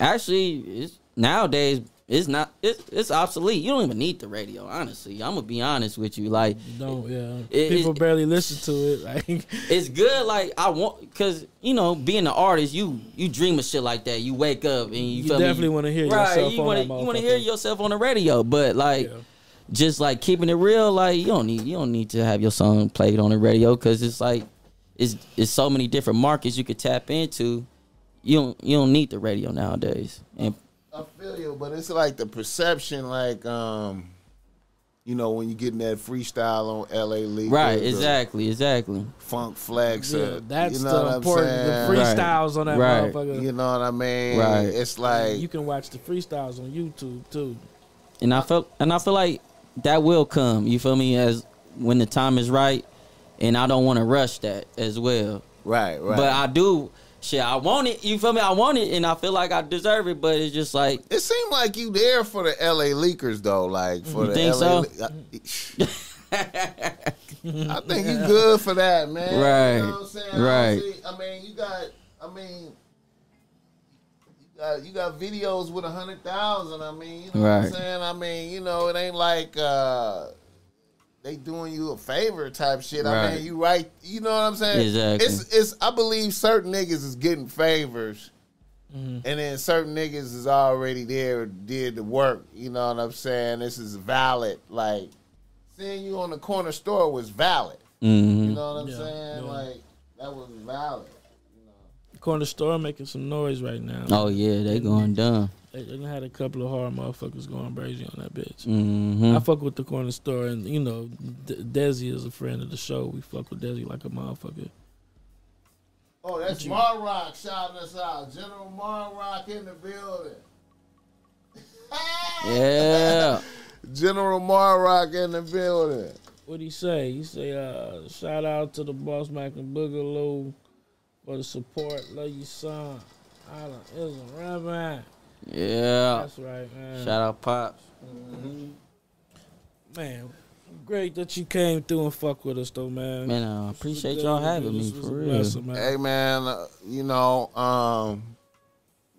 actually, it's nowadays it's not it's it's obsolete. You don't even need the radio. Honestly, I'm gonna be honest with you. Like, No, yeah. It- People it- barely listen to it. [laughs] Like, it's good. Like I want because you know being an artist, you you dream of shit like that. You wake up and you, You feel definitely wanna hear right, yourself You on wanna, you want to hear yourself on the radio, but like. Yeah. Just like keeping it real, like you don't need you don't need to have your song played on the radio because it's like it's it's so many different markets you could tap into. You don't you don't need the radio nowadays, and I feel you, but it's like the perception, like, um, you you know, when you getting that freestyle on L.A. Leakers, Right, exactly, exactly. Funk Flex, Yeah, uh, that's you know the what I'm important. The saying? Right. freestyles on that Right. motherfucker. You know what I mean? Right. It's like you can watch the freestyles on YouTube too. And I feel and I feel like that will come. You feel me? As when the time is right, and I don't want to rush that as well. right, right. But I do. Shit, I want it. You feel me? I want it, and I feel like I deserve it. But it's just like it seemed like you there for the L.A. Leakers though, like for You the think LA so? I, I think you good for that, man. Right. You Right, know what I'm saying? Right. see- I mean, you got. I mean. you got- You got videos with a hundred thousand. I mean, you know what I'm Right. saying. I mean, you know, it ain't like uh, they doing you a favor type shit. I mean, you right. You know what I'm saying? Exactly. It's it's. I believe certain niggas is getting favors, Mm-hmm. and then certain niggas is already there, did the work. You know what I'm saying? This is valid. Like seeing you on the corner store was valid. You mhm. know what I'm Yeah, saying? yeah. Like that was valid. You know? Corner store making some noise right now. oh yeah, they going dumb. They, they done had a couple of hard motherfuckers going crazy on that bitch. hmm I fuck with the corner store, and you know, De- Desi is a friend of the show. We fuck with Desi like a motherfucker. Oh, that's Marrock shouting us out. General Marrock in the building. [laughs] Yeah. General Marrock in the building. What he say? He say, uh, shout out to the Boss Mac and Boogaloo for the support. Love you, son. Island is a rabbi. Yeah. That's right, man. Shout out pops. Man, great that you came through and fuck with us, though, man. Man, I appreciate y'all having me for real. blessing, man. Hey man, uh, you know, um,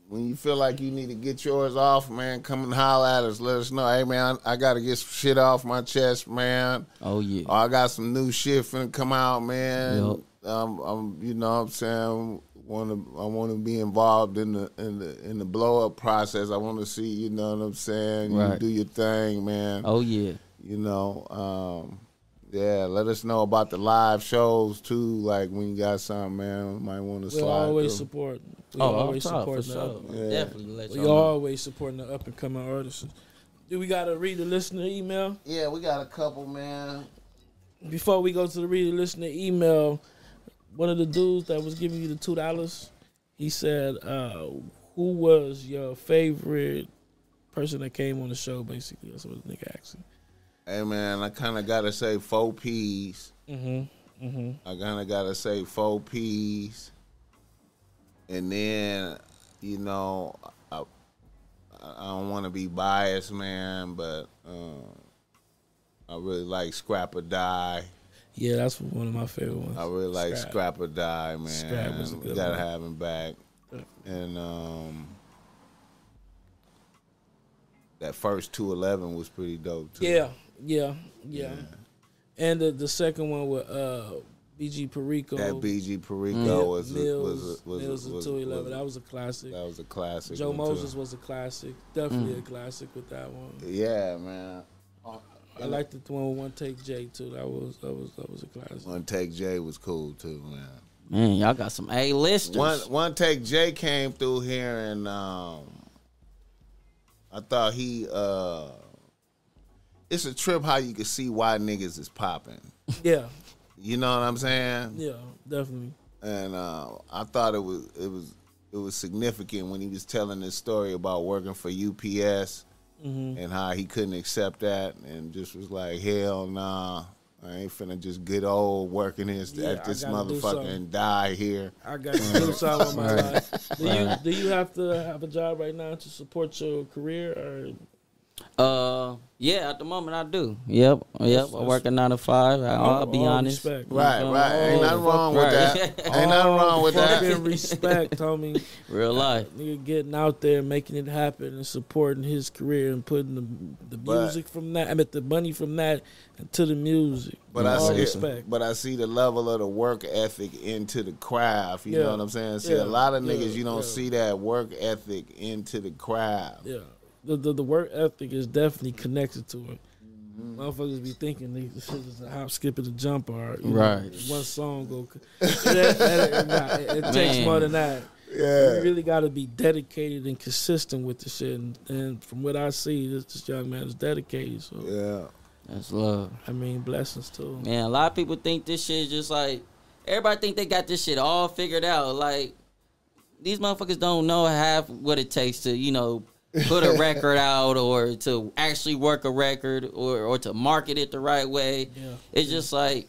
when you feel like you need to get yours off, man, come and holler at us. Let us know. Hey man, I got to get some shit off my chest, man. Oh yeah. Oh, I got some new shit finna come out, man. Yup. Um, I'm, you know, what I'm saying, want to, I want to be involved in the in the in the blow up process. I want to see, you know what I'm saying. You Right. do your thing, man. Oh yeah. You know, um, yeah. Let us know about the live shows too. Like when you got something, man, we might want to We'll slide. always through. support. We Oh, always off top, for support the sure. Yeah. Definitely let We y'all know. always supporting the up and coming artists. Do we gotta read the listener email Yeah, we got a couple, man. before we go to the read the listener email? One of the dudes that was giving you the two dollars, he said, uh, "Who was your favorite person that came on the show?" Basically, that's what the nigga asked. Hey, man, I kind of gotta say four P's. Mm-hmm. Mm-hmm. I kind of gotta say four P's, and then you know, I, I don't want to be biased, man, but um, I really like Scrap or Die. Yeah, that's one of my favorite ones. I really like Scrap. Scrap, or Die, man. Scrap was a good we gotta one. have him back, and um, that first two eleven was pretty dope too. Yeah, yeah, yeah. And the, the second one with uh, BG Perico. That BG Perico Mil- was a, Mills, was a, was a- Mills of was, 211. was, that was a classic. that was a classic. Joe one, too. Moses was a classic. Definitely a classic with that one. Yeah, man. I liked the one with One Take J too. That was that was that was a classic. One Take J was cool too, man. Man, y'all got some A listers. One One Take J came through here and um, I thought he uh, it's a trip how you can see why niggas is popping. Yeah, You know what I'm saying? yeah, definitely. And uh, I thought it was it was it was significant when he was telling this story about working for UPS Mm-hmm. and how he couldn't accept that and just was like, hell nah. I ain't finna just get old working this Yeah, at this motherfucker and die here. I got to do something with my [laughs] life. Do you do you have to have a job right now to support your career or Uh, yeah, at the moment I do. Yep, yep. I work a nine to five. I, I'll be honest. respect. Right, Mhm. right. Ain't nothing wrong with right. that. Ain't [laughs] nothing wrong with that. Respect, homie. [laughs] Real life. Nigga getting out there, making it happen, and supporting his career, and putting the the But- music from that, I mean the money from that to the music. But I see, respect. but I see the level of the work ethic into the craft. You Yeah. know what I'm saying? See, Yeah. a lot of Yeah. niggas you don't Yeah. see that work ethic into the craft. Yeah, the, the the work ethic is definitely connected to it. Mm-hmm. Motherfuckers be thinking they- this shit is a hop, skip, and a jump, or you know, Right. one song go. That- [laughs] that- nah, it, it takes more than that. Yeah. You really got to be dedicated and consistent with the shit. And, and from what I see, this, this young man is dedicated. So Yeah. That's love. I mean, blessings too. Man, a lot of people think this shit is just like everybody think they got this shit all figured out. Like these motherfuckers don't know half what it takes to, you know, put a [laughs] record out or to actually work a record or or to market it the right way. Yeah. It's just like,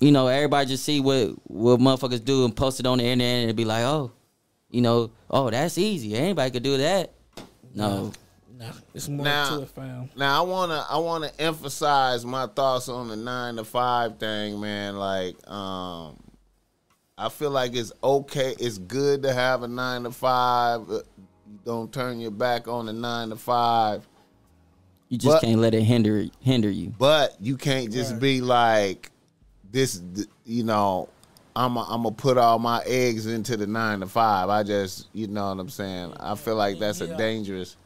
you know, everybody just see what what motherfuckers do and post it on the internet and be like, oh, you know, oh that's easy. Anybody could do that. No. Nah, it's more Now- to it, fam. Now I wanna I wanna emphasize my thoughts on the nine to five thing, man. Like, um, I feel like it's okay. It's good to have a nine to five. You don't turn your back on the nine to five, You just But- can't let it hinder hinder you. but you can't just Right. be like this. You know, I'm i I'm gonna put all my eggs into the nine to five. I just, you know what I'm saying. I feel like that's a dangerous.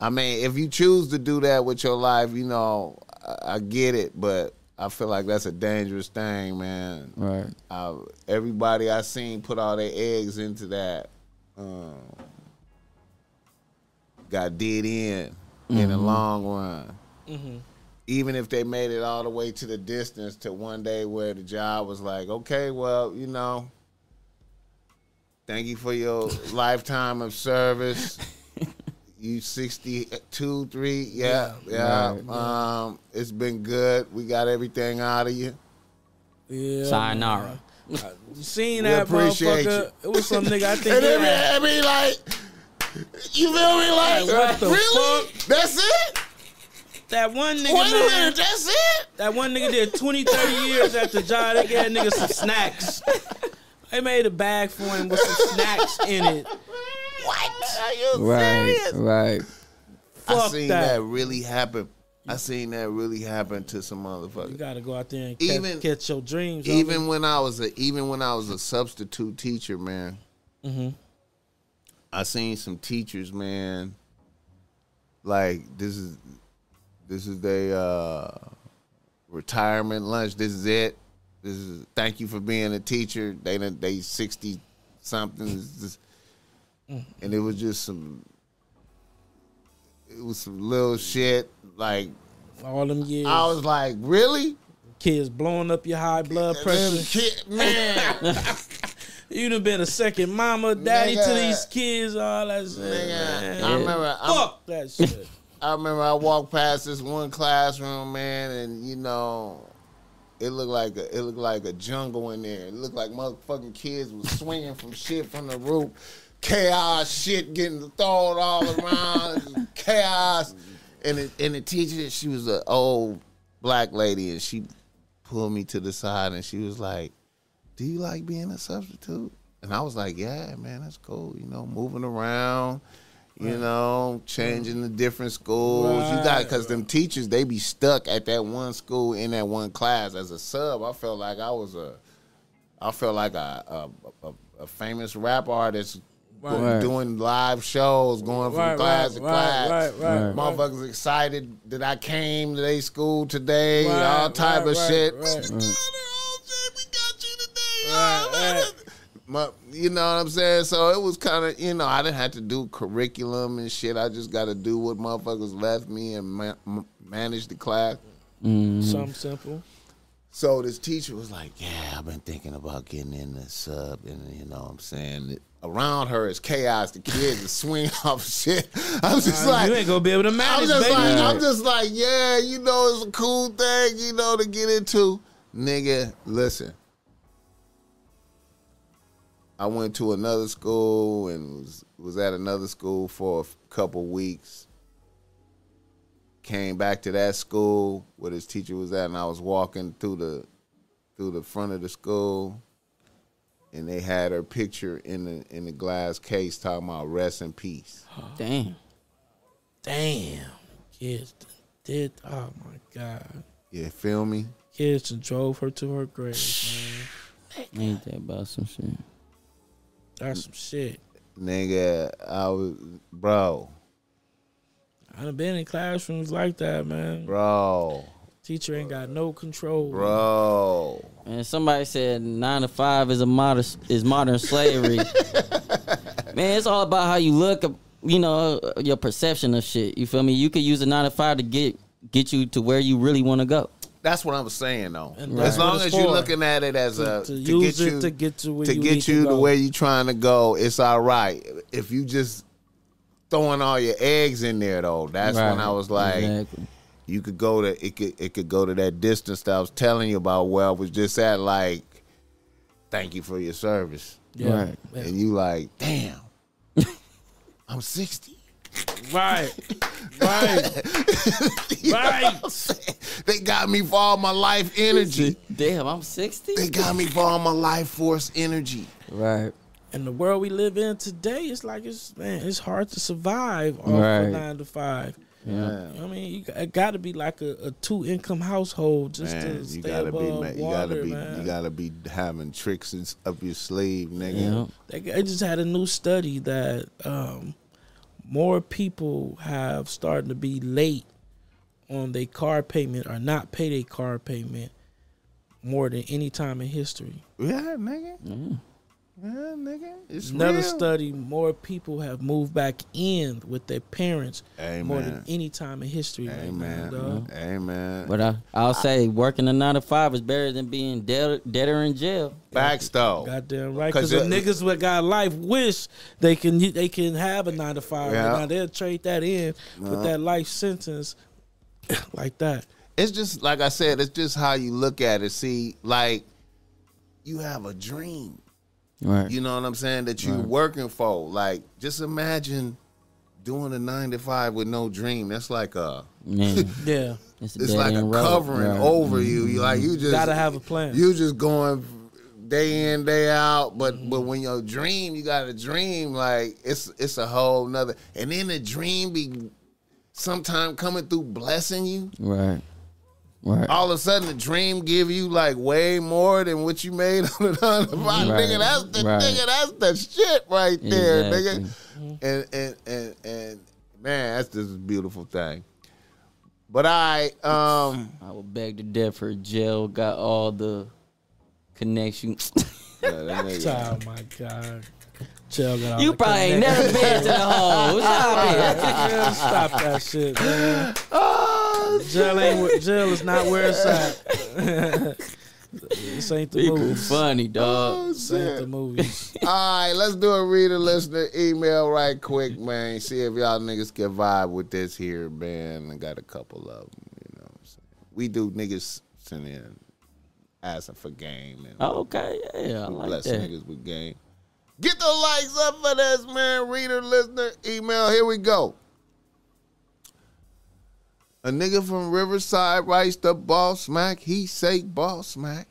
I mean, if you choose to do that with your life, you know, I, I get it, but I feel like that's a dangerous thing, man. Right. Uh, everybody I seen put all their eggs into that. Um, got dead in in the long run. Mm-hmm. Even if they made it all the way to the distance to one day where the job was like, okay, well, you know, thank you for your [laughs] lifetime of service. You 62, 3, yeah, yeah. Right. Um, it's been good. We got everything out of you. Yeah. Sayonara. man. You seen We that appreciate motherfucker? you. It was some nigga. I [laughs] think. And he then, had- I mean, like, you feel me? Like, What the really? fuck? That's it? that one nigga. Wait a man, minute, that's it? That one nigga did 20, 30 years at the job. They gave that nigga some snacks. They made a bag for him with some snacks in it. What? Are you Right. serious? Right. I seen that. that. really happen. I seen that really happen to some motherfuckers. You gotta go out there and catch, Even- catch your dreams. Even when I was a even when I was a substitute teacher, man, hmm I seen some teachers, man. Like this is this is their uh, retirement lunch. This is it. This is thank you for being a teacher. They they sixty something, and it was just some. It was some little shit. Like all them years, I was like, really? kids blowing up your high blood pressure. Kid, man, [laughs] You done been a second mama, daddy to these kids, all that shit. Nigga. I remember. I'm- Fuck that shit. I remember I walked past this one classroom, man, and you know, it looked like a, it looked like a jungle in there. It looked like motherfucking kids was swinging from shit from the roof, chaos, shit getting thrown all around, chaos. And the, and the teacher, she was an old black lady, and she pulled me to the side, and she was like, "Do you like being a substitute?" And I was like, "Yeah, man, that's cool. You know, moving around." You know, changing the different schools. You got because them teachers they be stuck at that one school in that one class. As a sub, I felt like I was a, I felt like a a, a, a famous rap artist Right. doing live shows, going from Right, class right, to class. right, right, right. Motherfuckers excited that I came to their school today. Right, all type right, of right, shit. right. [laughs] What's going on? Shit, Right, right. My, you know what I'm saying? So it was kind of, you know, I didn't have to do curriculum and shit. I just got to do what motherfuckers left me and ma- m- manage the class. Something simple. So this teacher was like, "Yeah, I've been thinking about getting in the sub, and you know, what I'm saying around her is chaos. The kids is swing [laughs] off shit. I'm just Uh, like, you ain't gonna be able to I'm manage, just baby. like, I'm just like, yeah, you know, it's a cool thing, you know, to get into. Nigga, listen. I went to another school and was was at another school for a couple weeks. Came back to that school where this teacher was at, and I was walking through the through the front of the school, and they had her picture in the in the glass case talking about rest in peace. [gasps] Damn. Damn. Kids did. Oh my god. You feel me? Kids drove her to her grave, man. Ain't that about some shit? That's some shit. Nigga, I was bro, I done been in classrooms like that, man. bro, Teacher ain't got no control. bro. And somebody said nine to five is a modern is modern slavery. [laughs] Man, it's all about how you look. You know your perception of shit. You feel me? You could use a nine to five to get get you to where you really want to go. That's what I'm saying though. And that's As long as you're looking at it as To, a to to, use get it you to get to where to you get need you to, to go. where you're trying to go, it's all right. If you just throwing all your eggs in there though, that's when I was like, Exactly. you could go to it could it could go to that distance that I was telling you about where I was just at like, thank you for your service. Yeah. Right. Yeah. And you like, damn, [laughs] I'm 60. Right. Right. [laughs] You know Right. what I'm saying? They got me for all my life energy. Damn, I'm 60. They got me for all my life force energy. Right. And the world we live in today, it's like it's man, it's hard to survive off Right. of nine to five. Yeah. I mean, you, it got to be like a, a two income household just Man, to you stay gotta be, above man, you gotta be, man. you gotta be having tricks up your sleeve, Yeah. nigga. They, they just had a new study that um, more people have started to be late on their car payment or not pay their car payment more than any time in history. Yeah, nigga. Mm-hmm. Yeah, nigga. It's Another real. study, more people have moved back in with their parents more than any time in history. right now, Amen. dog. Amen. But I, I'll say working a nine to five is better than being dead, dead or in jail. Facts though. Goddamn right. because the niggas with got life wish they can they can have a nine to five. Yeah. But now they'll trade that in with that life sentence [laughs] like that. It's just like I said. It's just how you look at it. See, like you have a dream. Right. You know what I'm saying? That you're Right. working for. Like, just imagine doing a nine to five with no dream. That's like a. Man, [laughs] Yeah, it's, It's like a road. covering Right. over you. Mm-hmm. You like you just gotta have a plan. You just going day in day out, but but when your dream, you got a dream like it's it's a whole nother. And then the dream be sometime coming through blessing you. Right. Right. All of a sudden, the dream give you like way more than what you made [laughs] on the nine to. Right. Nigga, that's the Right. nigga, that's the shit right there, Exactly. nigga. And and and and man, that's just a beautiful thing. But I um I would beg to death differ. Jail got all the connection. [laughs] yeah, that [laughs] Oh my god, Chill, got you probably ain't never been to the hole. Stop it. Man, Stop that shit, man. Oh, Jail ain't where- jail is not where it's at. [laughs] this ain't the movie. funny, dog. Oh, This ain't the movie. [laughs] All right, let's do a reader listener email right quick, man. See if y'all niggas can vibe with this here, man. I got a couple of them, you know. What I'm saying? We do niggas send in asking for game and Oh, okay, yeah, I like bless that. niggas with game. Get the likes up for this, man. Reader listener email. Here we go. A nigga from Riverside writes the Boss Mac. He say Boss Mac.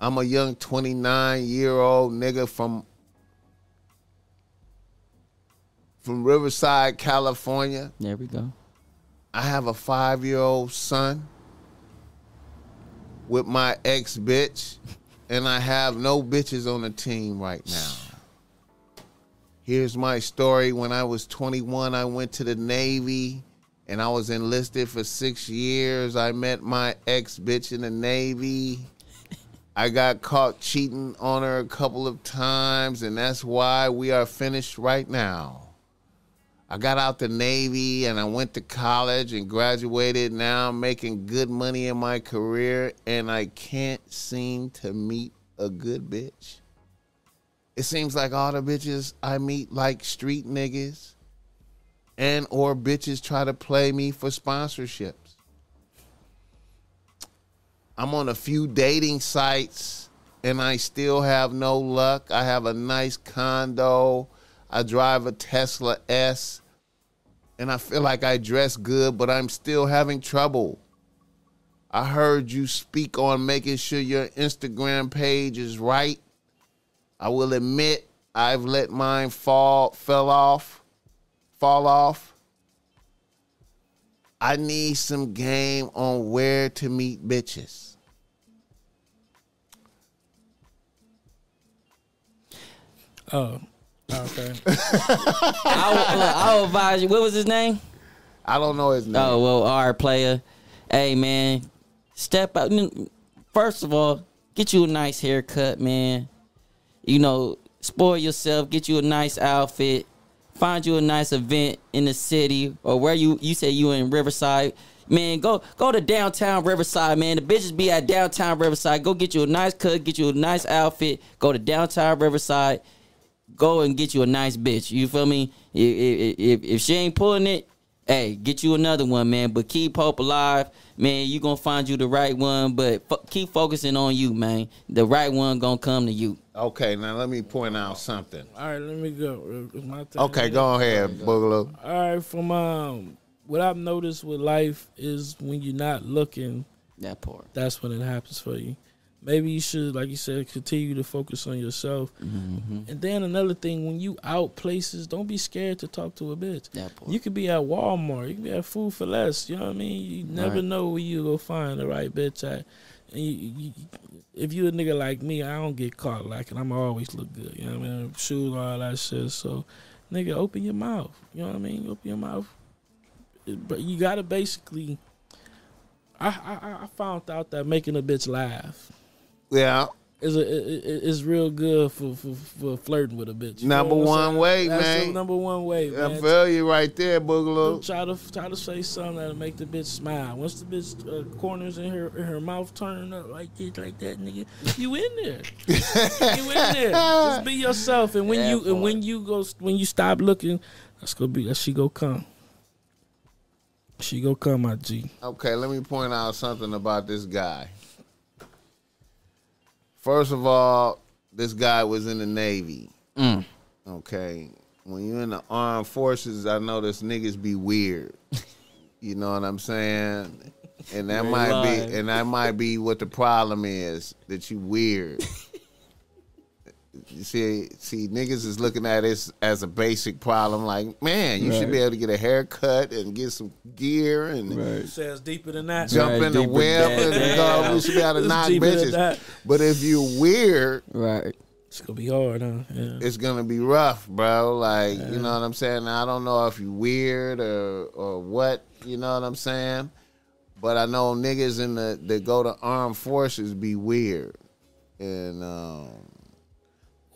I'm a young 29 year old nigga from from Riverside, California. There we go. I have a five year old son with my ex bitch, and I have no bitches on the team right now. Here's my story. When I was 21, I went to the Navy and I was enlisted for six years. I met my ex bitch in the Navy. I got caught cheating on her a couple of times, and that's why we are finished right now. I got out the Navy and I went to college and graduated. Now I'm making good money in my career and I can't seem to meet a good bitch. It seems like all the bitches I meet like street niggas and or bitches try to play me for sponsorships. I'm on a few dating sites and I still have no luck. I have a nice condo. I drive a Tesla S and I feel like I dress good, but I'm still having trouble. I heard you speak on making sure your Instagram page is right. I will admit I've let mine fall fell off, fall off. I need some game on where to meet bitches. Oh, okay. [laughs] I will, look, uh, I will advise you. What was his name? I don't know his name. Oh well, all right, player. Hey man, step out. First of all, get you a nice haircut, man. You know, spoil yourself. Get you a nice outfit. Find you a nice event in the city or where you you say you in Riverside. Man, go go to downtown Riverside, man. The bitches be at downtown Riverside. Go get you a nice cut, get you a nice outfit. Go to downtown Riverside. Go and get you a nice bitch. You feel me? If, if, if she ain't pulling it, hey, get you another one, man. But keep hope alive, man. You gonna find you the right one, but fo- keep focusing on you, man. The right one gonna come to you. Okay, now let me point out something. All right, let me go. It's my turn. Okay, go ahead, Boogaloo. All right, from um, what I've noticed with life is when you're not looking, That part. that's when it happens for you. Maybe you should, like you said, continue to focus on yourself. Mm-hmm. And then another thing, when you out places, don't be scared to talk to a bitch. You could be at Walmart, you can be at Food for Less. You know what I mean? You never Right. know where you go find the right bitch at. And you, you, if you a nigga like me, I don't get caught lacking. I'm always look good. You know what I mean? Shoes, all that shit. So, nigga, open your mouth. You know what I mean? Open your mouth. But you gotta basically. I I, I found out that making a bitch laugh Yeah, It's a is real good for, for for flirting with a bitch. You Number know what I'm one way, That's man. The number one way, I feel you right there, Boogaloo. Try to try to say something that'll make the bitch smile. Once the bitch uh, corners in her in her mouth turn up like this, like that, nigga, you in there. you in there. Just be yourself, and when [laughs] Yeah, you and when you go when you stop looking, that's gonna be that she go come. She go come, my G. Okay, let me point out something about this guy. First of all, this guy was in the Navy. Mm. Okay. When you're in the armed forces, I know this niggas be weird. [laughs] You know what I'm saying? And that Very might live. be and that might be what the problem is, that you weird. [laughs] You see, see, niggas is looking at this as a basic problem. Like, man, you should be able to get a haircut and get some gear and Says deeper than that. jump Right, in the web than and that. go. You should be able to It's knock bitches. But if you're weird, Right. It's gonna be hard, huh? Yeah. it's gonna be rough, bro. Like, you know what I'm saying? I don't know if you weird or or what, you know what I'm saying? But I know niggas in the that go to armed forces be weird. And um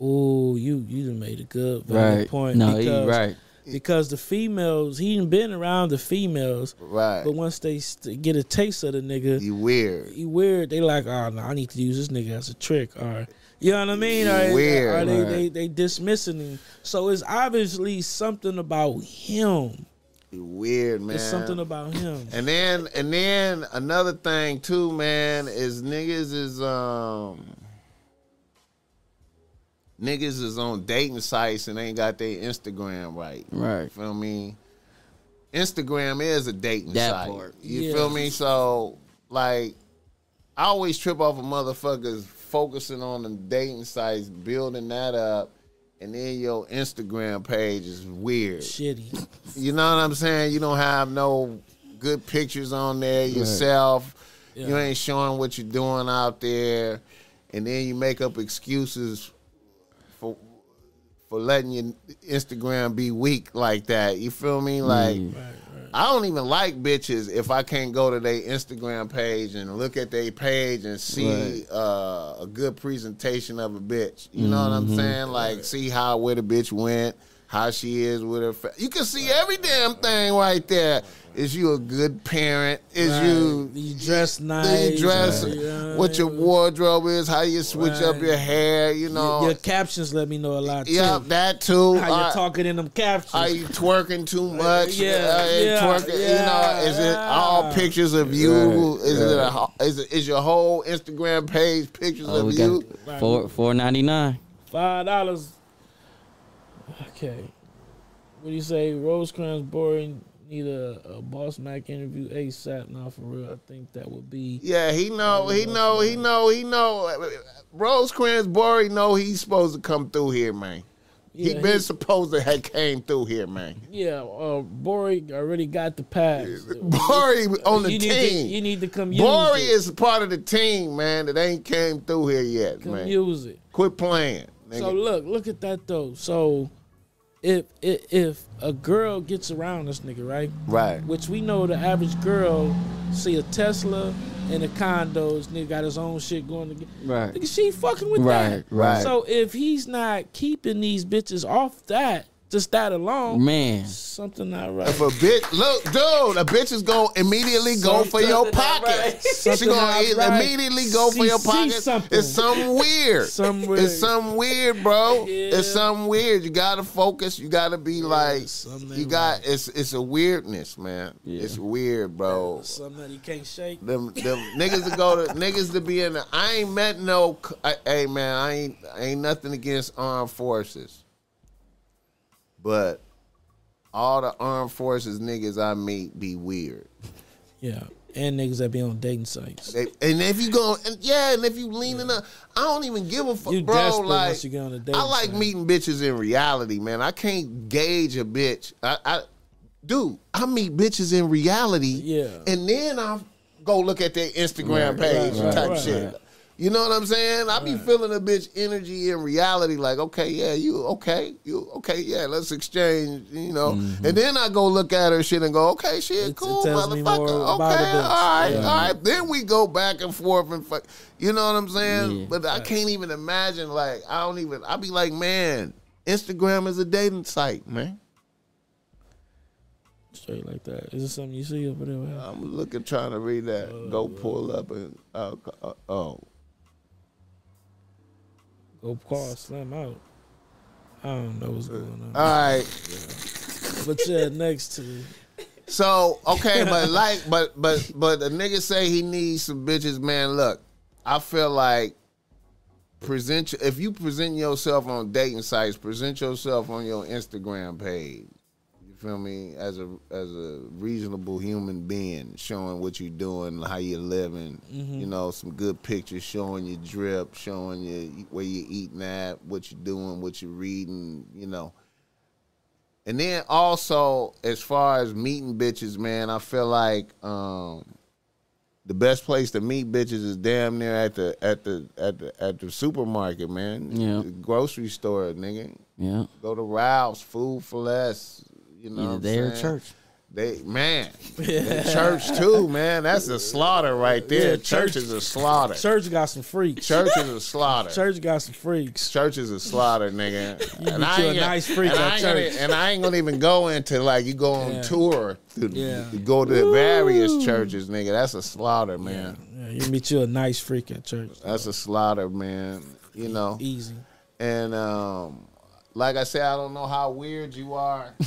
Ooh, you you done made a good valid Right. point. No, he, because, right. Because the females, he done been around the females, right. but once they st- get a taste of the nigga, you weird. he weird. They like, oh no, I need to use this nigga as a trick, or you know what I mean? Or, weird. or they, Right. they they dismissing him. So it's obviously something about him. You weird, man. It's something about him. And then and then another thing too, man, is niggas is um niggas is on dating sites and ain't got their Instagram right. Right. Feel me? Instagram is a dating That site. part. You Yeah. feel me? So like I always trip off of motherfuckers focusing on the dating sites, building that up, and then your Instagram page is weird. Shitty. You know what I'm saying? You don't have no good pictures on there yourself. You Yeah. ain't showing what you're doing out there, and then you make up excuses for for letting your Instagram be weak like that. You feel me? Like I don't even like bitches if I can't go to their Instagram page and look at their page and see uh, a good presentation of a bitch. You know what I'm saying? Like see how where the bitch went, how she is with her. Fa- you can see every damn thing right there. Is you a good parent? Is you Right. You dress nice. you dress? right, yeah. What your wardrobe is? How you switch up your hair? You know. Your, your captions let me know a lot too. yeah, that too. How you Uh, talking in them captions? are you twerking too much? Yeah, Uh, yeah, twerking, yeah, you know, is it all pictures of you? Right, is it a, right. ho- is it is your whole Instagram page pictures Oh, of we you? got four four ninety nine. Five dollars. Okay. What do you say? Rosecrans boring. Need a, a Boss Mac interview ASAP. Now for real, I think that would be. Yeah, he know, he know, he know, he know. Rosecrans Bory know he's supposed to come through here, man. he been he- supposed to have came through here, man. Yeah, uh, Bori already got the pass. Bory on the you need team. To, you need to come use Bory it. is part of the team, man. That ain't came through here yet, come man. use it. Quit playing. nigga. So look, look at that though. So if if if a girl gets around this nigga, right? right. Which we know the average girl see a Tesla and a condo, this nigga got his own shit going to get. Right. Nigga, she fucking with Right, that. right. So if he's not keeping these bitches off that just that alone, Man. something not right. If a bitch, look, dude, a bitch is gonna immediately go for your pocket. right. [laughs] She gonna right. immediately go for your pocket. [laughs] something. It's something weird. Something weird. It's something weird, bro. Yeah. It's something weird. You gotta focus. You gotta be like, you ain't got. It's it's a weirdness, man. Yeah. It's weird, bro. Something that you can't shake. Them, them [laughs] niggas to go to niggas to be in the. I ain't met no. c- I- Hey man, I ain't ain't nothing against armed forces, but all the armed forces niggas I meet be weird. Yeah, and niggas that be on dating sites. They, and if you go, and yeah, and if you leaning up, I don't even give a fuck, You bro. Like you get on a dating I like site. meeting bitches in reality, man. I can't gauge a bitch. I, I dude, I meet bitches in reality, Yeah. and then I go look at their Instagram page right, type right, shit. Right. You know what I'm saying? I be feeling a bitch energy in reality, like, okay, yeah, you okay, you okay, yeah, let's exchange, you know. And then I go look at her shit and go, okay, shit, Mm-hmm. It- it cool, me motherfucker, okay, all about the bitch. right, Yeah. all right. Then we go back and forth and fuck. You know what I'm saying? Yeah. But I can't even imagine. Like I don't even. I be like, man, Instagram is a dating site, man. Straight like that. Is it something you see over there? I'm looking, trying to read that. go pull up and uh, uh, oh, Go call Slim out. I don't know what's going on. all right. But yeah, next to So okay, but like, but but but the nigga say he needs some bitches, man. Look, I feel like present if you present yourself on dating sites, present yourself on your Instagram page. Feel me? As a as a reasonable human being, showing what you're doing, how you're living. You know, some good pictures showing your drip, showing you where you're eating at, what you're doing, what you're reading. You know. And then also, as far as meeting bitches, man, I feel like um, the best place to meet bitches is damn near at the at the at the at the supermarket, man. Yeah. The grocery store, nigga. Yeah. Go to Ralph's, food for less. You know, Either what I'm there or saying? church. They man, [laughs] the church too, man. That's a slaughter right there. Yeah, church, church- is a slaughter. church got some freaks. Church is a slaughter. Church got some freaks. Church is a slaughter, nigga. You meet you a ain't- nice freak and at I ain't gonna- church. and I ain't gonna even go into like you go on Yeah. tour to, Yeah. to go to various churches, nigga. That's a slaughter, man. Yeah, you meet you a nice freak at church. That's a slaughter, man. You know. Easy. And um, like I said, I don't know how weird you are. [laughs]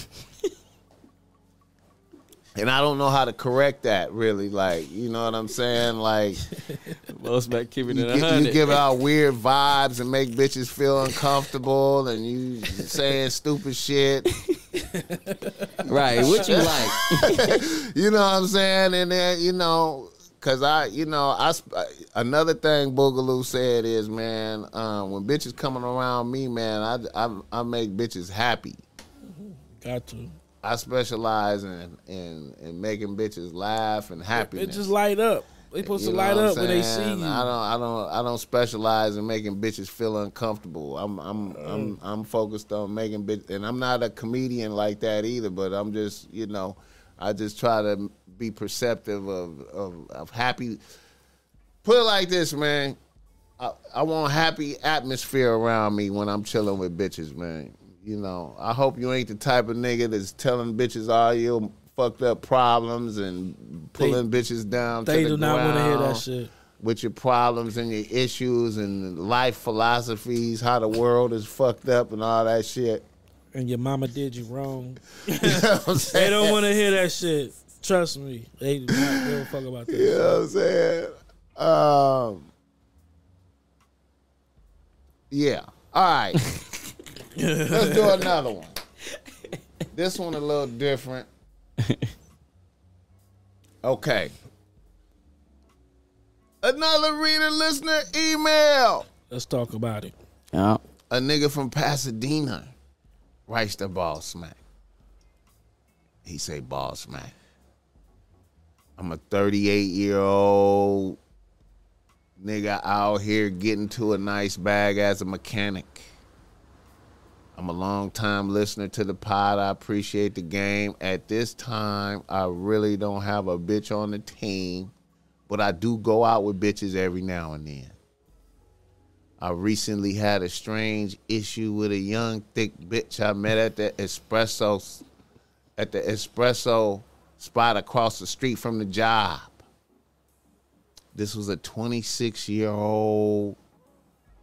And I don't know how to correct that, really. Like, you know what I'm saying? Like, [laughs] Most back keeping you, you give out weird vibes and make bitches feel uncomfortable, and you saying stupid shit. Right. What you [laughs] like? you know what I'm saying? And then you know, cause I, you know, I another thing Boogaloo said is, man, um, when bitches coming around me, man, I, I I make bitches happy. Got to. I specialize in in, in making bitches laugh and It happiness. just light up. They supposed You to light up when they see you. I don't, I don't, I don't specialize in making bitches feel uncomfortable. I'm, I'm, uh. I'm, I'm focused on making bitch, and I'm not a comedian like that either. But I'm just, you know, I just try to be perceptive of, of, of happy. Put it like this, man. I, I want happy atmosphere around me when I'm chilling with bitches, man. You know, I hope you ain't the type of nigga that's telling bitches all your fucked up problems and pulling bitches down. they to the do not want to hear that shit. with your problems and your issues and life philosophies, how the world is fucked up and all that shit. And your mama did you wrong. [laughs] You know [laughs] They don't want to hear that shit. Trust me. They do not give a fuck about that. [laughs] You shit. know what I'm saying? Um, yeah. All right. Let's do [laughs] another one. This one a little different. Okay. Another reader listener email. Let's talk about it. Yeah. a nigga from Pasadena writes the Boss Mac. He say Boss Mac. I'm a 38 year old nigga out here getting to a nice bag as a mechanic. I'm a long time listener to the pod. I appreciate the game. At this time, I really don't have a bitch on the team, but I do go out with bitches every now and then. I recently had a strange issue with a young thick bitch I met at the espresso at the espresso spot across the street from the job. This was a 26 year old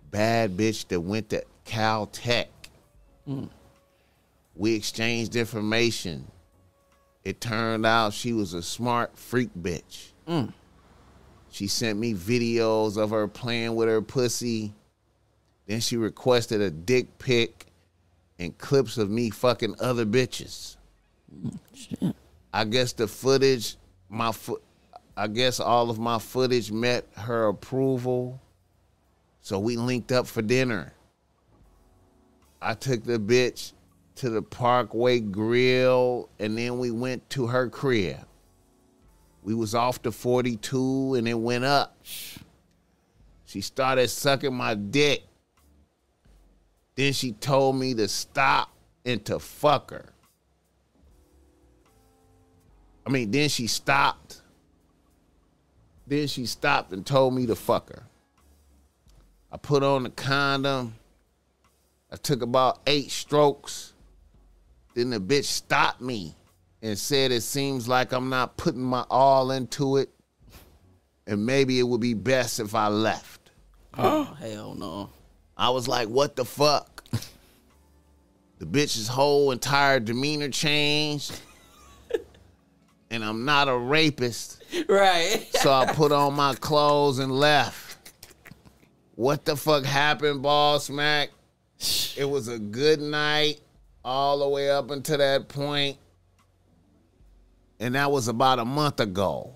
bad bitch that went to Caltech. We exchanged information. It turned out she was a smart freak bitch. Mm. She sent me videos of her playing with her pussy. Then she requested a dick pic and clips of me fucking other bitches. I guess the footage, my foot, I guess all of my footage met her approval. So we linked up for dinner. I took the bitch to the Parkway Grill and then we went to her crib. We was off to 42 and it went up. She started sucking my dick. Then she told me to stop and to fuck her. I mean, then she stopped. Then she stopped and told me to fuck her. I put on the condom. I took about eight strokes. Then the bitch stopped me and said it seems like I'm not putting my all into it. And maybe it would be best if I left. Oh hell no. I was like, what the fuck? The bitch's whole entire demeanor changed. and I'm not a rapist. Right. So I put on my clothes and left. What the fuck happened, Boss Mac? It was a good night all the way up until that point. And that was about a month ago.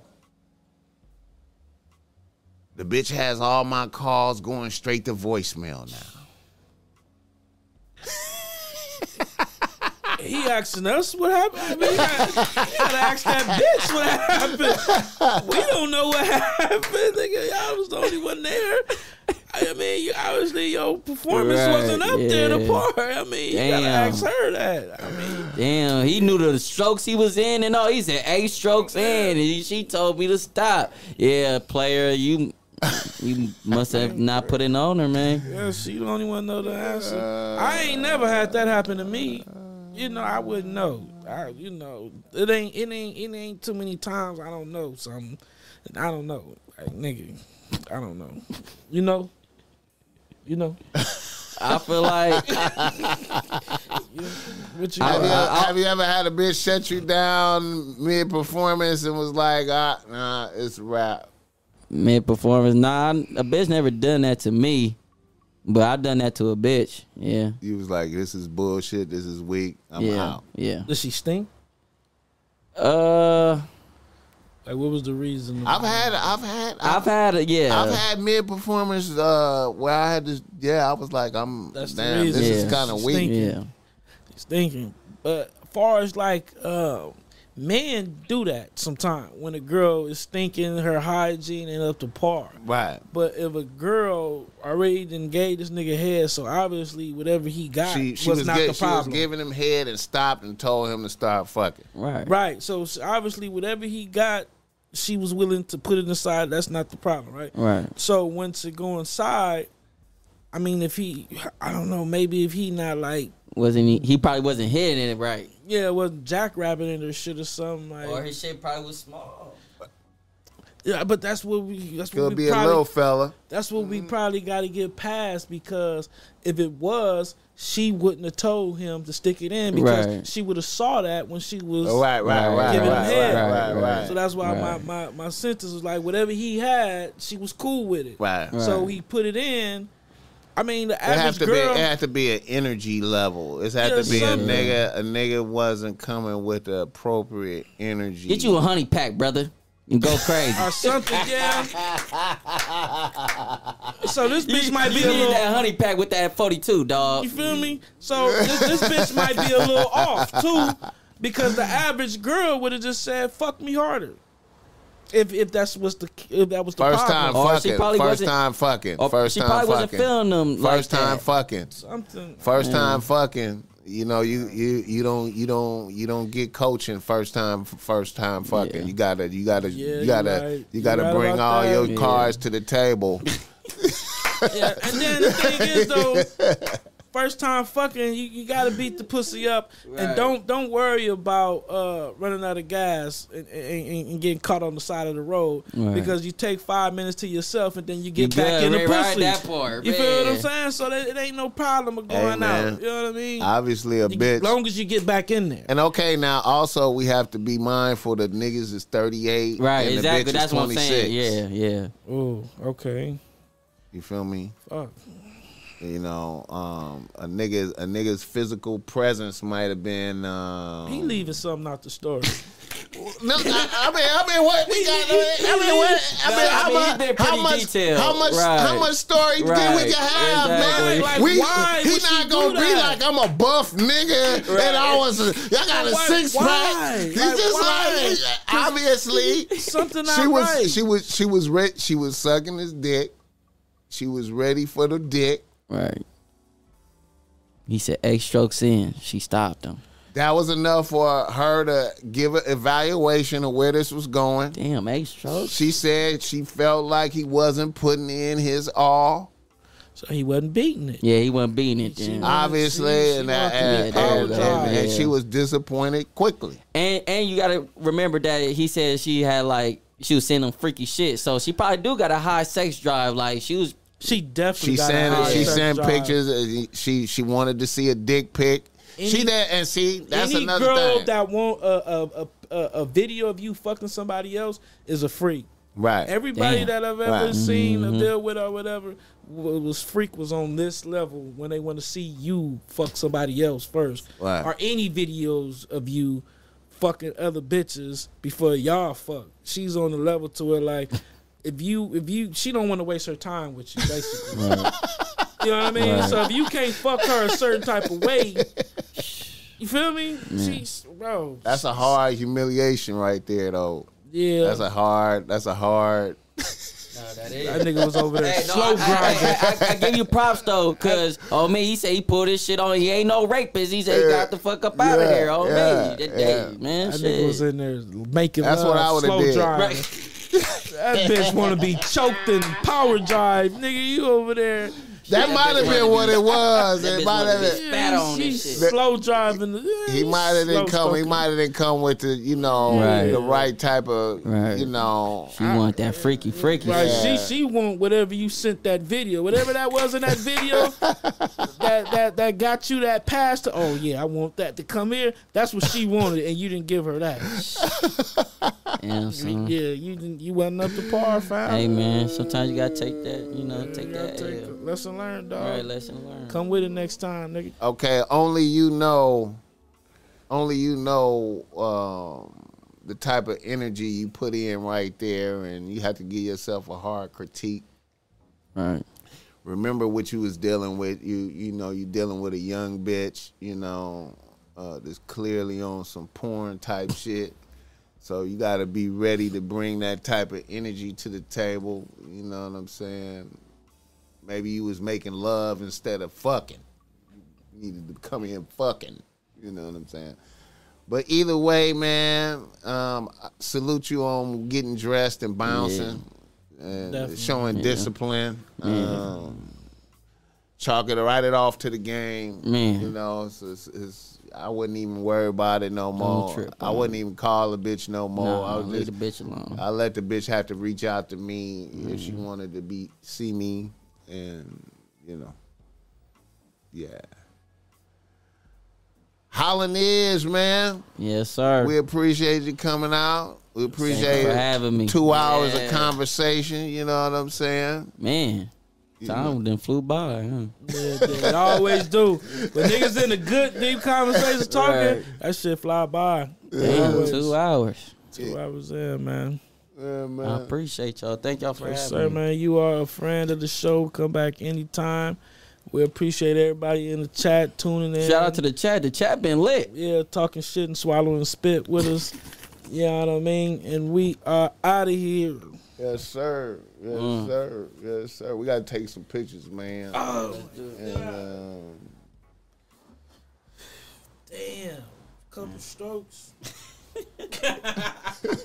The bitch has all my calls going straight to voicemail now. He asking us what happened. I mean, gotta, you gotta ask that bitch what happened. We don't know what [laughs] happened. Nigga, y'all was the only one there. I mean, you, obviously your performance Right, wasn't up there to yeah. par. I mean, you gotta ask her that. I mean, Damn, he knew the strokes he was in and all. He said eight strokes in, and he- she told me to stop. Yeah, player, you you must have [laughs] not put it on her, man. yeah, she the only one know the answer. Uh, I ain't never had that happen to me. You know, I wouldn't know. I, you know, it ain't, it ain't, it ain't too many times I don't know something. I don't know, like nigga. I don't know. You know. You know. I feel like [laughs] What you Have you, I- have you ever had a bitch shut you down mid performance and was like, ah, nah, it's rap. mid performance. Nah, a bitch never done that to me, but I done that to a bitch. Yeah, You was like, this is bullshit, this is weak, I'm yeah, out. yeah. Does she stink? Uh, Like, what was the reason? I've had, I've had, I've had a yeah. I've had mid performance uh, where I had to, yeah, I was like, I'm, That's the damn, this reason. is Yeah. kind of She's weak. thinking. yeah. stinking. But as far as like uh, men do that sometimes when a girl is thinking her hygiene ain't up to par. Right. But if a girl already done gave this nigga head, so obviously whatever he got She, she was, was, not gi- the she was problem. giving him head and stopped and told him to stop fucking. Right. right. So obviously whatever he got, she was willing to put it aside. That's not the problem, right? Right. So once it go inside, I mean, if he, I don't know, maybe if he not like, Wasn't he? He probably wasn't hitting it right. yeah, it wasn't jackrabbit or shit or something like. Or his shit probably was small. Yeah, but that's what we. That's what Could we be a probably. little fella. that's what Mm-hmm. we probably got to get past because if it was, she wouldn't have told him to stick it in because Right. she would have saw that when she was. Oh, right, right, Right, right, him right, head. right, right, Right, right. So that's why Right. my, my my sentence was like whatever he had, she was cool with it. Right. So he put it in. I mean, the It have average to girl. be. It have to be an energy level. It had Yeah, to be a nigga. A nigga wasn't coming with the appropriate energy. Get you a honey pack, brother, and go crazy. [laughs] or something, yeah. [laughs] so this bitch might be you a need little. that honey pack with that forty-two, dog. You feel me? So this, this bitch might be a little off too, because the average girl would have just said "fuck me harder." If if that's what's the if that was the First time problem. Or she fucking. probably First time fucking. Oh, first she time probably wasn't fucking. feeling them like First time that. fucking. something. First mm. time fucking. You know, you you you don't you don't you don't get coaching first time first time fucking. Yeah. You gotta you gotta Yeah, you gotta right. you gotta right bring about all that. your Yeah. cards to the table. [laughs] Yeah, and then the thing is though, [laughs] first time fucking, you, you gotta beat the pussy up, and don't don't worry about uh, running out of gas and, and, and getting caught on the side of the road Right. because you take five minutes to yourself and then you You get back in the right, right, pussy. that part, you feel what I'm saying? So that, it ain't no problem of going man. out. You know what I mean? Obviously, a You- bitch. As long as you get back in there. And okay, now also we have to be mindful that niggas is 38. Right, and exactly. The bitch That's is what I'm 26. saying. Yeah, yeah. Oh, okay. You feel me? Fuck. You know, um, a nigga's a nigga's physical presence might have been. Um, He leaving something out the story. No, I, I mean, I mean, what we got? I mean, what? I No, mean, I how mean, much? How much? detailed. How much? Right. How much story Right. can we can have, Exactly. man? Like, we, why he not gonna be that? like I'm a buff nigga Right. and I was. A, I got a Why- six why? pack. He's Like, just why? like obviously. Something not she was right. she was she was re- she was sucking his dick. She was ready for the dick. Right. He said eight strokes in, she stopped him. That was enough for her to give an evaluation of where this was going. Damn, eight strokes. She said she felt like he wasn't putting in his all, so he wasn't beating it. Yeah, he wasn't beating it. She Then. was- obviously, she- she and, wanted that, and, and- and- and she was disappointed quickly. And and you gotta remember that he said she had like she was sending him freaky shit, so she probably do got a high sex drive. Like she was, She definitely She got a sent high she sent drive. pictures. uh, She she wanted to see a dick pic. she Any- that and see that's Any another girl thing. that want a a, a a a video of you fucking somebody else is a freak. right. Everybody Damn. that I've ever Right. seen Mm-hmm. or deal with or whatever was freak was on this level when they want to see you fuck somebody else first, Right. or any videos of you fucking other bitches before y'all fuck. She's on the level to where like. If you, if you, she don't want to waste her time with you, basically. [laughs] You know what I mean? Right. So if you can't fuck her a certain type of way, [laughs] you feel me? She's bro. that's a hard humiliation right there, though. yeah. That's a hard. That's a hard. that nigga was over there Hey, no, slow I, grinding. I, I, I, I give you props though, cause oh man, he said he pulled his shit on. He ain't no rapist. He said he got the fuck up out of Yeah, here. Oh yeah, me, that yeah. man. That shit. nigga was in there making That's love, what I would've slow did. Right. That bitch want to be choked in power drive, nigga. You over there? That might have been what it was. That It might have been. Spat on She's shit. slow driving. He might have didn't come. He might have didn't come with the, you know, Right. the right type of, Right. you know. She want that freaky, freaky. Right, shit. she she want whatever you sent that video, whatever that was in that video, [laughs] that that that got you that pass to. Oh yeah, I want that to come here. That's what she wanted, and you didn't give her that. [laughs] Yeah, son. Yeah, you didn't. You wasn't up to par, fam. Hey man, sometimes you gotta take that. You know, take You that. take L. it. Lesson learned, dog. All right, lesson learned. Come with it next time, nigga. Okay, only you know, only you know um, the type of energy you put in right there, and you have to give yourself a hard critique. Right. Remember what you was dealing with. You you know you dealing with a young bitch. You know uh, that's clearly on some porn type [laughs] shit. So you got to be ready to bring that type of energy to the table. You know what I'm saying? Maybe you was making love instead of fucking. You needed to come in fucking. You know what I'm saying? But either way, man, um, salute you on getting dressed and bouncing and Definitely. showing discipline. Um, chalk it, write it off to the game. Man. You know, it's, it's, it's, I wouldn't even worry about it no more. trip I wouldn't even call a bitch no more. No, I was leave just the bitch alone. I let the bitch have to reach out to me if she Mm-hmm. wanted to be see me, and you know, yeah. Holland is man. Yes, sir. We appreciate you coming out. We appreciate for having me. two hours of conversation. You know what I'm saying? man, time then flew by. Huh? Yeah, they always do. When niggas in a good deep conversation talking, Right. that shit fly by. Damn, two hours. Two hours in, man. Yeah, man. I appreciate y'all. Thank y'all for Yes, having sir, me. man. You are a friend of the show. Come back anytime. We appreciate everybody in the chat tuning in. Shout out to the chat. The chat been lit. yeah, talking shit and swallowing spit with us. [laughs] You know what I mean? And we are out of here. Yes, sir. Yes, Mm. sir. Yes, sir. We gotta take some pictures, man. Oh, and um, damn. Couple strokes. [laughs]